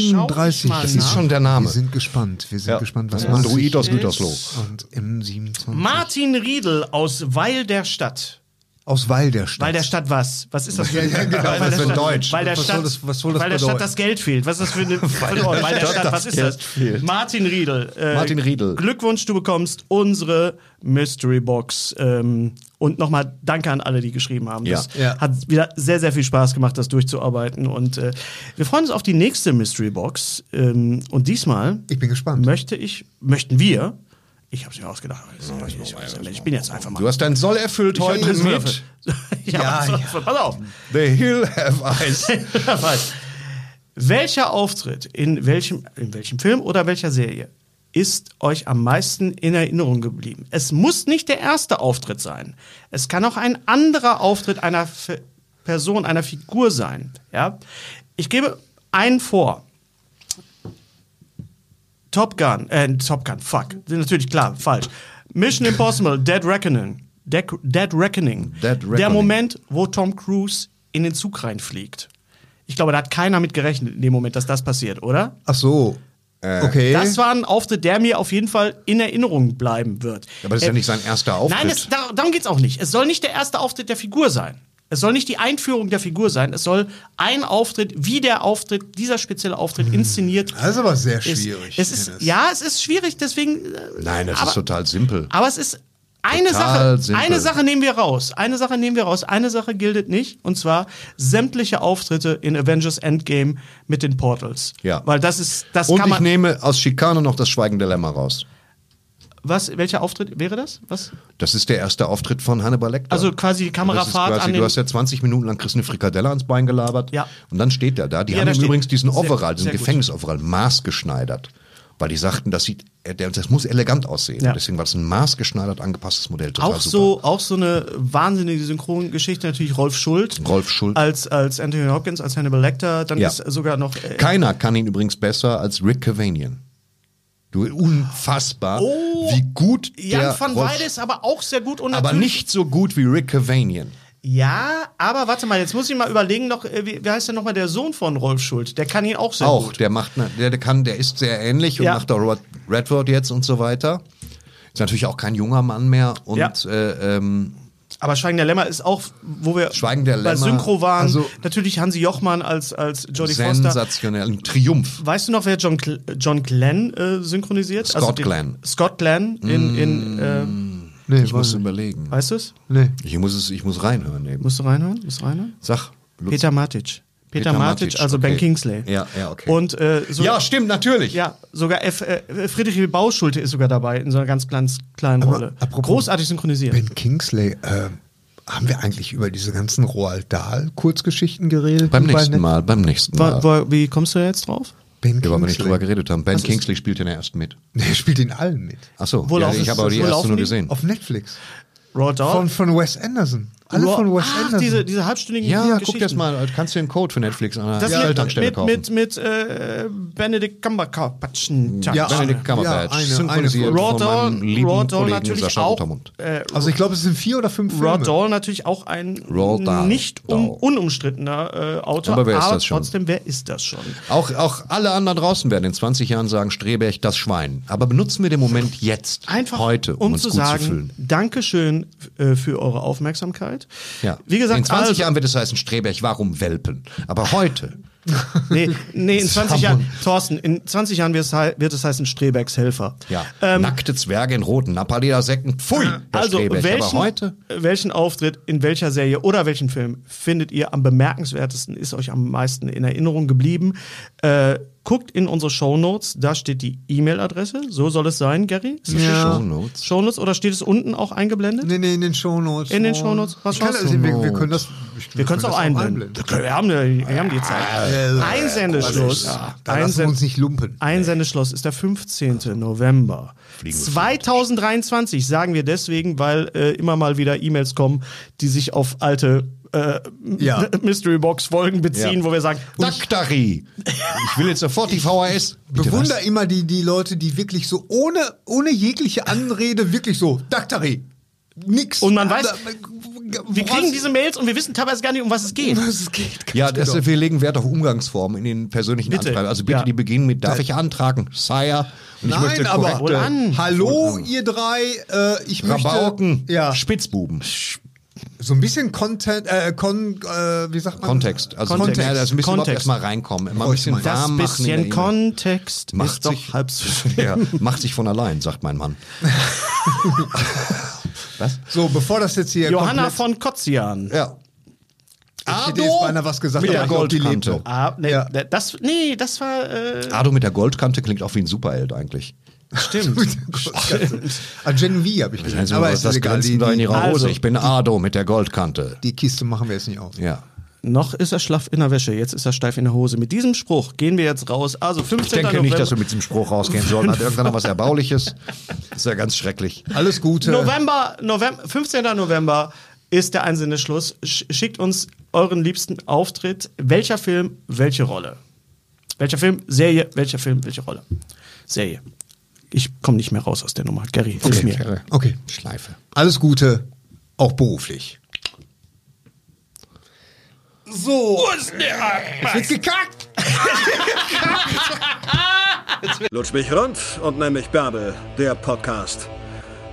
N37. mal Das ist nach. schon der Wir Name. sind gespannt. Wir sind Ja. gespannt, was Android aus Gütersloh. Und M27. Martin Riedel aus Weil der Stadt. Aus Weil der Stadt. Weil der Stadt was? Was ist das für Ja, ja, genau. Weil für Stadt, Deutsch? Weil der Was Stadt, soll das- was soll das weil der Stadt das Geld fehlt. Was ist das für eine [laughs] ein Ort? Weil der Stadt Stadt, das was ist Geld das? fehlt. Martin Riedel. Äh, Martin Riedel. Glückwunsch, du bekommst unsere Mystery Box. Ähm, und nochmal danke an alle, die geschrieben haben. Das Ja. Ja. hat wieder sehr, sehr viel Spaß gemacht, das durchzuarbeiten. Und äh, wir freuen uns auf die nächste Mystery Box. Ähm, und diesmal Ich bin gespannt. möchte ich, möchten wir, ich habe es mir ausgedacht, ich, bin jetzt einfach mal. Du hast deinen Soll erfüllt heute Ich hab- mit [laughs] ja, Ja, so, ja. pass auf. The Hill Have Eyes. [laughs] Weiß. Welcher Auftritt in welchem, in welchem Film oder welcher Serie ist euch am meisten in Erinnerung geblieben? Es muss nicht der erste Auftritt sein. Es kann auch ein anderer Auftritt einer F Person, einer Figur sein. Ja? Ich gebe einen vor. Top Gun, äh, Top Gun, fuck. Natürlich klar, falsch. Mission Impossible, Dead Reckoning. Dead, Dead Reckoning. Dead Der Reckoning. Moment, wo Tom Cruise in den Zug reinfliegt. Ich glaube, da hat keiner mit gerechnet in dem Moment, dass das passiert, oder? Ach so. okay. Das war ein Auftritt, der mir auf jeden Fall in Erinnerung bleiben wird. Aber das ist ja Äh, nicht sein erster Auftritt. Nein, es, dar darum geht's auch nicht. Es soll nicht der erste Auftritt der Figur sein. Es soll nicht die Einführung der Figur sein. Es soll ein Auftritt, wie der Auftritt, dieser spezielle Auftritt inszeniert. Das ist aber sehr ist. schwierig. Es ist, ja, es ist schwierig, deswegen. äh, Nein, das aber, ist total simpel. Aber es ist Eine Total Sache, simpel. eine Sache nehmen wir raus. Eine Sache nehmen wir raus. Eine Sache gilt nicht. Und zwar sämtliche Auftritte in Avengers Endgame mit den Portals. Ja. Weil das ist, das Und kann ich man. nehme aus Schikane noch das Schweigen der Lämmer raus. Was, welcher Auftritt wäre das? Was? Das ist der erste Auftritt von Hannibal Lecter. Also quasi die Kamerafahrt quasi, an du hast ja 20 Minuten lang Chris eine Frikadelle ans Bein gelabert. Ja. Und dann steht er da. Die Ja, haben ihm übrigens diesen Overall, diesen. Gefängnisoverall, maßgeschneidert. Weil die sagten, das sieht, äh, das muss elegant aussehen. Ja. Deswegen war das ein maßgeschneidert angepasstes Modell. Total auch super. so, auch so eine wahnsinnige Synchrongeschichte natürlich Rolf Schuld. Rolf Schuld. Als, als Anthony Hopkins, als Hannibal Lecter. Dann Ja. ist sogar noch. Äh, Keiner kann ihn übrigens besser als Rick Cavanian. Du, unfassbar, wie gut Jan der van Weide ist aber auch sehr gut. Und aber nicht so gut wie Rick Cavanian. Ja, aber warte mal, jetzt muss ich mal überlegen, noch, äh, wie, wie heißt denn nochmal der Sohn von Rolf Schuld? Der kann ihn auch sehr Auch, gut. der macht, ne- der, der kann, der ist sehr ähnlich und Ja. macht auch Rod- Redford jetzt und so weiter. Ist natürlich auch kein junger Mann mehr und Ja. äh, ähm, Aber Schweigen der Lämmer ist auch, wo wir Schweigen der bei Lämmer, Synchro waren. also- natürlich Hansi Jochmann als, als Jodie Foster. sensationell, ein Triumph. Weißt du noch, wer John, Cl John Glenn äh, synchronisiert? Scott den- Glenn. Scott Glenn in, in äh, Nee, Ich muss nicht. überlegen. weißt du es? nee. Ich muss es, ich muss reinhören eben. Musst du reinhören? Musst du reinhören? Sag. Lutz. Peter Matic. Peter, Peter Matic, Matic, also Ben okay. Kingsley. Ja, ja, okay. Und äh, so, Ja, stimmt, natürlich. Ja, sogar F, äh, Friedrich. Bauschulte ist sogar dabei in so einer ganz kleinen, kleinen Aber Rolle. apropos Großartig synchronisiert. Ben Kingsley, äh, haben wir eigentlich über diese ganzen Roald Dahl Kurzgeschichten geredet? Beim nächsten Mal, beim nächsten Mal. Wa- wa- wie kommst du jetzt drauf? Ben ja, weil wir nicht Kingsley. drüber geredet haben. Ben Kingsley spielt in der ersten mit. [laughs] Nee, er spielt in allen mit. Achso, Wo ja, ich habe aber die wo erste nur gesehen. Auf Netflix. Raw Dog? Von, von Wes Anderson. Alle Raw- von Wes Ach, Anderson. diese, diese halbstündigen Ja, Geschichten. guck das mal. Kannst du den Code für Netflix an der Das Elternstelle mit, kaufen. mit, mit, mit äh, Benedict Cumberbatch. Ja, Benedict Cumberbatch, Ja, eine- eine Raw von Dahl, meinem lieben Raw Kollegen natürlich Sascha auch. Äh, also ich glaube, es sind vier oder fünf Filme. Raw Dahl natürlich auch ein nicht Dahl. unumstrittener äh, Autor. Aber wer ist das schon? trotzdem, wer ist das schon? Auch, auch alle anderen draußen werden in 20 Jahren sagen, Streberg, das Schwein. Aber benutzen wir den Moment jetzt, Einfach heute, um, um uns zu gut sagen, zu fühlen. Dankeschön äh, für eure Aufmerksamkeit. Ja. Wie gesagt, in 20 also- Jahren wird es heißen, Streberg, warum Welpen? Aber heute, [laughs] Nee, nee, in 20 Jahren, Thorsten, in 20 Jahren wird es, wird es heißen Strebecks Helfer. ja, Ähm, nackte Zwerge in roten Napaledersäcken, pfui, also, welchen, Aber heute, welchen Auftritt in welcher Serie oder welchen Film findet ihr am bemerkenswertesten, ist euch am meisten in Erinnerung geblieben? Äh, guckt in unsere Shownotes, da steht die E-Mail-Adresse. So soll es sein, Gary? Ist das Ja. Shownotes. Shownotes oder steht es unten auch eingeblendet? Nee, nee, in den Shownotes. In den Shownotes. Was Ich kann, also, wir, wir können das. Wir können es auch einblenden. Wir haben, wir haben die Zeit. Einsendeschluss. Da lassen wir Einsend- uns nicht lumpen. Einsendeschluss ist der 15. November. 2023 sagen wir deswegen, weil äh, immer mal wieder E-Mails kommen, die sich auf alte äh, Ja. Mystery Box Folgen beziehen, Ja. wo wir sagen, Daktari. Ich will jetzt sofort die VHS. Bitte Bewunder immer die, die Leute, die wirklich so ohne, ohne jegliche Anrede wirklich so, Daktari, nix. Und man weiß, wir kriegen diese Mails und wir wissen teilweise gar nicht, um was es geht. was es geht. Ja, das, wir legen Wert auf Umgangsformen in den persönlichen Bitte. Anschreiben. Also bitte Ja. die beginnen mit, darf ich antragen? Sire. Und ich Nein, möchte aber an. hallo ihr drei, äh, ich Rabauken, möchte ja Spitzbuben. So ein bisschen Content, äh, kon, äh, wie sagt man? Kontext. Also Kontext. Ja, das müssen überhaupt Kontext. erstmal reinkommen. Immer ein bisschen man. Das warm machen. in bisschen. Kontext macht ist doch sich, halb so [laughs] ja, macht sich von allein, sagt mein Mann. [laughs] Was? So, bevor das jetzt hier Johanna komplett, von Kotzian. Ja. ich hätte jetzt was gesagt, mit der Goldkante. Ah, nee, Ja. das, nee, das war, äh, Ado mit der Goldkante klingt auch wie ein Superheld eigentlich. Stimmt. [laughs] Ah, Gen V habe ich gesehen. Aber was ist das egal, die, in ihrer Hose. Also, ich bin Ado mit der Goldkante. die Kiste machen wir jetzt nicht auf. Ja. Noch ist er schlaff in der Wäsche, jetzt ist er steif in der Hose. Mit diesem Spruch gehen wir jetzt raus. Also 15. Ich denke November. nicht, dass wir mit diesem Spruch rausgehen sollen. Hat irgendeiner was Erbauliches? Das [laughs] ist ja ganz schrecklich. Alles Gute. November, November, 15. November ist der einzelne Schluss. Sch- Schickt uns euren liebsten Auftritt. Welcher Film, welche Rolle? Welcher Film, Serie, welcher Film, welche Rolle? Serie. Ich komme nicht mehr raus aus der Nummer. Gary, hilf mir. Okay. Schleife. Alles Gute, auch beruflich. So. Es wird gekackt. [laughs] Lutsch mich rund und nenn mich Bärbel, der Podcast.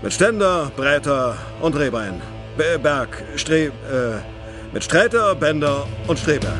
Mit Ständer, Breiter und Rehbein. Be- Berg, Stre... Äh, mit Streiter, Bender und Streberg.